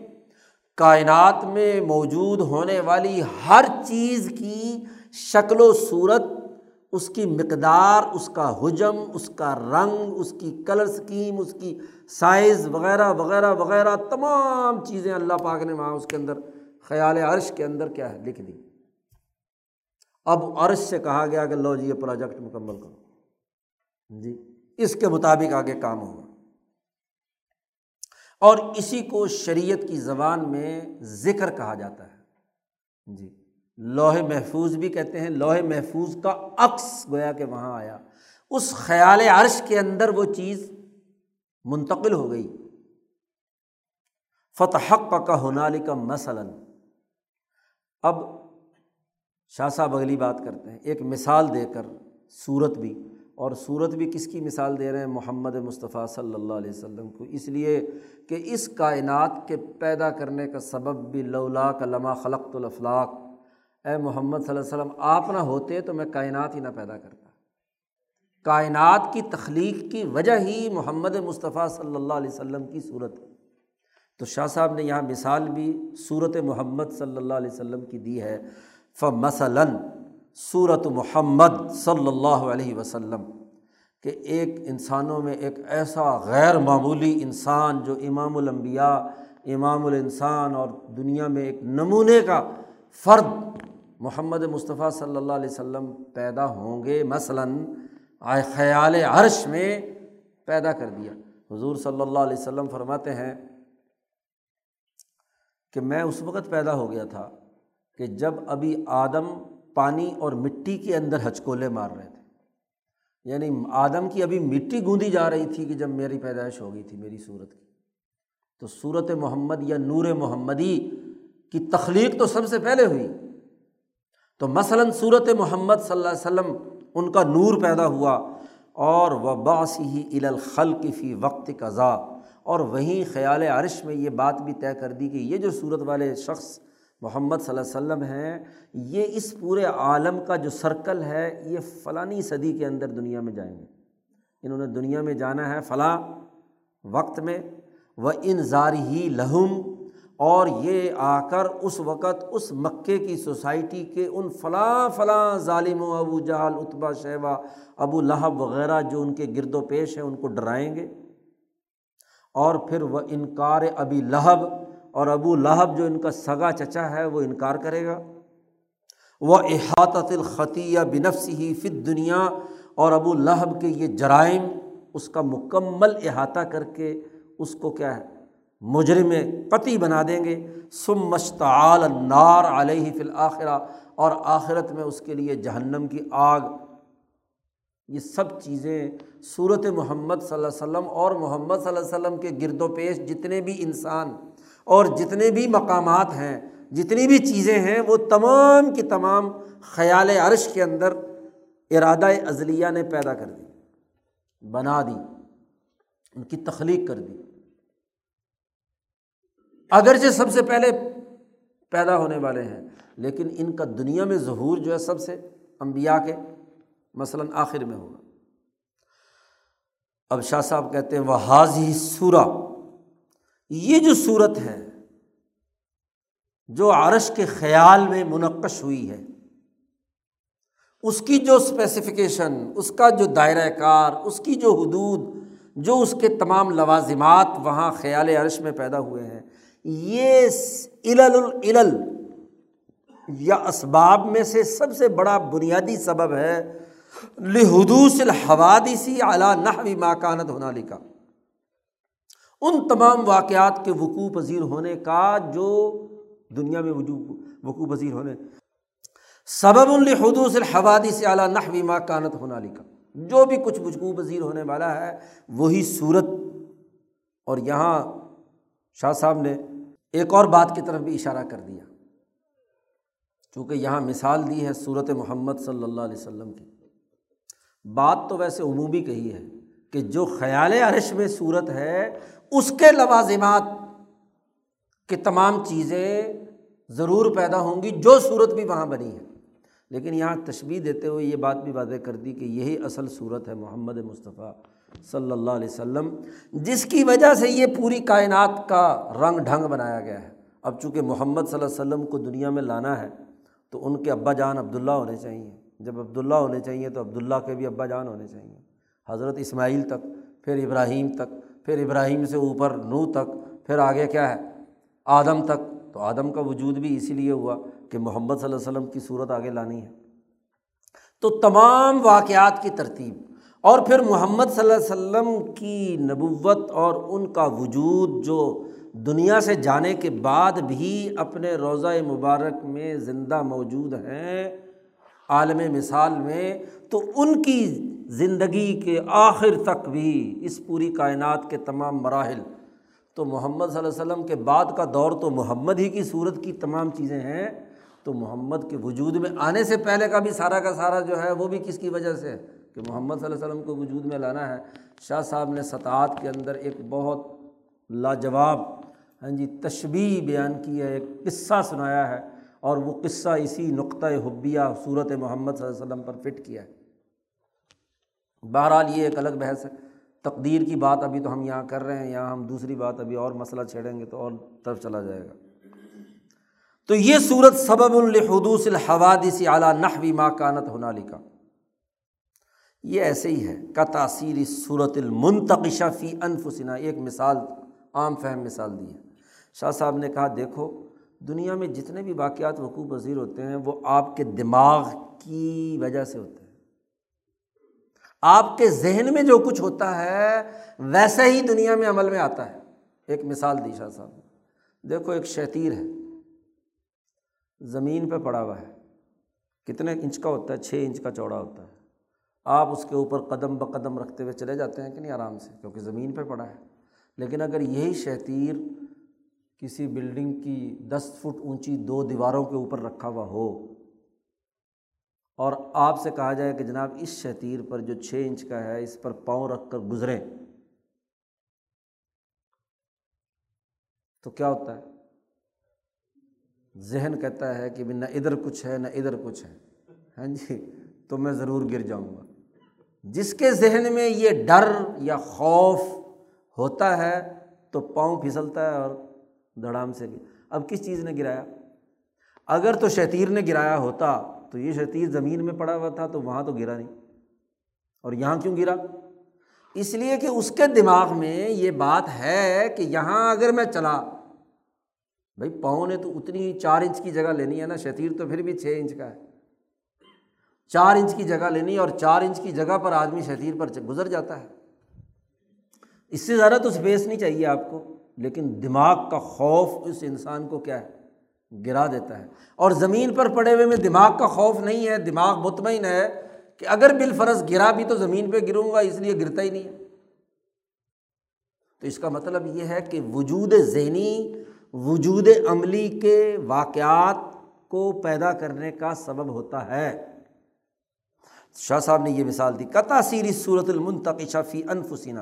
کائنات میں موجود ہونے والی ہر چیز کی شکل و صورت اس کی مقدار، اس کا حجم، اس کا رنگ، اس کی کلر اسکیم اس کی سائز وغیرہ وغیرہ وغیرہ، تمام چیزیں اللہ پاک نے وہاں اس کے اندر خیال عرش کے اندر کیا ہے، لکھ دی۔ اب عرش سے کہا گیا کہ لو جی یہ پروجیکٹ مکمل کرو۔ جی اس کے مطابق آگے کام ہوگا۔ اور اسی کو شریعت کی زبان میں ذکر کہا جاتا ہے۔ جی۔ لوہے محفوظ بھی کہتے ہیں، لوہے محفوظ کا عکس گویا کہ وہاں آیا۔ اس خیال عرش کے اندر وہ چیز منتقل ہو گئی۔ فتح کا ہنالی کا مثلاً۔ اب شاہ صاحب اگلی بات کرتے ہیں۔ ایک مثال دے کر صورت بھی۔ اور صورت بھی کس کی مثال دے رہے ہیں؟ محمد مصطفیٰ صلی اللہ علیہ وسلم کو۔ اس لیے کہ اس کائنات کے پیدا کرنے کا سبب بھی لولا کا لمحہ خلق الافلاق۔ اے محمد صلی اللہ علیہ وسلم، آپ نہ ہوتے تو میں کائنات ہی نہ پیدا کرتا۔ کائنات کی تخلیق کی وجہ ہی محمد مصطفیٰ صلی اللہ علیہ وسلم کی صورت۔ تو شاہ صاحب نے یہاں مثال بھی صورت محمد صلی اللہ علیہ وسلم کی دی ہے۔ ف مثلاً صورت محمد صلی اللہ علیہ وسلم، کہ ایک انسانوں میں ایک ایسا غیر معمولی انسان جو امام الانبیاء، امام الانسان اور دنیا میں ایک نمونے کا فرد محمد مصطفیٰ صلی اللہ علیہ وسلم پیدا ہوں گے مثلاً، آئے خیال عرش میں پیدا کر دیا۔ حضور صلی اللہ علیہ وسلم فرماتے ہیں کہ میں اس وقت پیدا ہو گیا تھا کہ جب ابھی آدم پانی اور مٹی کے اندر ہچکولے مار رہے تھے۔ یعنی آدم کی ابھی مٹی گوندی جا رہی تھی کہ جب میری پیدائش ہو گئی تھی، میری صورت کی۔ تو صورت محمد یا نور محمدی کی تخلیق تو سب سے پہلے ہوئی۔ تو مثلاً صورت محمد صلی اللہ علیہ وسلم ان کا نور پیدا ہوا اور و باسی ہی الخل فی وقت قضا اور وہیں خیال عرش میں یہ بات بھی طے کر دی کہ یہ جو صورت والے شخص محمد صلی اللہ علیہ وسلم ہیں، یہ اس پورے عالم کا جو سرکل ہے، یہ فلانی صدی کے اندر دنیا میں جائیں گے۔ انہوں نے دنیا میں جانا ہے فلاں وقت میں وہ ان ظاری لہم اور یہ آ کر اس وقت اس مکے کی سوسائٹی کے ان فلاں فلاں ظالم و ابو جہل اتبا شہبہ ابو لہب وغیرہ جو ان کے گرد و پیش ہیں، ان کو ڈرائیں گے۔ اور پھر وہ انکار ابھی لہب اور ابو لہب جو ان کا سگا چچا ہے، وہ انکار کرے گا۔ وہ احاطت الخطیہ بنفس ہی فت دنیا اور ابو لہب کے یہ جرائم اس کا مکمل احاطہ کر کے اس کو کیا ہے؟ مجرم قطعی بنا دیں گے۔ سم مشتعال نار علیہ فی الآخرہ اور آخرت میں اس کے لیے جہنم کی آگ۔ یہ سب چیزیں صورت محمد صلی اللہ علیہ وسلم اور محمد صلی اللہ علیہ وسلم کے گرد و پیش جتنے بھی انسان اور جتنے بھی مقامات ہیں، جتنی بھی چیزیں ہیں، وہ تمام کی تمام خیال عرش کے اندر ارادہ عضلیہ نے پیدا کر دی، بنا دی، ان کی تخلیق کر دی۔ اگرچہ سب سے پہلے پیدا ہونے والے ہیں، لیکن ان کا دنیا میں ظہور جو ہے سب سے امبیا کے مثلاً آخر میں ہوگا۔ اب شاہ صاحب کہتے ہیں وہ حاضی سورا یہ جو صورت ہے، جو عرش کے خیال میں منقش ہوئی ہے، اس کی جو اسپیسیفکیشن اس کا جو دائرۂ کار، اس کی جو حدود، جو اس کے تمام لوازمات وہاں خیال عرش میں پیدا ہوئے ہیں یہ علل یا اسباب میں سے سب سے بڑا بنیادی سبب ہے لحدوس الحوادثی اعلیٰ نحوی ماکانت ہونا لکھا ان تمام واقعات کے وقوع پذیر ہونے کا جو دنیا میں وجوہ وقوع پذیر ہونے۔ سبب الحدوس الحوادث اعلیٰ نحوی ماکانت ہونا لکھا جو بھی کچھ وقوع پذیر ہونے والا ہے، وہی صورت۔ اور یہاں شاہ صاحب نے ایک اور بات کی طرف بھی اشارہ کر دیا۔ چونکہ یہاں مثال دی ہے صورت محمد صلی اللہ علیہ وسلم کی۔ بات تو ویسے عمومی کہی ہے کہ جو خیال عرش میں صورت ہے، اس کے لوازمات کہ تمام چیزیں ضرور پیدا ہوں گی جو صورت بھی وہاں بنی ہے۔ لیکن یہاں تشبیح دیتے ہوئے یہ بات بھی واضح کر دی کہ یہی اصل صورت ہے محمد مصطفیٰ۔ صلی اللہ علیہ وسلم، جس کی وجہ سے یہ پوری کائنات کا رنگ ڈھنگ بنایا گیا ہے۔ اب چونکہ محمد صلی اللہ علیہ وسلم کو دنیا میں لانا ہے، تو ان کے ابا جان عبداللہ ہونے چاہیے۔ جب عبداللہ ہونے چاہیے تو عبداللہ کے بھی ابا جان ہونے چاہیے۔ حضرت اسماعیل تک، پھر ابراہیم تک، پھر ابراہیم سے اوپر نو تک، پھر آگے کیا ہے؟ آدم تک۔ تو آدم کا وجود بھی اسی لیے ہوا کہ محمد صلی اللہ علیہ وسلم کی صورت آگے لانی ہے۔ تو تمام واقعات کی ترتیب اور پھر محمد صلی اللہ علیہ وسلم کی نبوت اور ان کا وجود جو دنیا سے جانے کے بعد بھی اپنے روضہ مبارک میں زندہ موجود ہیں، عالم مثال میں، تو ان کی زندگی کے آخر تک بھی اس پوری کائنات کے تمام مراحل۔ تو محمد صلی اللہ علیہ وسلم کے بعد کا دور تو محمد ہی کی صورت کی تمام چیزیں ہیں۔ تو محمد کے وجود میں آنے سے پہلے کا بھی سارا کا سارا جو ہے وہ بھی کس کی وجہ سے ہے؟ کہ محمد صلی اللہ علیہ وسلم کو وجود میں لانا ہے۔ شاہ صاحب نے سطعات کے اندر ایک بہت لاجواب ہاں جی تشبیح بیان کی ہے، ایک قصہ سنایا ہے اور وہ قصہ اسی نقطۂ حبیہ صورت محمد صلی اللہ علیہ وسلم پر فٹ کیا ہے۔ بہرحال یہ ایک الگ بحث ہے۔ تقدیر کی بات ابھی تو ہم یہاں کر رہے ہیں، یہاں ہم دوسری بات ابھی اور مسئلہ چھیڑیں گے تو اور طرف چلا جائے گا۔ تو یہ صورت سبب الحدوس الحوادث اعلیٰ نحوی ماں کانت ہونا لکھا یہ ایسے ہی ہے۔ کا تاثیر صورت المنتقشہ فی انفسنا ایک مثال، عام فہم مثال دی ہے۔ شاہ صاحب نے کہا، دیکھو، دنیا میں جتنے بھی واقعات وقوع پذیر ہوتے ہیں، وہ آپ کے دماغ کی وجہ سے ہوتے ہیں۔ آپ کے ذہن میں جو کچھ ہوتا ہے، ویسے ہی دنیا میں عمل میں آتا ہے۔ ایک مثال دی شاہ صاحب دیکھو، ایک شتیر ہے، زمین پہ پڑا ہوا ہے۔ کتنے انچ کا ہوتا ہے؟ چھ انچ کا چوڑا ہوتا ہے۔ آپ اس کے اوپر قدم بقدم رکھتے ہوئے چلے جاتے ہیں کہ نہیں آرام سے، کیونکہ زمین پہ پڑا ہے۔ لیکن اگر یہی شتیر کسی بلڈنگ کی دس فٹ اونچی دو دیواروں کے اوپر رکھا ہوا ہو، اور آپ سے کہا جائے کہ جناب اس شتیر پر جو چھ انچ کا ہے، اس پر پاؤں رکھ کر گزریں، تو کیا ہوتا ہے؟ ذہن کہتا ہے کہ نہ ادھر کچھ ہے، نہ ادھر کچھ ہے۔ ہاں جی تو میں ضرور گر جاؤں گا۔ جس کے ذہن میں یہ ڈر یا خوف ہوتا ہے تو پاؤں پھسلتا ہے اور دھڑام سے بھی اب کس چیز نے گرایا؟ اگر تو شتیر نے گرایا ہوتا تو یہ شتیر زمین میں پڑا ہوا تھا تو وہاں تو گرا نہیں۔ اور یہاں کیوں گرا؟ اس لیے کہ اس کے دماغ میں یہ بات ہے کہ یہاں اگر میں چلا، بھائی پاؤں نے تو اتنی چار انچ کی جگہ لینی ہے نا شتیر تو پھر بھی چھ انچ کا ہے۔ چار انچ کی جگہ لینی اور چار انچ کی جگہ پر آدمی شتیر پر گزر جاتا ہے۔ اس سے زیادہ تو اسپیس نہیں چاہیے آپ کو، لیکن دماغ کا خوف اس انسان کو کیا ہے؟ گرا دیتا ہے۔ اور زمین پر پڑے ہوئے میں دماغ کا خوف نہیں ہے، دماغ مطمئن ہے کہ اگر بالفرض گرا بھی تو زمین پہ گروں گا، اس لیے گرتا ہی نہیں ہے۔ تو اس کا مطلب یہ ہے کہ وجود ذہنی، وجود عملی کے واقعات کو پیدا کرنے کا سبب ہوتا ہے۔ شاہ صاحب نے یہ مثال دی کا تاثیری صورت المنتقشہ فی انفسینہ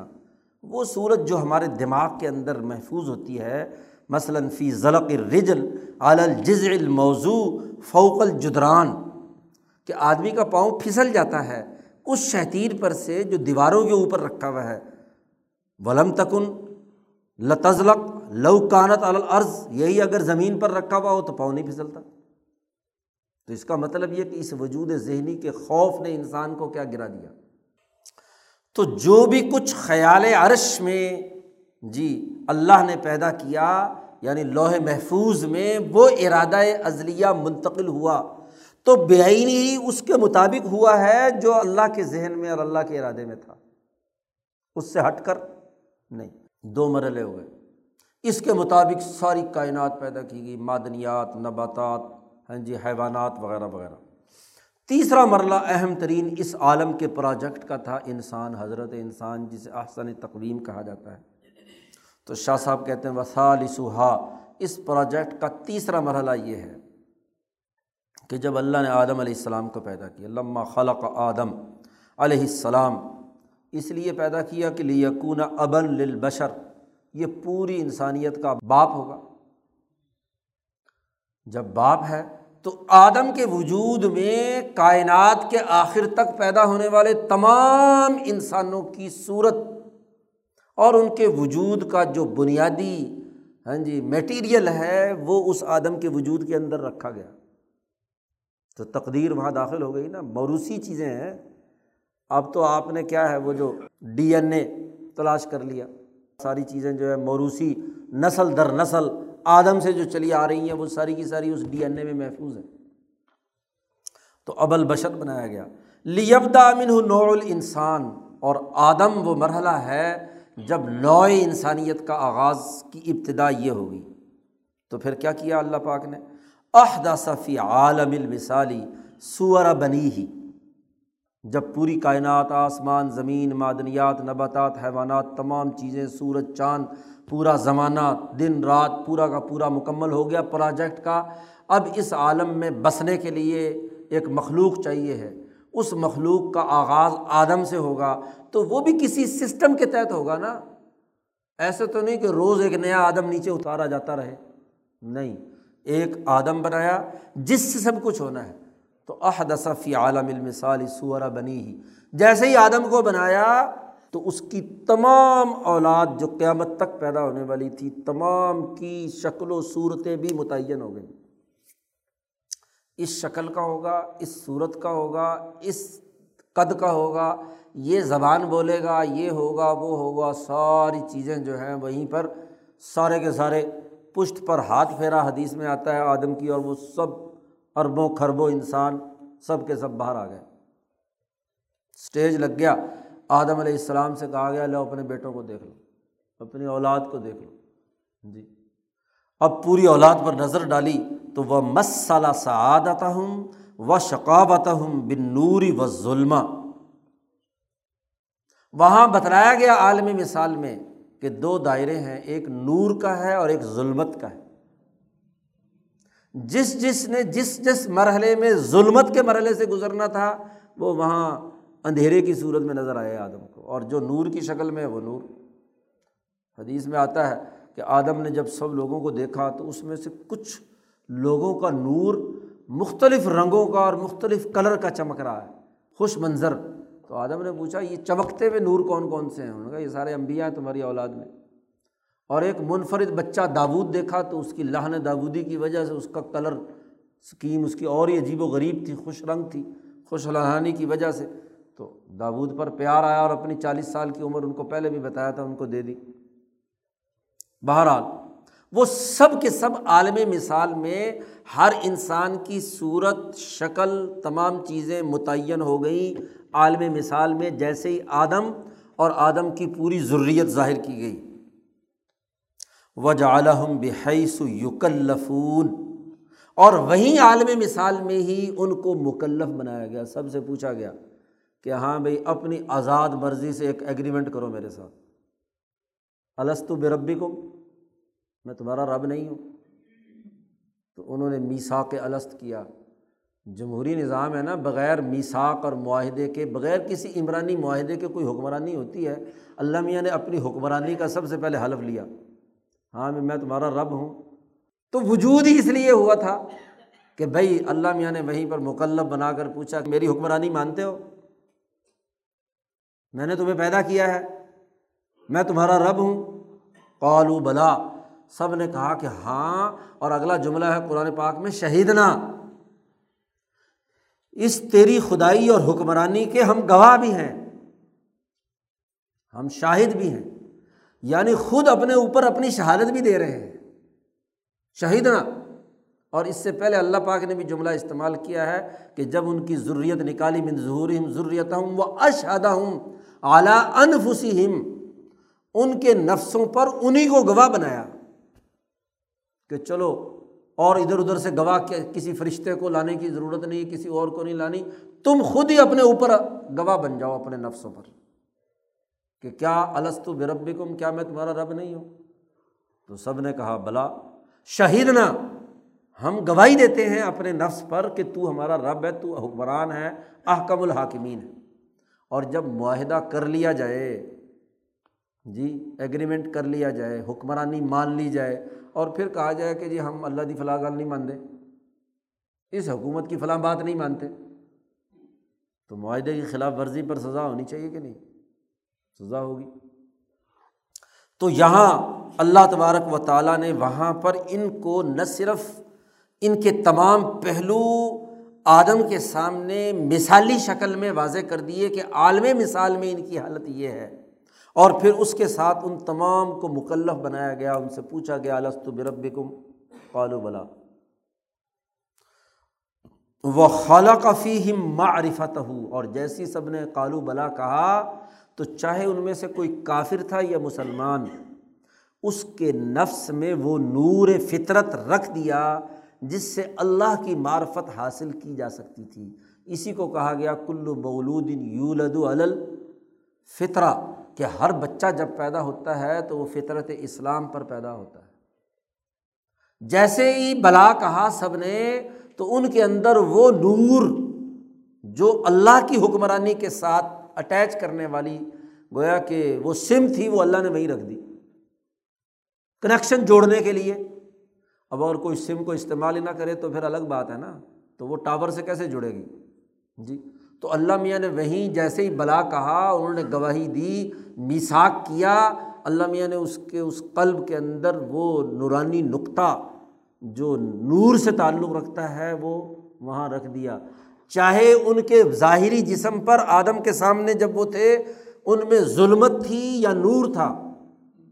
وہ صورت جو ہمارے دماغ کے اندر محفوظ ہوتی ہے، مثلاً فی ضلق الرجل الجز الموضوع فوق الجدران، کہ آدمی کا پاؤں پھسل جاتا ہے اس شہتیر پر سے جو دیواروں کے اوپر رکھا ہوا ہے۔ ولم تکن لتزلق لو کانت العرض یہی اگر زمین پر رکھا ہوا ہو تو پاؤں نہیں پھسلتا۔ تو اس کا مطلب یہ کہ اس وجود ذہنی کے خوف نے انسان کو کیا گرا دیا؟ تو جو بھی کچھ خیال عرش میں جی اللہ نے پیدا کیا یعنی لوہے محفوظ میں وہ ارادہ ازلیہ منتقل ہوا، تو بے آئینی ہی اس کے مطابق ہوا ہے جو اللہ کے ذہن میں اور اللہ کے ارادے میں تھا۔ اس سے ہٹ کر نہیں، دو مرحلے ہو گئے۔ اس کے مطابق ساری کائنات پیدا کی گئی، معدنیات، نباتات ہاں جی حیوانات وغیرہ وغیرہ۔ تیسرا مرلہ اہم ترین اس عالم کے پروجیکٹ کا تھا انسان، حضرت انسان، جسے احسن تقویم کہا جاتا ہے۔ تو شاہ صاحب کہتے ہیں وسال سہا اس پروجیکٹ کا تیسرا مرحلہ یہ ہے کہ جب اللہ نے آدم علیہ السلام کو پیدا کیا لمہ خلق آدم علیہ السلام، اس لیے پیدا کیا کہ لیکون ابن للبشر۔ یہ پوری انسانیت کا باپ ہوگا۔ جب باپ ہے تو آدم کے وجود میں کائنات کے آخر تک پیدا ہونے والے تمام انسانوں کی صورت اور ان کے وجود کا جو بنیادی ہاں جی میٹیریل ہے، وہ اس آدم کے وجود کے اندر رکھا گیا۔ تو تقدیر وہاں داخل ہو گئی نا، موروثی چیزیں ہیں۔ اب تو آپ نے کیا ہے، وہ جو ڈی این اے تلاش کر لیا۔ ساری چیزیں جو ہے، موروثی نسل در نسل آدم سے جو چلی آ رہی ہیں، وہ ساری کی ساری اس ڈی این اے میں محفوظ ہے تو ابل بشر بنایا گیا۔ لیبدا امن نوع انسان اور آدم وہ مرحلہ ہے جب نوع انسانیت کا آغاز کی ابتدا یہ ہوگی تو پھر کیا کیا اللہ پاک نے؟ عہدہ صفی عالم المثالی سور بنی ہی جب پوری کائنات، آسمان، زمین، معدنیات، نباتات، حیوانات، تمام چیزیں، سورج، چاند، پورا زمانہ، دن، رات، پورا کا پورا مکمل ہو گیا پروجیکٹ کا، اب اس عالم میں بسنے کے لیے ایک مخلوق چاہیے ہے۔ اس مخلوق کا آغاز آدم سے ہوگا، تو وہ بھی کسی سسٹم کے تحت ہوگا نا۔ ایسے تو نہیں کہ روز ایک نیا آدم نیچے اتارا جاتا رہے، نہیں، ایک آدم بنایا جس سے سب کچھ ہونا ہے۔ تو احدثفی عالم المثال سورہ بنی ہی جیسے ہی آدم کو بنایا تو اس کی تمام اولاد جو قیامت تک پیدا ہونے والی تھی، تمام کی شکل و صورتیں بھی متعین ہو گئیں۔ اس شکل کا ہوگا، اس صورت کا ہوگا، اس قد کا ہوگا، یہ زبان بولے گا، یہ ہوگا، وہ ہوگا، ساری چیزیں جو ہیں وہیں پر سارے کے سارے پشت پر ہاتھ پھیرا حدیث میں آتا ہے آدم کی اور وہ سب اربوں کھربوں انسان سب کے سب باہر آ گئے۔ اسٹیج لگ گیا۔ آدم علیہ السلام سے کہا گیا، لو اپنے بیٹوں کو دیکھ لو، اپنی اولاد کو دیکھ لو۔ جی۔ اب پوری اولاد پر نظر ڈالی تو وہ مسالہ سعادت ہوں و شقابت ہوں بن نوری و ظلم وہاں بتلایا گیا عالمی مثال میں کہ دو دائرے ہیں، ایک نور کا ہے اور ایک ظلمت کا ہے۔ جس جس نے جس جس مرحلے میں ظلمت کے مرحلے سے گزرنا تھا، وہ وہاں اندھیرے کی صورت میں نظر آئے آدم کو۔ اور جو نور کی شکل میں ہے، وہ نور۔ حدیث میں آتا ہے کہ آدم نے جب سب لوگوں کو دیکھا تو اس میں سے کچھ لوگوں کا نور مختلف رنگوں کا اور مختلف کلر کا چمک رہا ہے، خوش منظر۔ تو آدم نے پوچھا، یہ چمکتے ہوئے نور کون کون سے ہیں؟ انہوں نے کہا، یہ سارے انبیاء ہیں تمہاری اولاد میں۔ اور ایک منفرد بچہ داود دیکھا تو اس کی لہن داودی کی وجہ سے اس کا کلر اسکیم اس کی اور ہی عجیب و غریب تھی، خوش رنگ تھی، خوش لہانی کی وجہ سے۔ تو داود پر پیار آیا اور اپنی چالیس سال کی عمر ان کو پہلے بھی بتایا تھا، ان کو دے دی۔ بہرحال، وہ سب کے سب عالم مثال میں ہر انسان کی صورت، شکل، تمام چیزیں متعین ہو گئیں عالم مثال میں، جیسے ہی آدم اور آدم کی پوری ضروریت ظاہر کی گئی۔ وجہ عالم بحیث یوکلفون اور وہیں عالم مثال میں ہی ان کو مکلف بنایا گیا۔ سب سے پوچھا گیا کہ ہاں بھائی، اپنی آزاد مرضی سے ایک ایگریمنٹ کرو میرے ساتھ۔ السط بے ربی کو میں تمہارا رب نہیں ہوں۔ تو انہوں نے میساک الست کیا۔ جمہوری نظام ہے نا، بغیر میساک اور معاہدے کے، بغیر کسی عمرانی معاہدے کے کوئی حکمرانی ہوتی ہے۔ اللہ میاں نے اپنی حکمرانی کا سب سے پہلے حلف لیا۔ ہاں میں تمہارا رب ہوں۔ تو وجود ہی اس لیے ہوا تھا کہ بھائی اللہ میاں نے وہیں پر مکلب بنا کر پوچھا کہ میری حکمرانی مانتے ہو؟ میں نے تمہیں پیدا کیا ہے۔ میں تمہارا رب ہوں۔ قالو بلا۔ سب نے کہا کہ ہاں اور اگلا جملہ ہے قرآن پاک میں شہیدنا۔ اس تیری خدائی اور حکمرانی کے ہم گواہ بھی ہیں۔ ہم شاہد بھی ہیں۔ یعنی خود اپنے اوپر اپنی شہادت بھی دے رہے ہیں۔ شہیدنا اور اس سے پہلے اللہ پاک نے بھی جملہ استعمال کیا ہے کہ جب ان کی ضروریت نکالی من ظہور ضروریت ہوں وہ اشہدہ ہوں اعلیٰ انفسی ہم ان کے نفسوں پر انہیں کو گواہ بنایا کہ چلو اور ادھر ادھر سے گواہ کسی فرشتے کو لانے کی ضرورت نہیں، کسی اور کو نہیں لانی، تم خود ہی اپنے اوپر گواہ بن جاؤ اپنے نفسوں پر۔ کہ کیا السط برب کم کیا میں تمہارا رب نہیں ہوں؟ تو سب نے کہا، بلا، شہید نا ہم گواہی دیتے ہیں اپنے نفس پر کہ تو ہمارا رب ہے، تو حکمران ہے، احکم الحاکمین ہے۔ اور جب معاہدہ کر لیا جائے جی ایگریمنٹ کر لیا جائے، حکمرانی مان لی جائے، اور پھر کہا جائے کہ جی ہم اللہ دی فلاح گال نہیں مانتے۔ اس حکومت کی فلاں بات نہیں مانتے۔ تو معاہدے کی خلاف ورزی پر سزا ہونی چاہیے کہ نہیں؟ سزا ہوگی۔ تو یہاں اللہ تبارک و تعالیٰ نے وہاں پر ان کو نہ صرف ان کے تمام پہلو آدم کے سامنے مثالی شکل میں واضح کر دیے کہ عالم مثال میں ان کی حالت یہ ہے، اور پھر اس کے ساتھ ان تمام کو مکلف بنایا گیا، ان سے پوچھا گیا السط برب کم قالو بلا۔ وہ خالہ کا فی ہم معرفت ہو اور جیسی سب نے کالو بلا کہا تو چاہے ان میں سے کوئی کافر تھا یا مسلمان، اس کے نفس میں وہ نور فطرت رکھ دیا جس سے اللہ کی معرفت حاصل کی جا سکتی تھی۔ اسی کو کہا گیا، کلو مولود یولد الل فطرہ کہ ہر بچہ جب پیدا ہوتا ہے تو وہ فطرت اسلام پر پیدا ہوتا ہے۔ جیسے ہی بلا کہا سب نے، تو ان کے اندر وہ نور جو اللہ کی حکمرانی کے ساتھ اٹیچ کرنے والی، گویا کہ وہ سم تھی، وہ اللہ نے وہیں رکھ دی۔ کنیکشن جوڑنے کے لیے۔ اب اگر کوئی سم کو استعمال ہی نہ کرے تو پھر الگ بات ہے نا۔ تو وہ ٹاور سے کیسے جڑے گی؟ جی۔ تو اللہ میاں نے وہیں جیسے ہی بلا کہا، انہوں نے گواہی دی میساک کیا۔ اللہ میاں نے اس کے، اس قلب کے اندر وہ نورانی نقطہ جو نور سے تعلق رکھتا ہے، وہ وہاں رکھ دیا۔ چاہے ان کے ظاہری جسم پر آدم کے سامنے جب وہ تھے، ان میں ظلمت تھی یا نور تھا؟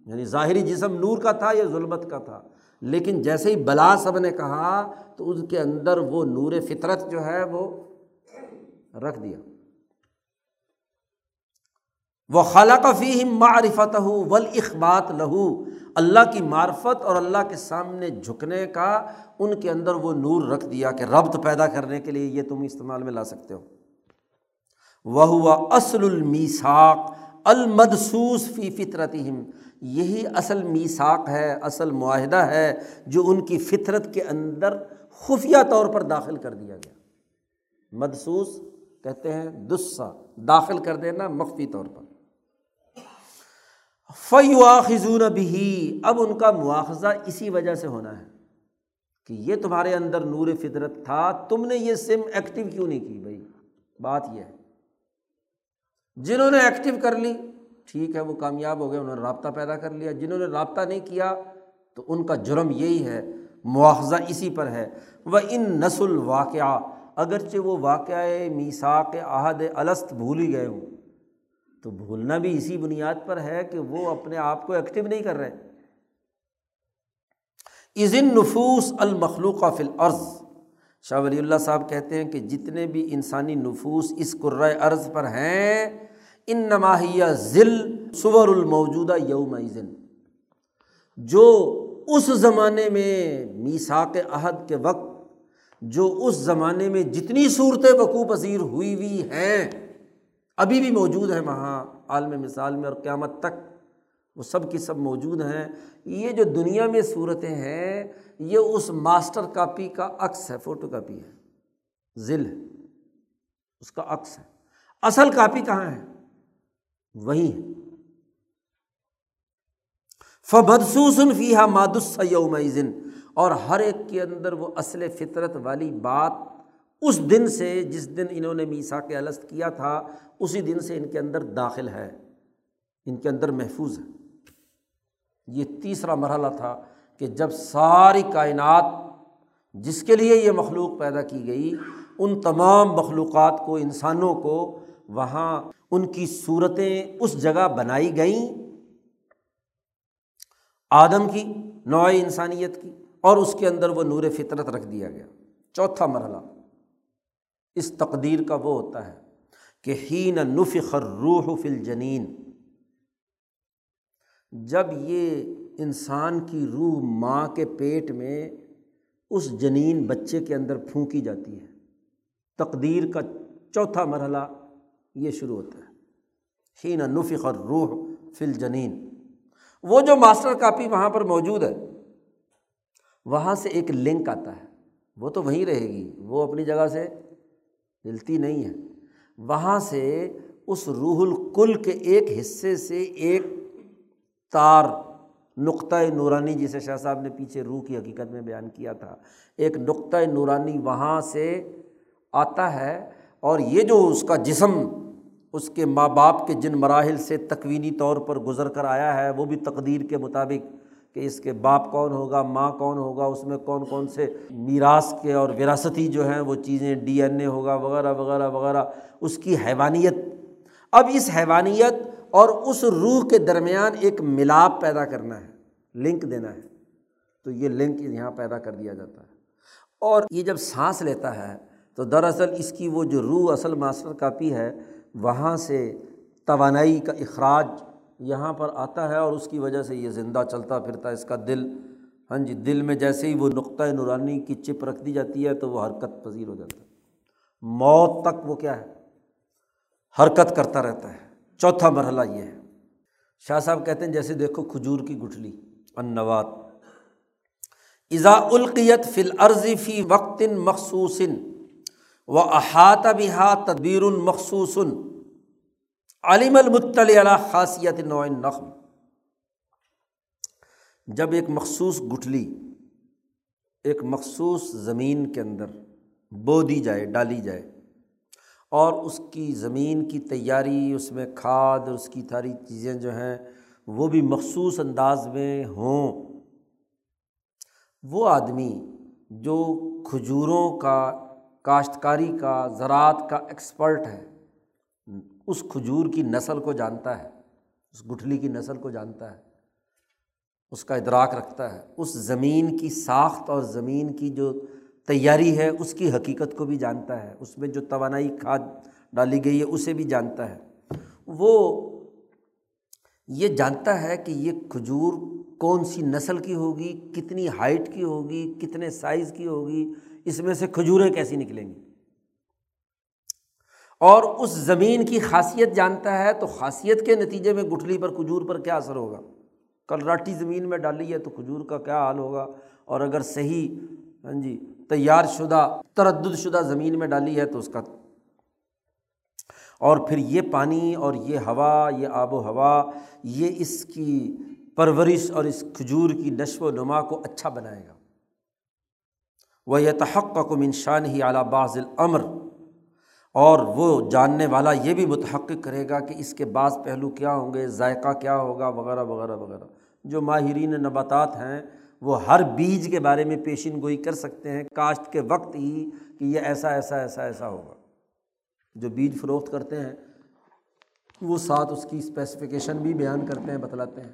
یعنی ظاہری جسم نور کا تھا یا ظلمت کا تھا؟ لیکن جیسے ہی بلا سب نے کہا تو اس کے اندر وہ نور فطرت جو ہے وہ رکھ دیا۔ وہ خالہ کا فی معرفت ہو ول اخبات لہو، اللہ کی معرفت اور اللہ کے سامنے جھکنے کا ان کے اندر وہ نور رکھ دیا کہ ربط پیدا کرنے کے لیے یہ تم استعمال میں لا سکتے ہو۔ وہ ہوا اصل المیساک المدسوس فی فطرت یہی اصل میساک ہے، اصل معاہدہ ہے جو ان کی فطرت کے اندر خفیہ طور پر داخل کر دیا گیا۔ مدسوس کہتے ہیں دسا داخل کر دینا مخفی طور پر۔ فیواخذون بھی اب ان کا مواخذہ اسی وجہ سے ہونا ہے کہ یہ تمہارے اندر نور فطرت تھا، تم نے یہ سم ایکٹیو کیوں نہیں کی؟ بھائی، بات یہ ہے۔ جنہوں نے ایکٹیو کر لی، ٹھیک ہے، وہ کامیاب ہو گئے، انہوں نے رابطہ پیدا کر لیا۔ جنہوں نے رابطہ نہیں کیا، تو ان کا جرم یہی ہے، مواخذہ اسی پر ہے۔ وہ ان نسل واقعہ اگرچہ وہ واقعہ میساک عہد الست بھول ہی گئے ہوں۔ تو بھولنا بھی اسی بنیاد پر ہے کہ وہ اپنے آپ کو ایکٹیو نہیں کر رہے۔ عزن نفوس المخلوق فل عرض شاہ ولی اللہ صاحب کہتے ہیں کہ جتنے بھی انسانی نفوس اس قرۂۂ عرض پر ہیں ان نماہیہ ذل صور الموجودہ یوم عزن جو اس زمانے میں میساک عہد کے وقت، جو اس زمانے میں جتنی صورتیں وقوع پذیر ہوئی ہوئی ہیں ابھی بھی موجود ہیں وہاں، عالم مثال میں اور قیامت تک۔ وہ سب کی سب موجود ہیں۔ یہ جو دنیا میں صورتیں ہیں، یہ اس ماسٹر کاپی کا عکس ہے، فوٹو کاپی ہے۔ ذل ہے۔ اس کا عکس ہے۔ اصل کاپی کہاں ہے؟ وہی ہے۔ فبدسوسن فیحا مادس یوم اور ہر ایک کے اندر وہ اصل فطرت والی بات اس دن سے جس دن انہوں نے میسا کے الست کیا تھا، اسی دن سے ان کے اندر داخل ہے، ان کے اندر محفوظ ہے۔ یہ تیسرا مرحلہ تھا کہ جب ساری کائنات، جس کے لیے یہ مخلوق پیدا کی گئی، ان تمام مخلوقات کو، انسانوں کو وہاں ان کی صورتیں اس جگہ بنائی گئیں، آدم کی نوع انسانیت کی، اور اس کے اندر وہ نور فطرت رکھ دیا گیا۔ چوتھا مرحلہ۔ اس تقدیر کا وہ ہوتا ہے کہ ہی نہ نفخر روح فل جنین جب یہ انسان کی روح ماں کے پیٹ میں اس جنین بچے کے اندر پھونکی جاتی ہے۔ تقدیر کا چوتھا مرحلہ یہ شروع ہوتا ہے۔ ہی نہ نفخر روح فل جنین وہ جو ماسٹر کاپی وہاں پر موجود ہے، وہاں سے ایک لنک آتا ہے۔ وہ تو وہیں رہے گی، وہ اپنی جگہ سے ہلتی نہیں ہے۔ وہاں سے اس روح الکل کے ایک حصے سے ایک تار، نقطۂ نورانی جسے شاہ صاحب نے پیچھے روح کی حقیقت میں بیان کیا تھا، ایک نقطۂ نورانی وہاں سے آتا ہے اور یہ جو اس کا جسم، اس کے ماں باپ کے جن مراحل سے تکوینی طور پر گزر کر آیا ہے، وہ بھی تقدیر کے مطابق کہ اس کے باپ کون ہوگا، ماں کون ہوگا، اس میں کون کون سے میراث کے اور وراثتی جو ہیں وہ چیزیں، ڈی این اے ہوگا، وغیرہ وغیرہ وغیرہ، اس کی حیوانیت۔ اب اس حیوانیت اور اس روح کے درمیان ایک ملاپ پیدا کرنا ہے، لنک دینا ہے۔ تو یہ لنک یہاں پیدا کر دیا جاتا ہے۔ اور یہ جب سانس لیتا ہے، تو دراصل اس کی وہ جو روح اصل ماسٹر کاپی ہے، وہاں سے توانائی کا اخراج یہاں پر آتا ہے اور اس کی وجہ سے یہ زندہ چلتا پھرتا ہے، اس کا دل۔ ہاں جی دل میں جیسے ہی وہ نقطۂ نورانی کی چپ رکھ دی جاتی ہے تو وہ حرکت پذیر ہو جاتا ہے۔ موت تک وہ کیا ہے؟ حرکت کرتا رہتا ہے۔ چوتھا مرحلہ یہ ہے۔ شاہ صاحب کہتے ہیں جیسے دیکھو کھجور کی گٹھلی انوات ازا القیت فل عرضی فی وقت مخصوص و احاطہ بحا تدبیر مخصوص۔ علیم المطل علیہ خاصیت نوع نقم جب ایک مخصوص گٹھلی، ایک مخصوص زمین کے اندر بو دی جائے، ڈالی جائے، اور اس کی زمین کی تیاری، اس میں کھاد، اس کی ساری چیزیں جو ہیں، وہ بھی مخصوص انداز میں ہوں، وہ آدمی جو کھجوروں کا، کاشتکاری کا، زراعت کا ایکسپرٹ ہے اس کھجور کی نسل کو جانتا ہے، اس گٹھلی کی نسل کو جانتا ہے، اس کا ادراک رکھتا ہے، اس زمین کی ساخت اور زمین کی جو تیاری ہے، اس کی حقیقت کو بھی جانتا ہے، اس میں جو توانائی کھاد ڈالی گئی ہے، اسے بھی جانتا ہے۔ وہ یہ جانتا ہے کہ یہ کھجور کون سی نسل کی ہوگی، کتنی ہائٹ کی ہوگی، کتنے سائز کی ہوگی، اس میں سے کھجوریں کیسی نکلیں گی۔ اور اس زمین کی خاصیت جانتا ہے تو خاصیت کے نتیجے میں گٹھلی پر کھجور پر کیا اثر ہوگا؟ کلراٹھی زمین میں ڈالی ہے تو کھجور کا کیا حال ہوگا؟ اور اگر صحیح ہاں جی تیار شدہ، تردد شدہ زمین میں ڈالی ہے تو اس کا۔ اور پھر یہ پانی اور یہ ہوا، یہ آب و ہوا، یہ اس کی پرورش اور اس کھجور کی نشو و نما کو اچھا بنائے گا۔ وہ یہ تحق کو منشان ہی اعلیٰ باز العمر اور وہ جاننے والا یہ بھی متحقق کرے گا کہ اس کے بعض پہلو کیا ہوں گے، ذائقہ کیا ہوگا، وغیرہ وغیرہ وغیرہ۔ جو ماہرین نباتات ہیں، وہ ہر بیج کے بارے میں پیشین گوئی کر سکتے ہیں۔ کاشت کے وقت ہی کہ یہ ایسا ایسا ایسا ایسا ہوگا۔ جو بیج فروخت کرتے ہیں، وہ ساتھ اس کی اسپیسیفکیشن بھی بیان کرتے ہیں، بتلاتے ہیں۔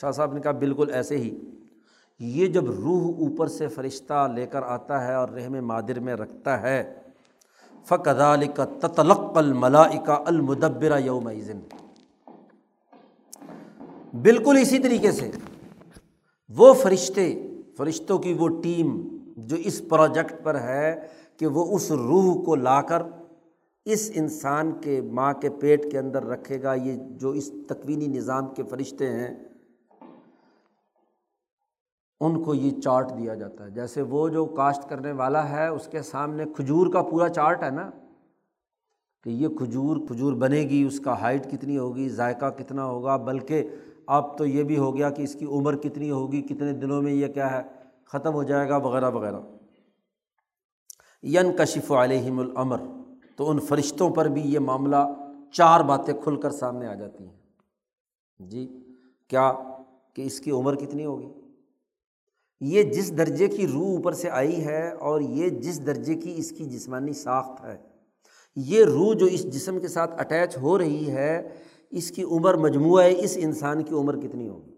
شاہ صاحب نے کہا، بالکل ایسے ہی۔ یہ جب روح اوپر سے فرشتہ لے کر آتا ہے اور رحم مادر میں رکھتا ہے فقدال کا تطلق الملائکا المدبرہ یوم بالکل اسی طریقے سے وہ فرشتے، فرشتوں کی وہ ٹیم جو اس پروجیکٹ پر ہے کہ وہ اس روح کو لا کر اس انسان کے ماں کے پیٹ کے اندر رکھے گا، یہ جو اس تکوینی نظام کے فرشتے ہیں ان کو یہ چارٹ دیا جاتا ہے۔ جیسے وہ جو کاشت کرنے والا ہے، اس کے سامنے کھجور کا پورا چارٹ ہے نا۔ کہ یہ کھجور کھجور بنے گی، اس کا ہائٹ کتنی ہوگی، ذائقہ کتنا ہوگا، بلکہ اب تو یہ بھی ہو گیا کہ اس کی عمر کتنی ہوگی، کتنے دنوں میں یہ کیا ہے، ختم ہو جائے گا، وغیرہ وغیرہ۔ ین کشف علیہم العمر تو ان فرشتوں پر بھی یہ معاملہ چار باتیں کھل کر سامنے آ جاتی ہیں۔ جی کیا کہ اس کی عمر کتنی ہوگی؟ یہ جس درجے کی روح اوپر سے آئی ہے اور یہ جس درجے کی اس کی جسمانی ساخت ہے، یہ روح جو اس جسم کے ساتھ اٹیچ ہو رہی ہے، اس کی عمر مجموعہ ہے اس انسان کی عمر کتنی ہوگی؟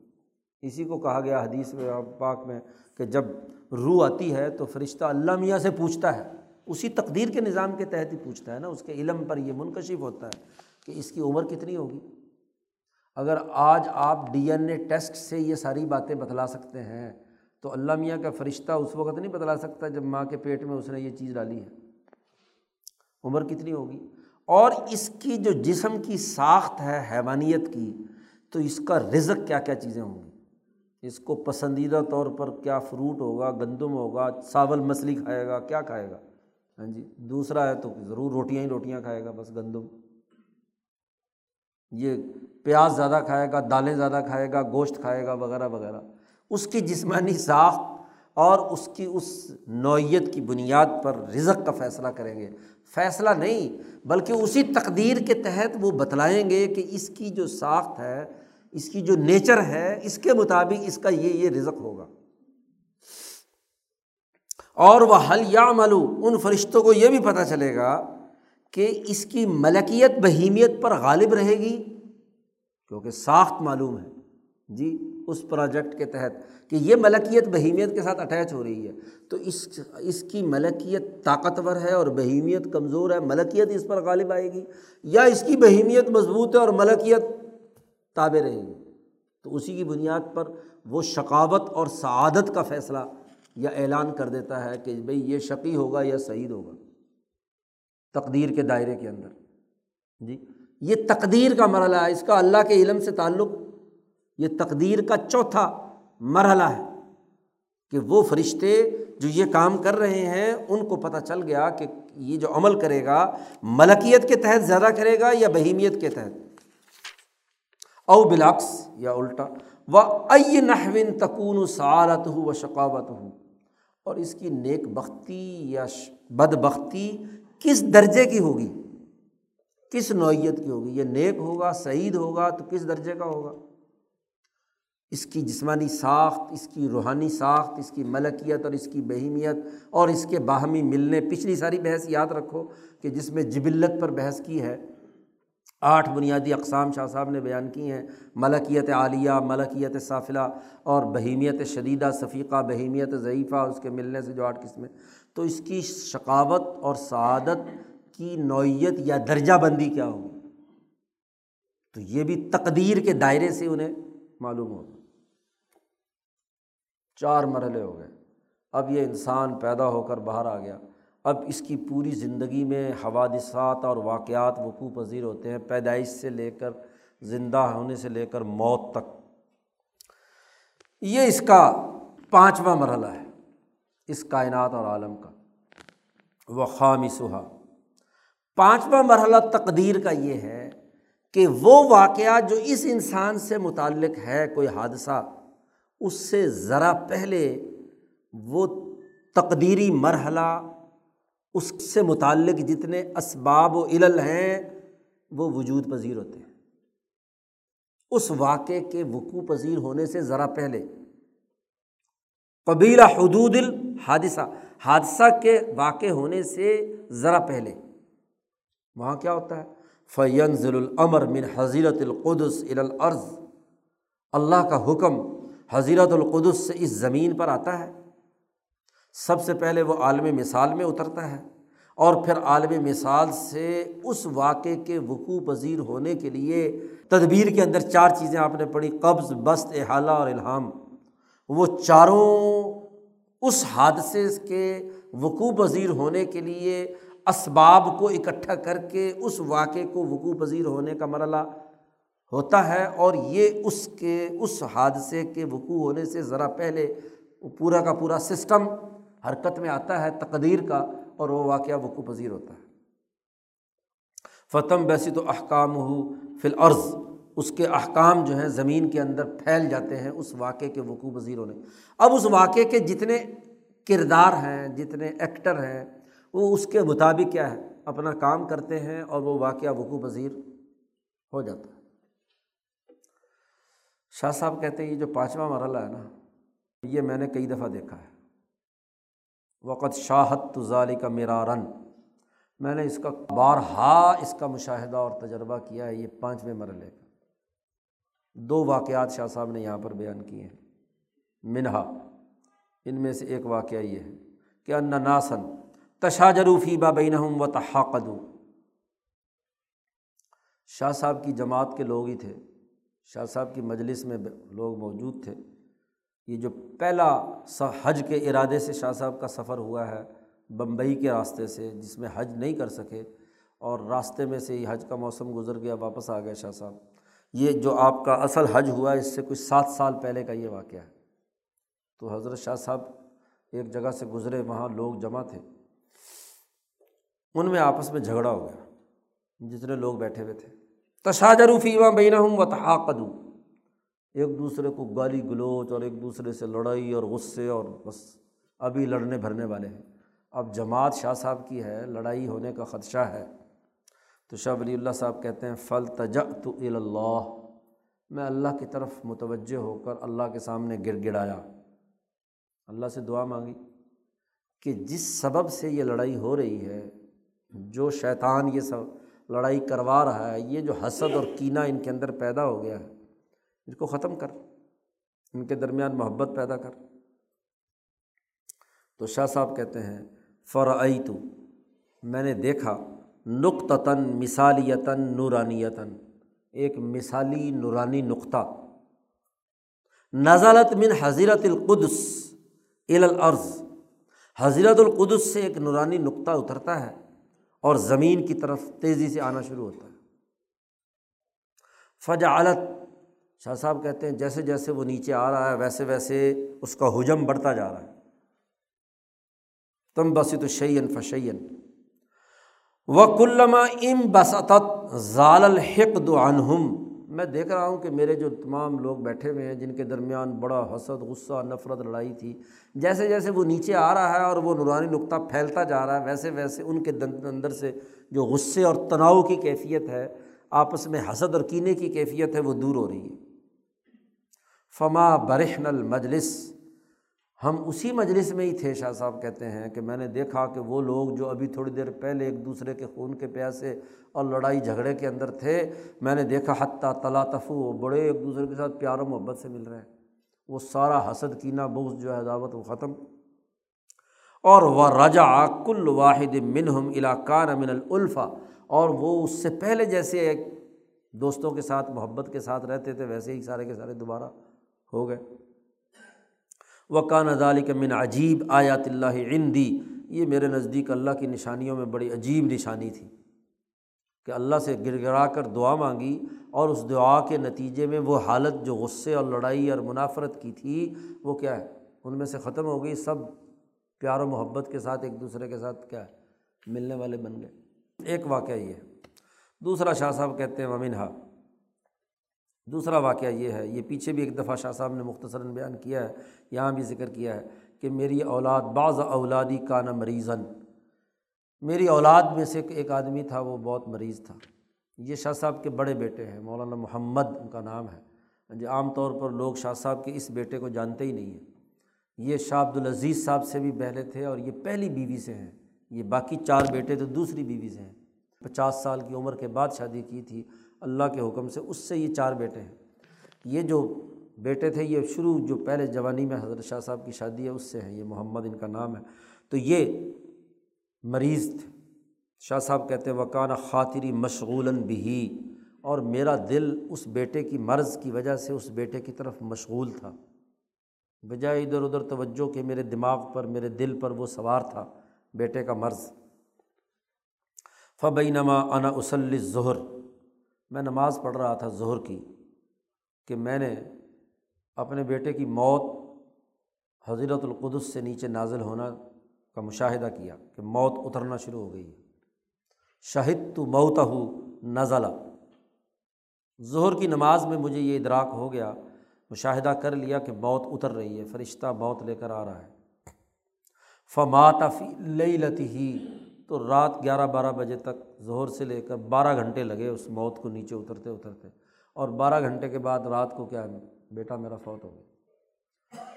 اسی کو کہا گیا حدیث میں، پاک میں، کہ جب روح آتی ہے تو فرشتہ اللہ میاں سے پوچھتا ہے، اسی تقدیر کے نظام کے تحت ہی پوچھتا ہے نا، اس کے علم پر یہ منکشف ہوتا ہے کہ اس کی عمر کتنی ہوگی؟ اگر آج آپ ڈی این اے ٹیسٹ سے یہ ساری باتیں بتلا سکتے ہیں تو اللہ میاں کا فرشتہ اس وقت نہیں بتلا سکتا جب ماں کے پیٹ میں اس نے یہ چیز ڈالی ہے۔ عمر کتنی ہوگی؟ اور اس کی جو جسم کی ساخت ہے، حیوانیت کی، تو اس کا رزق کیا کیا چیزیں ہوں گی؟ اس کو پسندیدہ طور پر کیا فروٹ ہوگا، گندم ہوگا، چاول مچھلی کھائے گا، کیا کھائے گا؟ ہاں جی دوسرا ہے تو ضرور روٹیاں ہی روٹیاں کھائے گا، بس گندم۔ یہ پیاز زیادہ کھائے گا، دالیں زیادہ کھائے گا، گوشت کھائے گا، وغیرہ وغیرہ۔ اس کی جسمانی ساخت اور اس کی اس نوعیت کی بنیاد پر رزق کا فیصلہ کریں گے۔ فیصلہ نہیں، بلکہ اسی تقدیر کے تحت وہ بتلائیں گے کہ اس کی جو ساخت ہے، اس کی جو نیچر ہے، اس کے مطابق اس کا یہ یہ رزق ہوگا۔ اور وہ حل یا ملو ان فرشتوں کو یہ بھی پتہ چلے گا کہ اس کی ملکیت، بہیمیت پر غالب رہے گی، کیونکہ ساخت معلوم ہے۔ جی؟ اس پروجیکٹ کے تحت کہ یہ ملکیت بہیمیت کے ساتھ اٹیچ ہو رہی ہے۔ تو اس اس کی ملکیت طاقتور ہے اور بہیمیت کمزور ہے، ملکیت اس پر غالب آئے گی یا اس کی بہیمیت مضبوط ہے اور ملکیت تابع رہے گی۔ تو اسی کی بنیاد پر وہ شقاوت اور سعادت کا فیصلہ یا اعلان کر دیتا ہے کہ بھائی یہ شقی ہوگا یا سعید ہوگا۔ تقدیر کے دائرے کے اندر۔ جی یہ تقدیر کا مرحلہ ہے۔ اس کا اللہ کے علم سے تعلق یہ تقدیر کا چوتھا مرحلہ ہے کہ وہ فرشتے جو یہ کام کر رہے ہیں، ان کو پتہ چل گیا کہ یہ جو عمل کرے گا، ملکیت کے تحت زیادہ کرے گا یا بہیمیت کے تحت؟ او بلاکس یا الٹا، و ائی نحوین تکون سعالت ہو و شقاوت ہو اور اس کی نیک بختی یا بد بختی کس درجے کی ہوگی؟ کس نوعیت کی ہوگی؟ یہ نیک ہوگا، سعید ہوگا تو کس درجے کا ہوگا؟ اس کی جسمانی ساخت، اس کی روحانی ساخت، اس کی ملکیت اور اس کی بہیمیت اور اس کے باہمی ملنے، پچھلی ساری بحث یاد رکھو کہ جس میں جبلت پر بحث کی ہے، آٹھ بنیادی اقسام شاہ صاحب نے بیان کی ہیں، ملکیت عالیہ، ملکیت صافلہ اور بہیمیت شدیدہ، صفیقہ، بہیمیت ضعیفہ، اس کے ملنے سے جو آٹھ قسمیں۔ تو اس کی ثقافت اور سعادت کی نوعیت یا درجہ بندی کیا ہوگی؟ تو یہ بھی تقدیر کے دائرے سے انہیں معلوم ہوگا۔ چار مرحلے ہو گئے۔ اب یہ انسان پیدا ہو کر باہر آ گیا۔ اب اس کی پوری زندگی میں حوادثات اور واقعات وقوع پذیر ہوتے ہیں پیدائش سے لے کر زندہ ہونے سے لے کر موت تک۔ یہ اس کا پانچواں مرحلہ ہے اس کائنات اور عالم کا۔ وہ خامی سہا پانچواں مرحلہ تقدیر کا یہ ہے کہ وہ واقعہ جو اس انسان سے متعلق ہے، کوئی حادثہ اس سے ذرا پہلے وہ تقدیری مرحلہ، اس سے متعلق جتنے اسباب و علل ہیں، وہ وجود پذیر ہوتے ہیں۔ اس واقعے کے وقوع پذیر ہونے سے ذرا پہلے۔ قبیلہ حدود الحادثہ، حادثہ کے واقع ہونے سے ذرا پہلے۔ وہاں کیا ہوتا ہے؟ فین ضل العمر من حضیرت القدس الارض اللہ کا حکم حضیرت القدس سے اس زمین پر آتا ہے۔ سب سے پہلے وہ عالم مثال میں اترتا ہے اور پھر عالم مثال سے اس واقعے کے وقوع پذیر ہونے کے لیے تدبیر کے اندر چار چیزیں آپ نے پڑھی، قبض بست احالہ اور الہام۔ وہ چاروں اس حادثے کے وقوع پذیر ہونے کے لیے اسباب کو اکٹھا کر کے اس واقعے کو وقوع پذیر ہونے کا مرحلہ ہوتا ہے اور یہ اس کے، اس حادثے کے وقوع ہونے سے ذرا پہلے پورا کا پورا سسٹم حرکت میں آتا ہے، تقدیر کا اور وہ واقعہ وقوع پذیر ہوتا ہے۔ فتم ویسی تو احکام ہو فی العرض اس کے احکام جو ہیں زمین کے اندر پھیل جاتے ہیں اس واقعے کے وقوع پذیر ہونے۔ اب اس واقعے کے جتنے کردار ہیں، جتنے ایکٹر ہیں، وہ اس کے مطابق کیا ہے؟ اپنا کام کرتے ہیں اور وہ واقعہ وقوع پذیر ہو جاتا ہے۔ شاہ صاحب کہتے ہیں یہ جو پانچواں مرحلہ ہے نا، یہ میں نے کئی دفعہ دیکھا ہے۔ وقت شاہت تزالی کا میرا رن میں نے اس کا بارہا اس کا مشاہدہ اور تجربہ کیا ہے یہ پانچویں مرحلے کا۔ دو واقعات شاہ صاحب نے یہاں پر بیان کیے ہیں۔ منہا، ان میں سے ایک واقعہ یہ ہے کہ ان ناسن تشاجروفی بابین و تحاقدو شاہ صاحب کی جماعت کے لوگ ہی تھے۔ شاہ صاحب کی مجلس میں لوگ موجود تھے۔ یہ جو پہلا حج کے ارادے سے شاہ صاحب کا سفر ہوا ہے بمبئی کے راستے سے، جس میں حج نہیں کر سکے اور راستے میں سے ہی حج کا موسم گزر گیا، واپس آ گئے شاہ صاحب۔ یہ جو آپ کا اصل حج ہوا، اس سے کچھ سات سال پہلے کا یہ واقعہ ہے۔ تو حضرت شاہ صاحب ایک جگہ سے گزرے، وہاں لوگ جمع تھے۔ ان میں آپس میں جھگڑا ہو گیا، جتنے لوگ بیٹھے ہوئے تھے۔ تشاجروفی وہاں بین ہوں و تحاقدو ایک دوسرے کو گالی گلوچ اور ایک دوسرے سے لڑائی اور غصے اور بس ابھی لڑنے بھرنے والے ہیں۔ اب جماعت شاہ صاحب کی ہے، لڑائی ہونے کا خدشہ ہے۔ تو شاہ ولی اللہ صاحب کہتے ہیں فل تج تو اللہ میں اللہ کی طرف متوجہ ہو کر اللہ کے سامنے گر گڑایا۔ اللہ سے دعا مانگی کہ جس سبب سے یہ لڑائی ہو رہی ہے، جو شیطان یہ سب لڑائی کروا رہا ہے، یہ جو حسد اور کینہ ان کے اندر پیدا ہو گیا ہے، ان کو ختم کر، ان کے درمیان محبت پیدا کر۔ تو شاہ صاحب کہتے ہیں فرعی تو میں نے دیکھا، نقطتاً، مثالیتاً، نورانیتاً۔ ایک مثالی، نورانی نقطہ۔ نزالت من حضیرت القدس الارض۔ حضرت القدس سے ایک نورانی نقطہ اترتا ہے۔ اور زمین کی طرف تیزی سے آنا شروع ہوتا ہے۔ فجعلت، شاہ صاحب کہتے ہیں، جیسے جیسے وہ نیچے آ رہا ہے، ویسے ویسے اس کا حجم بڑھتا جا رہا ہے۔ تم بسط شعین فشین و کلّما ام بسط ضال الحق عنہم۔ میں دیکھ رہا ہوں کہ میرے جو تمام لوگ بیٹھے ہوئے ہیں، جن کے درمیان بڑا حسد، غصہ، نفرت، لڑائی تھی، جیسے جیسے وہ نیچے آ رہا ہے اور وہ نورانی نقطہ پھیلتا جا رہا ہے، ویسے ویسے ان کے اندر سے جو غصے اور تناؤ کی کیفیت ہے، آپس میں حسد اور کینے کی کیفیت ہے، وہ دور ہو رہی ہے۔ فما برہن المجلس ہم اسی مجلس میں ہی تھے، شاہ صاحب کہتے ہیں کہ میں نے دیکھا کہ وہ لوگ جو ابھی تھوڑی دیر پہلے ایک دوسرے کے خون کے پیاسے اور لڑائی جھگڑے کے اندر تھے، میں نے دیکھا حتیٰ تلا تفو بڑے ایک دوسرے کے ساتھ پیار و محبت سے مل رہے ہیں۔ وہ سارا حسد، کینہ، بغض جو ہے دعوت وہ ختم۔ اور وہ رجا کل واحد منہم علاقان امن الفا اور وہ اس سے پہلے جیسے ایک دوستوں کے ساتھ، محبت کے ساتھ رہتے تھے، ویسے ہی سارے کے سارے دوبارہ ہو گئے۔ وقان ذالک من عجیب آیات اللہ عندی۔ یہ میرے نزدیک اللہ کی نشانیوں میں بڑی عجیب نشانی تھی کہ اللہ سے گر گرا کر دعا مانگی اور اس دعا کے نتیجے میں وہ حالت جو غصے اور لڑائی اور منافرت کی تھی، وہ کیا ہے؟ ان میں سے ختم ہو گئی۔ سب پیار و محبت کے ساتھ ایک دوسرے کے ساتھ کیا ہے؟ ملنے والے بن گئے۔ ایک واقعہ یہ ہے۔ دوسرا شاہ صاحب کہتے ہیں ممنہا دوسرا واقعہ یہ ہے، یہ پیچھے بھی ایک دفعہ شاہ صاحب نے مختصراً بیان کیا ہے، یہاں بھی ذکر کیا ہے کہ میری اولاد بعض اولادی کا نہ میری اولاد میں سے ایک آدمی تھا، وہ بہت مریض تھا۔ یہ شاہ صاحب کے بڑے بیٹے ہیں، مولانا محمد ان کا نام ہے۔ جو عام طور پر لوگ شاہ صاحب کے اس بیٹے کو جانتے ہی نہیں ہیں۔ یہ شاہ عبدالعزیز صاحب سے بھی پہلے تھے اور یہ پہلی بیوی سے ہیں۔ یہ باقی چار بیٹے تو دوسری بیوی سے ہیں۔ پچاس سال کی عمر کے بعد شادی کی تھی۔ اللہ کے حکم سے اس سے یہ چار بیٹے ہیں۔ یہ جو بیٹے تھے، یہ شروع جو پہلے جوانی میں حضرت شاہ صاحب کی شادی ہے، اس سے ہیں یہ محمد ان کا نام ہے۔ تو یہ مریض تھے۔ شاہ صاحب کہتے ہیں وکان خاطری مشغول بھی اور میرا دل اس بیٹے کی مرض کی وجہ سے اس بیٹے کی طرف مشغول تھا۔ بجائے ادھر ادھر توجہ کہ میرے دماغ پر، میرے دل پر وہ سوار تھا بیٹے کا مرض۔ فبئی نما انا اسل ظہر میں نماز پڑھ رہا تھا ظہر کی کہ میں نے اپنے بیٹے کی موت حضرت القدس سے نیچے نازل ہونا کا مشاہدہ کیا کہ موت اترنا شروع ہو گئی شاہد تو موت ہو نزلہ ظہر کی نماز میں مجھے یہ ادراک ہو گیا، مشاہدہ کر لیا کہ موت اتر رہی ہے، فرشتہ موت لے کر آ رہا ہے۔ فمات فی لئی لتی ہی تو رات گیارہ بارہ بجے تک ظہر سے لے کر بارہ گھنٹے لگے اس موت کو نیچے اترتے اترتے۔ اور بارہ گھنٹے کے بعد رات کو کیا بیٹا میرا فوت ہو گیا۔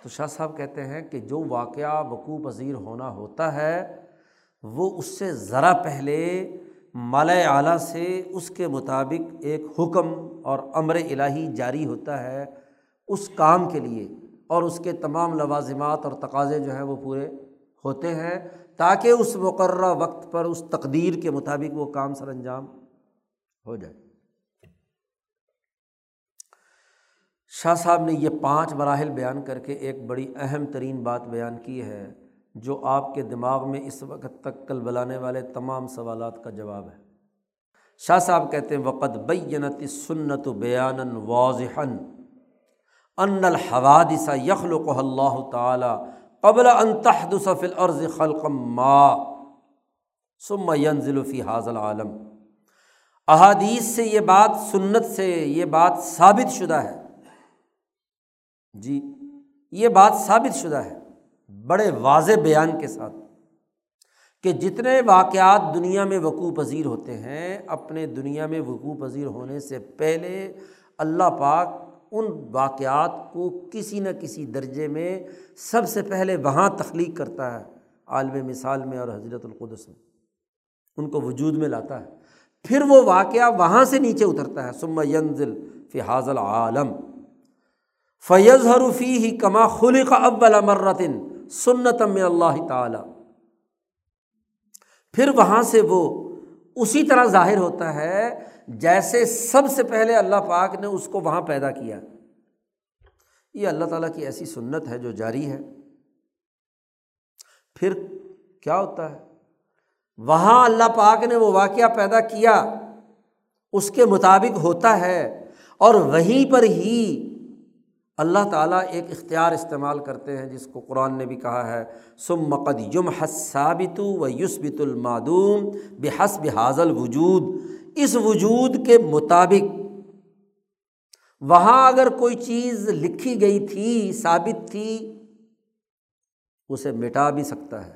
تو شاہ صاحب کہتے ہیں کہ جو واقعہ وقوع پذیر ہونا ہوتا ہے، وہ اس سے ذرا پہلے مالا اعلیٰ سے اس کے مطابق ایک حکم اور امر الہی جاری ہوتا ہے اس کام کے لیے۔ اور اس کے تمام لوازمات اور تقاضے جو ہیں وہ پورے ہوتے ہیں۔ تاکہ اس مقررہ وقت پر اس تقدیر کے مطابق وہ کام سر انجام ہو جائے۔ شاہ صاحب نے یہ پانچ مراحل بیان کر کے ایک بڑی اہم ترین بات بیان کی ہے، جو آپ کے دماغ میں اس وقت تک کل بلانے والے تمام سوالات کا جواب ہے۔ شاہ صاحب کہتے ہیں وقت بینت سنت و بیان واضح ان الحوادث یخلق اللہ تعالیٰ قبل انتحدفل عرض خلقم ما سم ینزل فی حاضل عالم احادیث سے یہ بات، سنت سے یہ بات ثابت شدہ ہے۔ جی یہ بات ثابت شدہ ہے بڑے واضح بیان کے ساتھ کہ جتنے واقعات دنیا میں وقوع پذیر ہوتے ہیں، اپنے دنیا میں وقوع پذیر ہونے سے پہلے اللہ پاک ان واقعات کو کسی نہ کسی درجے میں سب سے پہلے وہاں تخلیق کرتا ہے، عالم مثال میں اور حضرت القدس میں۔ ان کو وجود میں لاتا ہے۔ پھر وہ واقعہ وہاں سے نیچے اترتا ہے۔ سما ینزل فی حاضل عالم فیض حروفی ہی کما خلق ابل امرتن سنتم اللہ تعالی پھر وہاں سے وہ اسی طرح ظاہر ہوتا ہے جیسے سب سے پہلے اللہ پاک نے اس کو وہاں پیدا کیا۔ یہ اللہ تعالیٰ کی ایسی سنت ہے جو جاری ہے۔ پھر کیا ہوتا ہے؟ وہاں اللہ پاک نے وہ واقعہ پیدا کیا۔ اس کے مطابق ہوتا ہے۔ اور وہیں پر ہی اللہ تعالیٰ ایک اختیار استعمال کرتے ہیں، جس کو قرآن نے بھی کہا ہے۔ سم مقد یم حسابت و یوسبت المعدوم بحسب حاضل وجود اس وجود کے مطابق۔ وہاں اگر کوئی چیز لکھی گئی تھی، ثابت تھی، اسے مٹا بھی سکتا ہے۔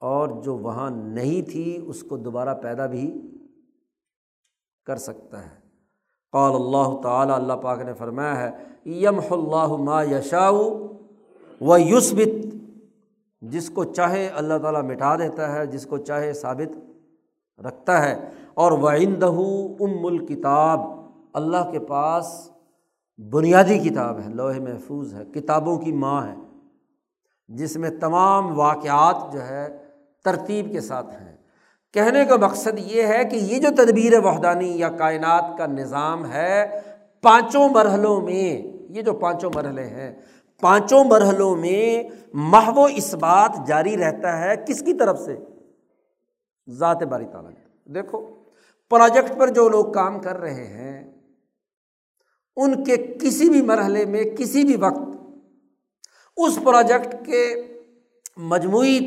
اور جو وہاں نہیں تھی، اس کو دوبارہ پیدا بھی کر سکتا ہے۔ قال اللہ تعالیٰ، اللہ پاک نے فرمایا ہے یم اللہ ما یشاؤ و یوسبت جس کو چاہے، اللہ تعالیٰ مٹا دیتا ہے، جس کو چاہے، ثابت رکھتا ہے۔ اور وعندہ ام الکتاب اللہ کے پاس بنیادی کتاب ہے، لوہے محفوظ ہے، کتابوں کی ماں ہے، جس میں تمام واقعات جو ہے ترتیب کے ساتھ ہیں۔ کہنے کا مقصد یہ ہے کہ یہ جو تدبیر وحدانی یا کائنات کا نظام ہے، پانچوں مرحلوں میں، یہ جو پانچوں مرحلے ہیں، پانچوں مرحلوں میں محو اس بات جاری رہتا ہے کس کی طرف سے؟ ذات باری تعالیٰ دیکھو، پروجیکٹ پر جو لوگ کام کر رہے ہیں، ان کے کسی بھی مرحلے میں، کسی بھی وقت، اس پروجیکٹ کے مجموعی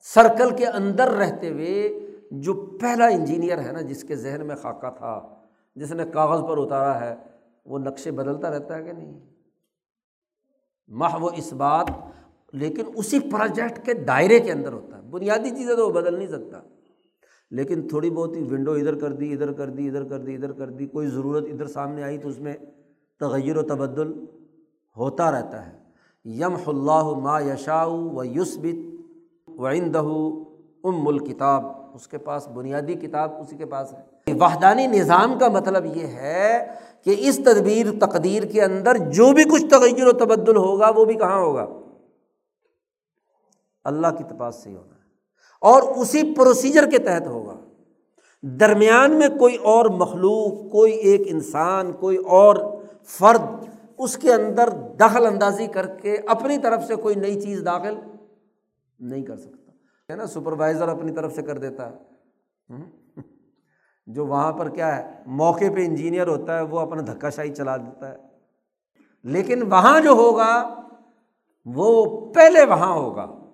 سرکل کے اندر رہتے ہوئے جو پہلا انجینئر ہے نا، جس کے ذہن میں خاکہ تھا، جس نے کاغذ پر اتارا ہے، وہ نقشے بدلتا رہتا ہے کہ نہیں؟ ماہ وہ اس بات، لیکن اسی پروجیکٹ کے دائرے کے اندر ہوتا ہے۔ بنیادی چیزیں تو وہ بدل نہیں سکتا۔ لیکن تھوڑی بہت ہی ونڈو ادھر کر دی، ادھر کر دی، ادھر کر دی، ادھر کر دی، کوئی ضرورت ادھر سامنے آئی تو اس میں تغیر و تبدل ہوتا رہتا ہے۔ یم اللہ ما یشاؤ و یوسبت وعندہ ام الکتاب اس کے پاس بنیادی کتاب اسی کے پاس ہے۔ وحدانی نظام کا مطلب یہ ہے کہ اس تدبیر، تقدیر کے اندر جو بھی کچھ تغیر و تبدل ہوگا وہ بھی کہاں ہوگا؟ اللہ کی تپاس سے ہی ہونا۔ اور اسی پروسیجر کے تحت ہوگا۔ درمیان میں کوئی اور مخلوق، کوئی ایک انسان، کوئی اور فرد اس کے اندر دخل اندازی کر کے اپنی طرف سے کوئی نئی چیز داخل نہیں کر سکتا۔ ہے نا؟ سپروائزر اپنی طرف سے کر دیتا ہے۔ جو وہاں پر کیا ہے، موقع پہ انجینئر ہوتا ہے، وہ اپنا دھکا شاہی چلا دیتا ہے۔ لیکن وہاں جو ہوگا، وہ پہلے وہاں ہوگا۔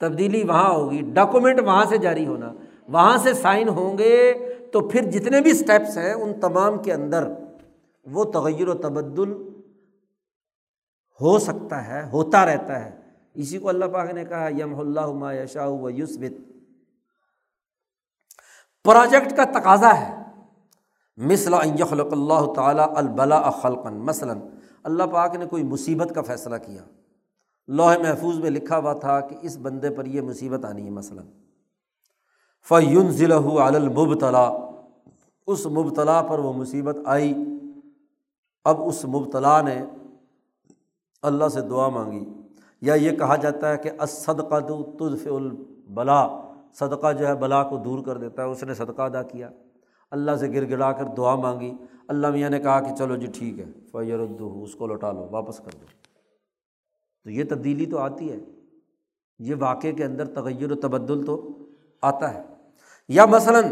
تبدیلی وہاں ہوگی۔ ڈاکومنٹ وہاں سے جاری ہونا۔ وہاں سے سائن ہوں گے تو پھر جتنے بھی اسٹیپس ہیں ان تمام کے اندر وہ تغیر و تبدل ہو سکتا ہے، ہوتا رہتا ہے۔ اسی کو اللہ پاک نے کہا یم اللہ یشا و یوسبت پروجیکٹ کا تقاضا ہے۔ مثلا یخلق اللہ تعالیٰ البلا خلقن مثلاً اللہ پاک نے کوئی مصیبت کا فیصلہ کیا۔ لوہ محفوظ میں لکھا ہوا تھا کہ اس بندے پر یہ مصیبت آنی ہے مثلاً۔ فیون ضلع المبتلا اس مبتلا پر وہ مصیبت آئی۔ اب اس مبتلا نے اللہ سے دعا مانگی۔ یا یہ کہا جاتا ہے کہ صدقہ تو تدف البلا صدقہ جو ہے بلا کو دور کر دیتا ہے، اس نے صدقہ ادا کیا۔ اللہ سے گر گڑا کر دعا مانگی۔ اللہ میاں نے کہا کہ چلو جی ٹھیک ہے۔ فیر الدو اس کو لوٹا لو، واپس کر دو۔ تو یہ تبدیلی تو آتی ہے۔ یہ واقعے کے اندر تغیر و تبدل تو آتا ہے۔ یا مثلاً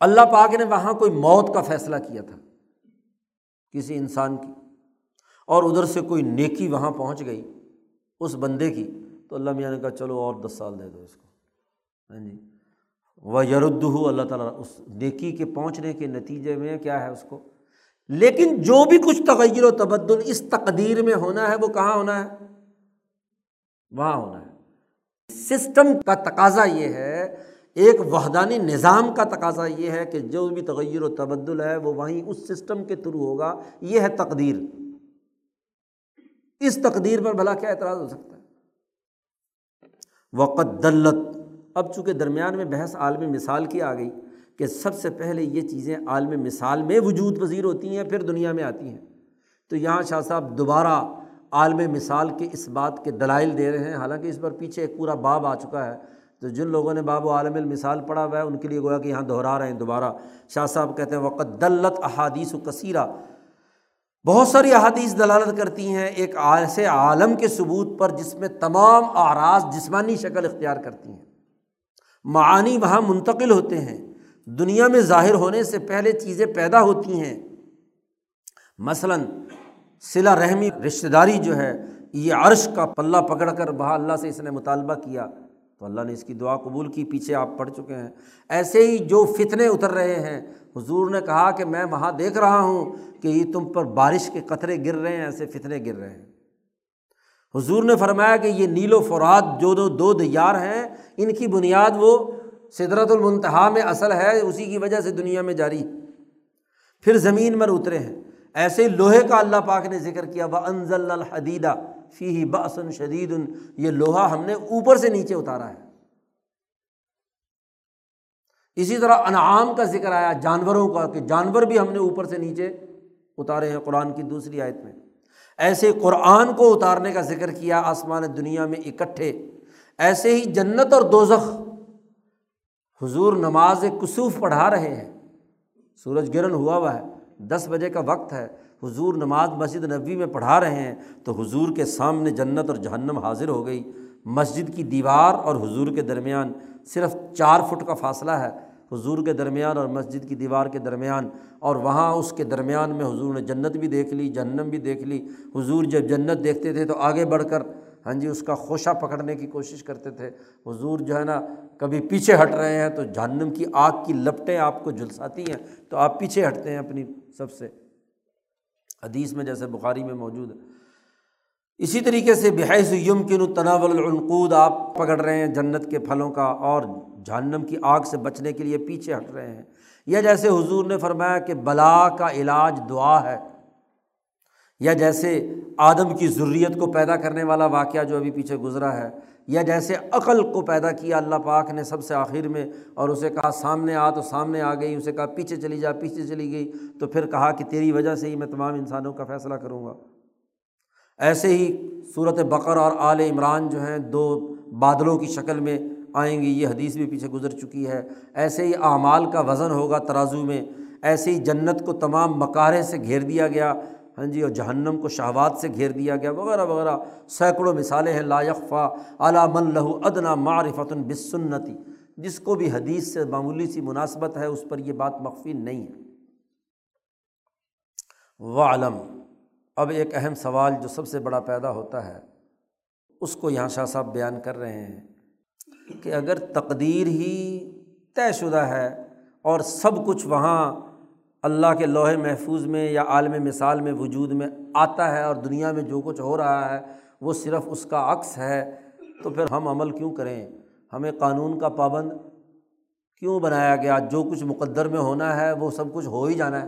اللہ پاک نے وہاں کوئی موت کا فیصلہ کیا تھا کسی انسان کی، اور ادھر سے کوئی نیکی وہاں پہنچ گئی اس بندے کی، تو اللہ میاں نے کہا چلو اور دس سال دے دو اس کو۔ ہاں جی۔ وہ یرد اللہ تعالیٰ اس نیکی کے پہنچنے کے نتیجے میں کیا ہے اس کو؟ لیکن جو بھی کچھ تغیر و تبدل اس تقدیر میں ہونا ہے، وہ کہاں ہونا ہے؟ وہاں ہونا ہے۔ سسٹم کا تقاضا یہ ہے، ایک وحدانی نظام کا تقاضا یہ ہے کہ جو بھی تغیر و تبدل ہے، وہ وہیں اس سسٹم کے تھرو ہوگا۔ یہ ہے تقدیر۔ اس تقدیر پر بھلا کیا اعتراض ہو سکتا ہے؟ وقت دلت۔ اب چونکہ درمیان میں بحث عالمی مثال کی آ گئی کہ سب سے پہلے یہ چیزیں عالم مثال میں وجود پذیر ہوتی ہیں، پھر دنیا میں آتی ہیں۔ تو یہاں شاہ صاحب دوبارہ عالم مثال کے اس بات کے دلائل دے رہے ہیں۔ حالانکہ اس پر پیچھے ایک پورا باب آ چکا ہے۔ تو جن لوگوں نے باب و عالم المثال پڑھا ہوا ہے، ان کے لیے گویا کہ یہاں دہرا رہے ہیں دوبارہ۔ شاہ صاحب کہتے ہیں وقت دلت احادیث و کثیرہ بہت ساری احادیث دلالت کرتی ہیں ایک ایسے عالم کے ثبوت پر جس میں تمام اعراض جسمانی شکل اختیار کرتی ہیں۔ معانی وہاں منتقل ہوتے ہیں۔ دنیا میں ظاہر ہونے سے پہلے چیزیں پیدا ہوتی ہیں۔ مثلاً صلا رحمی رشتہ داری جو ہے، یہ عرش کا پلہ پکڑ کر وہاں اللہ سے اس نے مطالبہ کیا۔ تو اللہ نے اس کی دعا قبول کی، پیچھے آپ پڑھ چکے ہیں۔ ایسے ہی جو فتنے اتر رہے ہیں، حضور نے کہا کہ میں وہاں دیکھ رہا ہوں کہ یہ تم پر بارش کے قطرے گر رہے ہیں، ایسے فتنے گر رہے ہیں۔ حضور نے فرمایا کہ یہ نیل و فراد جو دو دو دیار ہیں، ان کی بنیاد وہ سدرت المنتہا میں اصل ہے، اسی کی وجہ سے دنیا میں جاری۔ پھر زمین پر اترے ہیں۔ ایسے لوہے کا اللہ پاک نے ذکر کیا وہ انضل الحدیدہ فی بسن شدید یہ لوہا ہم نے اوپر سے نیچے اتارا ہے۔ اسی طرح انعام کا ذکر آیا، جانوروں کا، کہ جانور بھی ہم نے اوپر سے نیچے اتارے ہیں، قرآن کی دوسری آیت میں۔ ایسے قرآن کو اتارنے کا ذکر کیا، آسمان دنیا میں اکٹھے۔ ایسے ہی جنت اور دوزخ حضور نماز کسوف پڑھا رہے ہیں۔ سورج گرہن ہوا ہوا ہے، دس بجے کا وقت ہے۔ حضور نماز مسجد نبی میں پڑھا رہے ہیں تو حضور کے سامنے جنت اور جہنم حاضر ہو گئی۔ مسجد کی دیوار اور حضور کے درمیان صرف چار فٹ کا فاصلہ ہے۔ حضور کے درمیان اور مسجد کی دیوار کے درمیان اور وہاں اس کے درمیان میں حضور نے جنت بھی دیکھ لی، جہنم بھی دیکھ لی۔ حضور جب جنت دیکھتے تھے تو آگے بڑھ کر ہاں جی اس کا خوشہ پکڑنے کی کوشش کرتے تھے۔ حضور جو ہے نا، کبھی پیچھے ہٹ رہے ہیں تو جہنم کی آگ کی لپٹیں آپ کو جھلساتی ہیں، تو آپ پیچھے ہٹتے ہیں اپنی سب سے۔ حدیث میں جیسے بخاری میں موجود ہے۔ اسی طریقے سے بحیث یم کن تناول العنقود، آپ پکڑ رہے ہیں جنت کے پھلوں کا اور جہنم کی آگ سے بچنے کے لیے پیچھے ہٹ رہے ہیں۔ یا جیسے حضور نے فرمایا کہ بلا کا علاج دعا ہے۔ یا جیسے آدم کی ضروریت کو پیدا کرنے والا واقعہ جو ابھی پیچھے گزرا ہے، یا جیسے عقل کو پیدا کیا اللہ پاک نے سب سے آخر میں اور اسے کہا سامنے آ تو سامنے آ گئی، اسے کہا پیچھے چلی جا، پیچھے چلی گئی، تو پھر کہا کہ تیری وجہ سے ہی میں تمام انسانوں کا فیصلہ کروں گا۔ ایسے ہی صورت بقر اور آل عمران جو ہیں، دو بادلوں کی شکل میں آئیں گی، یہ حدیث بھی پیچھے گزر چکی ہے۔ ایسے ہی اعمال کا وزن ہوگا ترازو میں، ایسے ہی جنت کو تمام مکارے سے گھیر دیا گیا۔ ہاں جی اور جہنم کو شہوات سے گھیر دیا گیا، وغیرہ وغیرہ۔ سینکڑوں مثالیں ہیں لایقفا علا من لہو ادنا معرفت بسنتی جس کو بھی حدیث سے معمولی سی مناسبت ہے، اس پر یہ بات مخفی نہیں ہے۔ علم اب ایک اہم سوال جو سب سے بڑا پیدا ہوتا ہے، اس کو یہاں شاہ صاحب بیان کر رہے ہیں کہ اگر تقدیر ہی طے شدہ ہے اور سب کچھ وہاں اللہ کے لوہے محفوظ میں یا عالم مثال میں وجود میں آتا ہے اور دنیا میں جو کچھ ہو رہا ہے، وہ صرف اس کا عکس ہے۔ تو پھر ہم عمل کیوں کریں؟ ہمیں قانون کا پابند کیوں بنایا گیا؟ جو کچھ مقدر میں ہونا ہے، وہ سب کچھ ہو ہی جانا ہے۔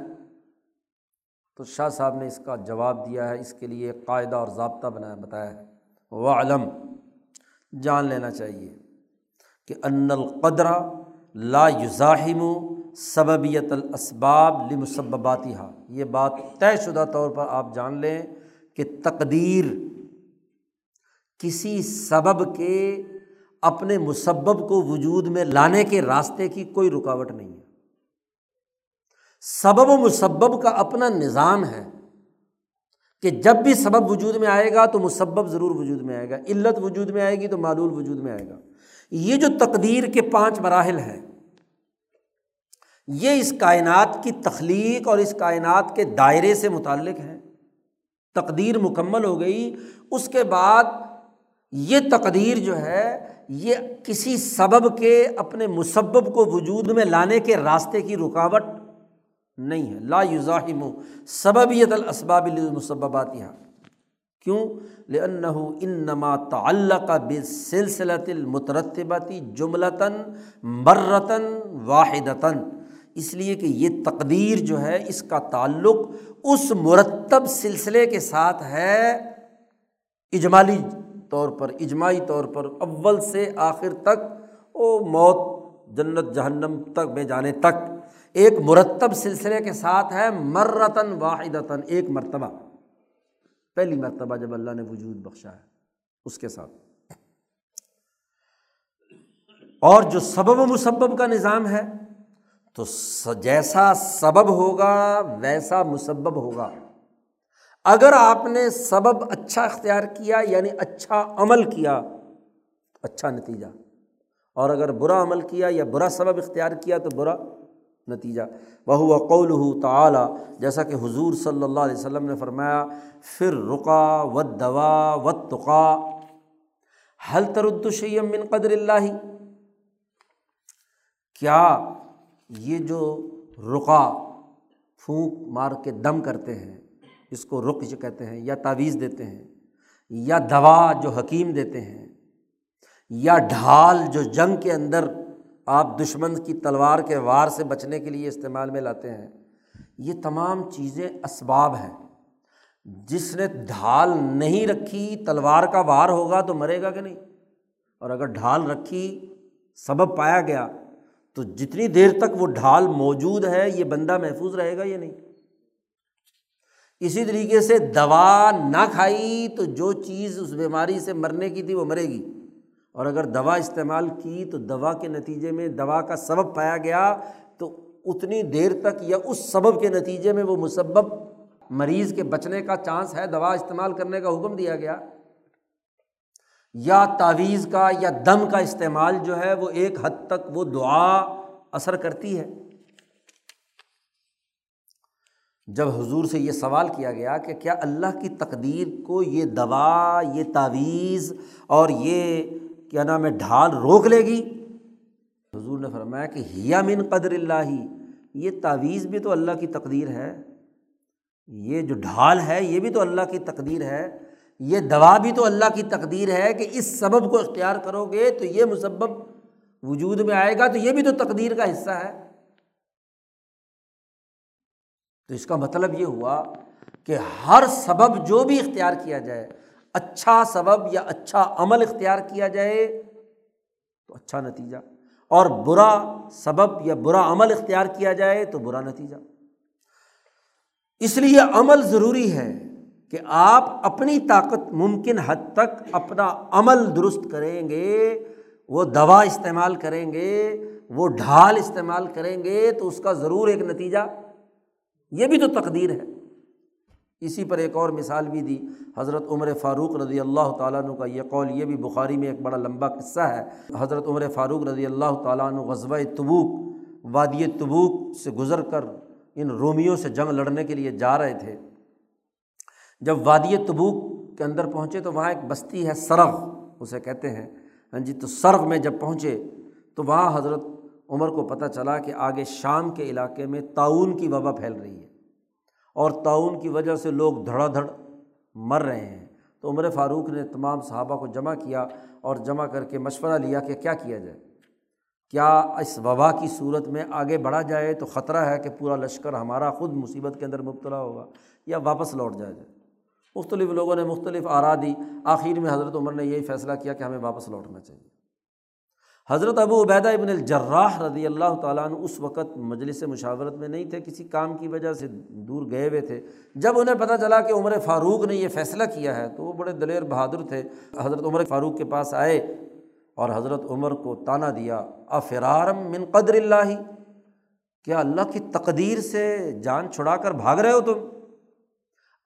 تو شاہ صاحب نے اس کا جواب دیا ہے، اس کے لیے قاعدہ اور ضابطہ بنایا بتایا ہے۔ وہ علم جان لینا چاہیے کہ ان القدرہ لا یزاحم سببیت الاسباب لمسباتی یہ بات طے شدہ طور پر آپ جان لیں کہ تقدیر کسی سبب کے اپنے مسبب کو وجود میں لانے کے راستے کی کوئی رکاوٹ نہیں ہے۔ سبب و مسبب کا اپنا نظام ہے کہ جب بھی سبب وجود میں آئے گا تو مسبب ضرور وجود میں آئے گا، علت وجود میں آئے گی تو معلول وجود میں آئے گا۔ یہ جو تقدیر کے پانچ مراحل ہیں یہ اس کائنات کی تخلیق اور اس کائنات کے دائرے سے متعلق ہیں تقدیر مکمل ہو گئی، اس کے بعد یہ تقدیر جو ہے، یہ کسی سبب کے اپنے مسبب کو وجود میں لانے کے راستے کی رکاوٹ نہیں ہے۔ لا یوزاحم سببیت الاسباب المصبات یہاں۔ کیوں؟ لنّ انما تعلق بسلسلۃ المترتباتی جملتاً، مرتاً، واحدتاً۔ اس لیے کہ یہ تقدیر جو ہے اس کا تعلق اس مرتب سلسلے کے ساتھ ہے اجمالی طور پر، اجماعی طور پر، اول سے آخر تک، او موت جنت جہنم تک میں جانے تک۔ ایک مرتب سلسلے کے ساتھ ہے مرتن واحدتاً، ایک مرتبہ۔ پہلی مرتبہ جب اللہ نے وجود بخشا ہے اس کے ساتھ۔ اور جو سبب و مسبب کا نظام ہے تو جیسا سبب ہوگا ویسا مسبب ہوگا۔ اگر آپ نے سبب اچھا اختیار کیا یعنی اچھا عمل کیا اچھا نتیجہ، اور اگر برا عمل کیا یا برا سبب اختیار کیا تو برا نتیجہ۔ بہو قول ہو تعلیٰ جیسا کہ حضور صلی اللہ علیہ وسلم نے فرمایا پھر رقا و دوا و تقا حل تردشیم من قدر اللہ؟ کیا یہ جو رقا پھونک مار کے دم کرتے ہیں، اس کو رخ کہتے ہیں، یا تعویذ دیتے ہیں، یا دوا جو حکیم دیتے ہیں، یا ڈھال جو جنگ کے اندر آپ دشمن کی تلوار کے وار سے بچنے کے لیے استعمال میں لاتے ہیں، یہ تمام چیزیں اسباب ہیں۔ جس نے ڈھال نہیں رکھی، تلوار کا وار ہوگا تو مرے گا کہ نہیں؟ اور اگر ڈھال رکھی، سبب پایا گیا تو جتنی دیر تک وہ ڈھال موجود ہے، یہ بندہ محفوظ رہے گا یا نہیں؟ اسی طریقے سے دوا نہ کھائی تو جو چیز اس بیماری سے مرنے کی تھی وہ مرے گی۔ اور اگر دوا استعمال کی تو دوا کے نتیجے میں دوا کا سبب پایا گیا تو اتنی دیر تک یا اس سبب کے نتیجے میں وہ مسبب مریض کے بچنے کا چانس ہے، دوا استعمال کرنے کا حکم دیا گیا۔ یا تعویذ کا یا دم کا استعمال جو ہے وہ ایک حد تک وہ دعا اثر کرتی ہے۔ جب حضور سے یہ سوال کیا گیا کہ کیا اللہ کی تقدیر کو یہ دوا، یہ تعویذ اور یہ کیا نام ہے، ڈھال روک لے گی؟ حضور نے فرمایا کہ ہیا من قدر اللہ، یہ تعویذ بھی تو اللہ کی تقدیر ہے، یہ جو ڈھال ہے یہ بھی تو اللہ کی تقدیر ہے۔ یہ دوا بھی تو اللہ کی تقدیر ہے کہ اس سبب کو اختیار کرو گے تو یہ مسبب وجود میں آئے گا، تو یہ بھی تو تقدیر کا حصہ ہے۔ تو اس کا مطلب یہ ہوا کہ ہر سبب جو بھی اختیار کیا جائے اچھا سبب یا اچھا عمل اختیار کیا جائے تو اچھا نتیجہ، اور برا سبب یا برا عمل اختیار کیا جائے تو برا نتیجہ۔ اس لیے عمل ضروری ہے کہ آپ اپنی طاقت ممکن حد تک اپنا عمل درست کریں گے، وہ دوا استعمال کریں گے، وہ ڈھال استعمال کریں گے تو اس کا ضرور ایک نتیجہ۔ یہ بھی تو تقدیر ہے۔ اسی پر ایک اور مثال بھی دی۔ حضرت عمر فاروق رضی اللہ تعالیٰ عنہ کا یہ قول، یہ بھی بخاری میں ایک بڑا لمبا قصہ ہے۔ حضرت عمر فاروق رضی اللہ تعالیٰ عنہ غزوہ تبوک، وادی تبوک سے گزر کر ان رومیوں سے جنگ لڑنے کے لیے جا رہے تھے۔ جب وادی تبوک کے اندر پہنچے تو وہاں ایک بستی ہے سرغ، اسے کہتے ہیں۔ ہاں جی تو سرغ میں جب پہنچے تو وہاں حضرت عمر کو پتہ چلا کہ آگے شام کے علاقے میں تعاون کی وبا پھیل رہی ہے۔ اور تعاون کی وجہ سے لوگ دھڑا دھڑ مر رہے ہیں۔ تو عمر فاروق نے تمام صحابہ کو جمع کیا اور جمع کر کے مشورہ لیا کہ کیا کیا جائے۔ کیا اس وبا کی صورت میں آگے بڑھا جائے تو خطرہ ہے کہ پورا لشکر ہمارا خود مصیبت کے اندر مبتلا ہوگا یا واپس لوٹ جائے جائے؟ مختلف لوگوں نے مختلف آرا دی۔ آخر میں حضرت عمر نے یہی فیصلہ کیا کہ ہمیں واپس لوٹنا چاہیے۔ حضرت ابو عبیدہ ابن الجراح رضی اللہ تعالیٰ عنہ اس وقت مجلس مشاورت میں نہیں تھے، کسی کام کی وجہ سے دور گئے ہوئے تھے۔ جب انہیں پتہ چلا کہ عمر فاروق نے یہ فیصلہ کیا ہے، تو وہ بڑے دلیر بہادر تھے۔ حضرت عمر فاروق کے پاس آئے اور حضرت عمر کو تانا دیا۔ افرارم من قدر اللہ، کیا اللہ کی تقدیر سے جان چھڑا کر بھاگ رہے ہو تم؟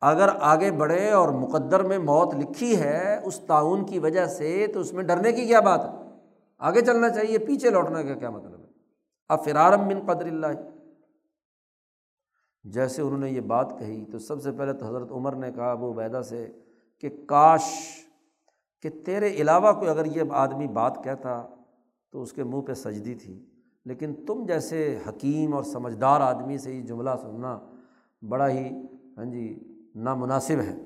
اگر آگے بڑھے اور مقدر میں موت لکھی ہے اس تعاون کی وجہ سے تو اس میں ڈرنے کی کیا بات ہے؟ آگے چلنا چاہیے، پیچھے لوٹنے کا کیا مطلب ہے؟ اب فرارم بن قدر اللہ۔ جیسے انہوں نے یہ بات کہی تو سب سے پہلے تو حضرت عمر نے کہا ابو بیدا سے کہ کاش کہ تیرے علاوہ کوئی اگر یہ آدمی بات کہتا تو اس کے منہ پہ سجدی تھی۔ لیکن تم جیسے حکیم اور سمجھدار آدمی سے یہ جملہ سننا بڑا ہی ہاں جی نامناسب ہے۔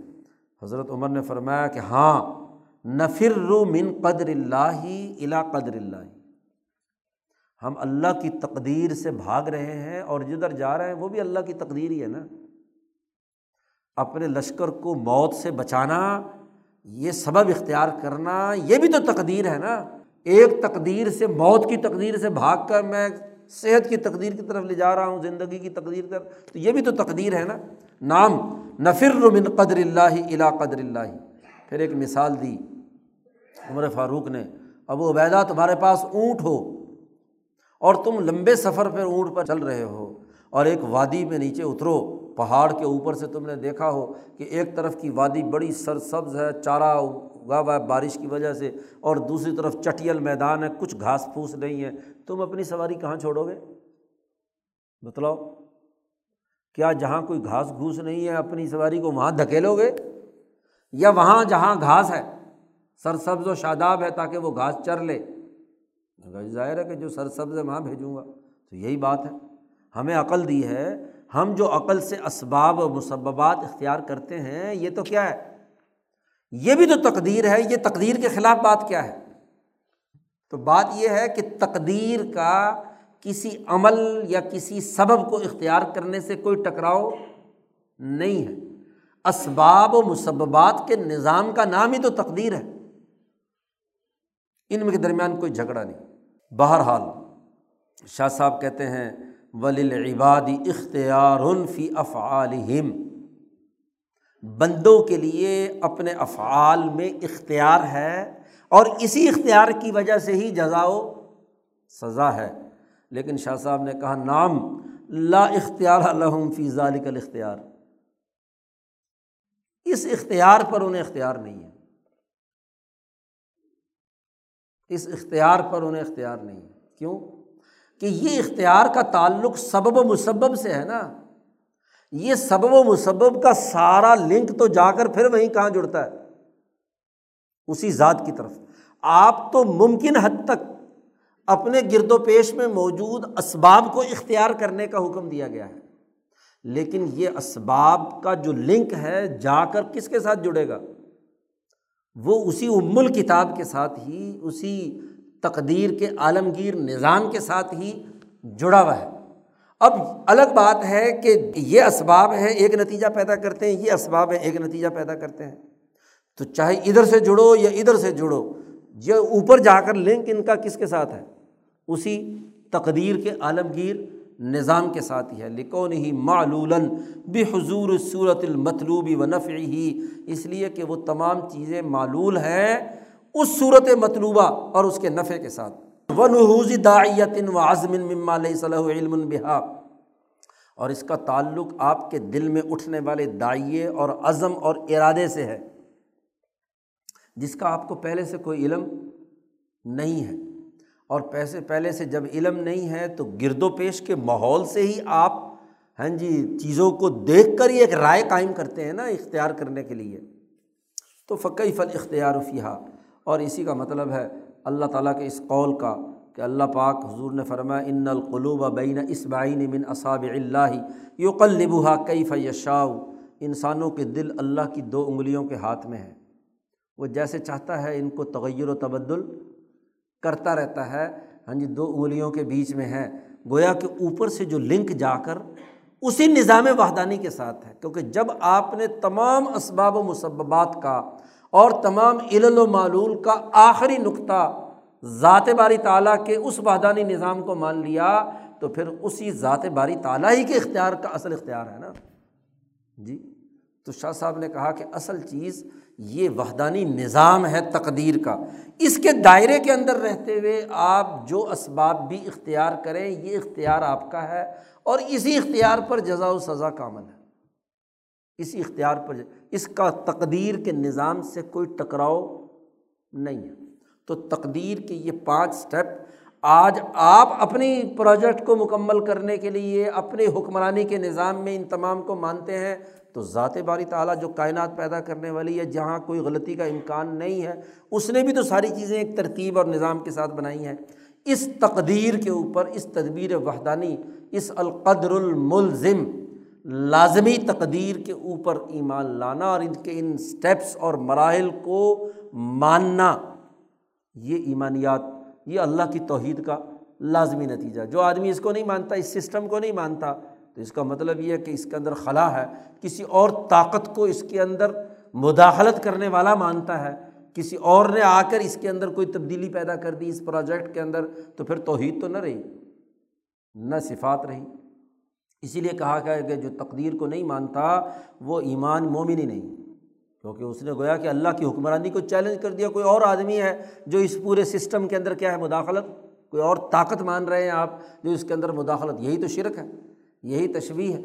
حضرت عمر نے فرمایا کہ ہاں نفر رو من قدر اللہ الا قدر اللہ۔ ہم اللہ کی تقدیر سے بھاگ رہے ہیں اور جدھر جا رہے ہیں، وہ بھی اللہ کی تقدیر ہی ہے نا۔ اپنے لشکر کو موت سے بچانا، یہ سبب اختیار کرنا، یہ بھی تو تقدیر ہے نا۔ ایک تقدیر سے، موت کی تقدیر سے بھاگ کر میں صحت کی تقدیر کی طرف لے جا رہا ہوں، زندگی کی تقدیر کر، تو یہ بھی تو تقدیر ہے نا۔ نام نفر من قدر اللہ الا قدر اللہ۔ پھر ایک مثال دی۔ عمر فاروق نے۔ ابو عبیدہ تمہارے پاس اونٹ ہو اور تم لمبے سفر پہ اونٹ پر چل رہے ہو اور ایک وادی میں نیچے اترو، پہاڑ کے اوپر سے تم نے دیکھا ہو کہ ایک طرف کی وادی بڑی سر سبز ہے، چارہ اگا ہوا ہے بارش کی وجہ سے اور دوسری طرف چٹیل میدان ہے، کچھ گھاس پھوس نہیں ہے۔ تم اپنی سواری کہاں چھوڑو گے؟ بتلاؤ۔ کیا جہاں کوئی گھاس گھوس نہیں ہے اپنی سواری کو وہاں دھکیلو گے یا وہاں جہاں گھاس ہے سر سبز و شاداب ہے تاکہ وہ گھاس چر لے۔ ظاہر ہے کہ جو سر سبز ہے وہاں بھیجوں گا۔ تو یہی بات ہے۔ ہمیں عقل دی ہے، ہم جو عقل سے اسباب و مسبات اختیار کرتے ہیں، یہ تو کیا ہے؟ یہ بھی تو تقدیر ہے، یہ تقدیر کے خلاف بات کیا ہے؟ تو بات یہ ہے کہ تقدیر کا کسی عمل یا کسی سبب کو اختیار کرنے سے کوئی ٹکراؤ نہیں ہے۔ اسباب و مسبات کے نظام کا نام ہی تو تقدیر ہے۔ ان کے درمیان کوئی جھگڑا نہیں۔ بہرحال، شاہ صاحب کہتے ہیں ولیل عبادی اختیار فی افعالہم بندوں کے لیے اپنے افعال میں اختیار ہے اور اسی اختیار کی وجہ سے ہی جزا و سزا ہے۔ لیکن شاہ صاحب نے کہا نام لا اختیار الحم فی ذالک الاختیار۔ اس اختیار پر انہیں اختیار نہیں ہے۔ اس اختیار پر انہیں اختیار نہیں ہے۔ کیوں؟ کہ یہ اختیار کا تعلق سبب و مسبب سے ہے نا۔ یہ سبب و مسبب کا سارا لنک تو جا کر پھر وہیں کہاں جڑتا ہے؟ اسی ذات کی طرف۔ آپ تو ممکن حد تک اپنے گرد و پیش میں موجود اسباب کو اختیار کرنے کا حکم دیا گیا ہے۔ لیکن یہ اسباب کا جو لنک ہے جا کر کس کے ساتھ جڑے گا؟ وہ اسی ام الکتاب کے ساتھ ہی، اسی تقدیر کے عالمگیر نظام کے ساتھ ہی جڑا ہوا ہے۔ اب الگ بات ہے کہ یہ اسباب ہیں، ایک نتیجہ پیدا کرتے ہیں، یہ اسباب ہیں، ایک نتیجہ پیدا کرتے ہیں۔ تو چاہے ادھر سے جڑو یا ادھر سے جڑو، یہ اوپر جا کر لنک ان کا کس کے ساتھ ہے؟ اسی تقدیر کے عالمگیر نظام کے ساتھ ہی ہے۔ لکھو نہیں معلولاً بے حضور صورت المطلوبی و نفع ہی اس لیے کہ وہ تمام چیزیں معلول ہیں اس صورت مطلوبہ اور اس کے نفع کے ساتھ۔ و نحوزی داعیت و عظم مما علیہ صلی علم بحا اور اس کا تعلق آپ کے دل میں اٹھنے والے دائیں اور عزم اور ارادے سے ہے۔ جس کا آپ کو پہلے سے کوئی علم نہیں ہے۔ اور پیسے پہلے سے جب علم نہیں ہے تو گرد و پیش کے ماحول سے ہی آپ ہاں جی چیزوں کو دیکھ کر ہی ایک رائے قائم کرتے ہیں نا اختیار کرنے کے لیے۔ تو فقی فل اختیار فیحہ اور اسی کا مطلب ہے اللہ تعالیٰ کے اس قول کا کہ اللہ پاک حضور نے فرمایا ان القلوب بین اسبعین من اصاب اللہ یقلبها کیف یشاء انسانوں کے دل اللہ کی دو انگلیوں کے ہاتھ میں ہے وہ جیسے چاہتا ہے ان کو تغیر و تبدل کرتا رہتا ہے۔ ہاں جی دو انگلیوں کے بیچ میں ہے۔ گویا کہ اوپر سے جو لنک جا کر اسی نظام وحدانی کے ساتھ ہے۔ کیونکہ جب آپ نے تمام اسباب و مسبات کا اور تمام علل و معلول کا آخری نقطہ ذات باری تعالیٰ کے اس وحدانی نظام کو مان لیا، تو پھر اسی ذات باری تعالیٰ ہی کے اختیار کا اصل اختیار ہے نا۔ جی۔ تو شاہ صاحب نے کہا کہ اصل چیز یہ وحدانی نظام ہے تقدیر کا۔ اس کے دائرے کے اندر رہتے ہوئے آپ جو اسباب بھی اختیار کریں، یہ اختیار آپ کا ہے اور اسی اختیار پر جزا و سزا کامل ہے۔ اسی اختیار پر اس کا تقدیر کے نظام سے کوئی ٹکراؤ نہیں ہے۔ تو تقدیر کے یہ پانچ اسٹیپ آج آپ اپنی پروجیکٹ کو مکمل کرنے کے لیے اپنے حکمرانی کے نظام میں ان تمام کو مانتے ہیں، تو ذات باری تعالیٰ جو کائنات پیدا کرنے والی ہے، جہاں کوئی غلطی کا امکان نہیں ہے، اس نے بھی تو ساری چیزیں ایک ترتیب اور نظام کے ساتھ بنائی ہیں۔ اس تقدیر کے اوپر، اس تدبیر وحدانی، اس القدر الملزم لازمی تقدیر کے اوپر ایمان لانا اور ان کے ان اسٹیپس اور مراحل کو ماننا، یہ ایمانیات یہ اللہ کی توحید کا لازمی نتیجہ جو آدمی اس کو نہیں مانتا، اس سسٹم کو نہیں مانتا، تو اس کا مطلب یہ ہے کہ اس کے اندر خلا ہے۔ کسی اور طاقت کو اس کے اندر مداخلت کرنے والا مانتا ہے۔ کسی اور نے آ کر اس کے اندر کوئی تبدیلی پیدا کر دی، اس پروجیکٹ کے اندر، تو پھر توحید تو نہ رہی، نہ صفات رہی۔ اسی لیے کہا گیا کہ جو تقدیر کو نہیں مانتا، وہ ایمان مومن ہی نہیں۔ کیونکہ اس نے گویا کہ اللہ کی حکمرانی کو چیلنج کر دیا، کوئی اور آدمی ہے جو اس پورے سسٹم کے اندر کیا ہے، مداخلت؟ کوئی اور طاقت مان رہے ہیں آپ جو اس کے اندر مداخلت؟ یہی تو شرک ہے، یہی تشویح ہے۔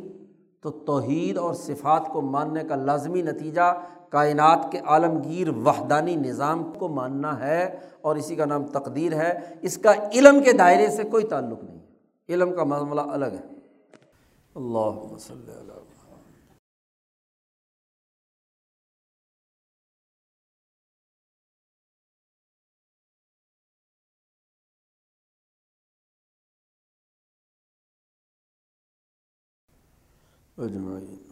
تو توحید اور صفات کو ماننے کا لازمی نتیجہ کائنات کے عالمگیر وحدانی نظام کو ماننا ہے اور اسی کا نام تقدیر ہے۔ اس کا علم کے دائرے سے کوئی تعلق نہیں علم کا معاملہ الگ ہے۔ اللہ وسلم اجمعین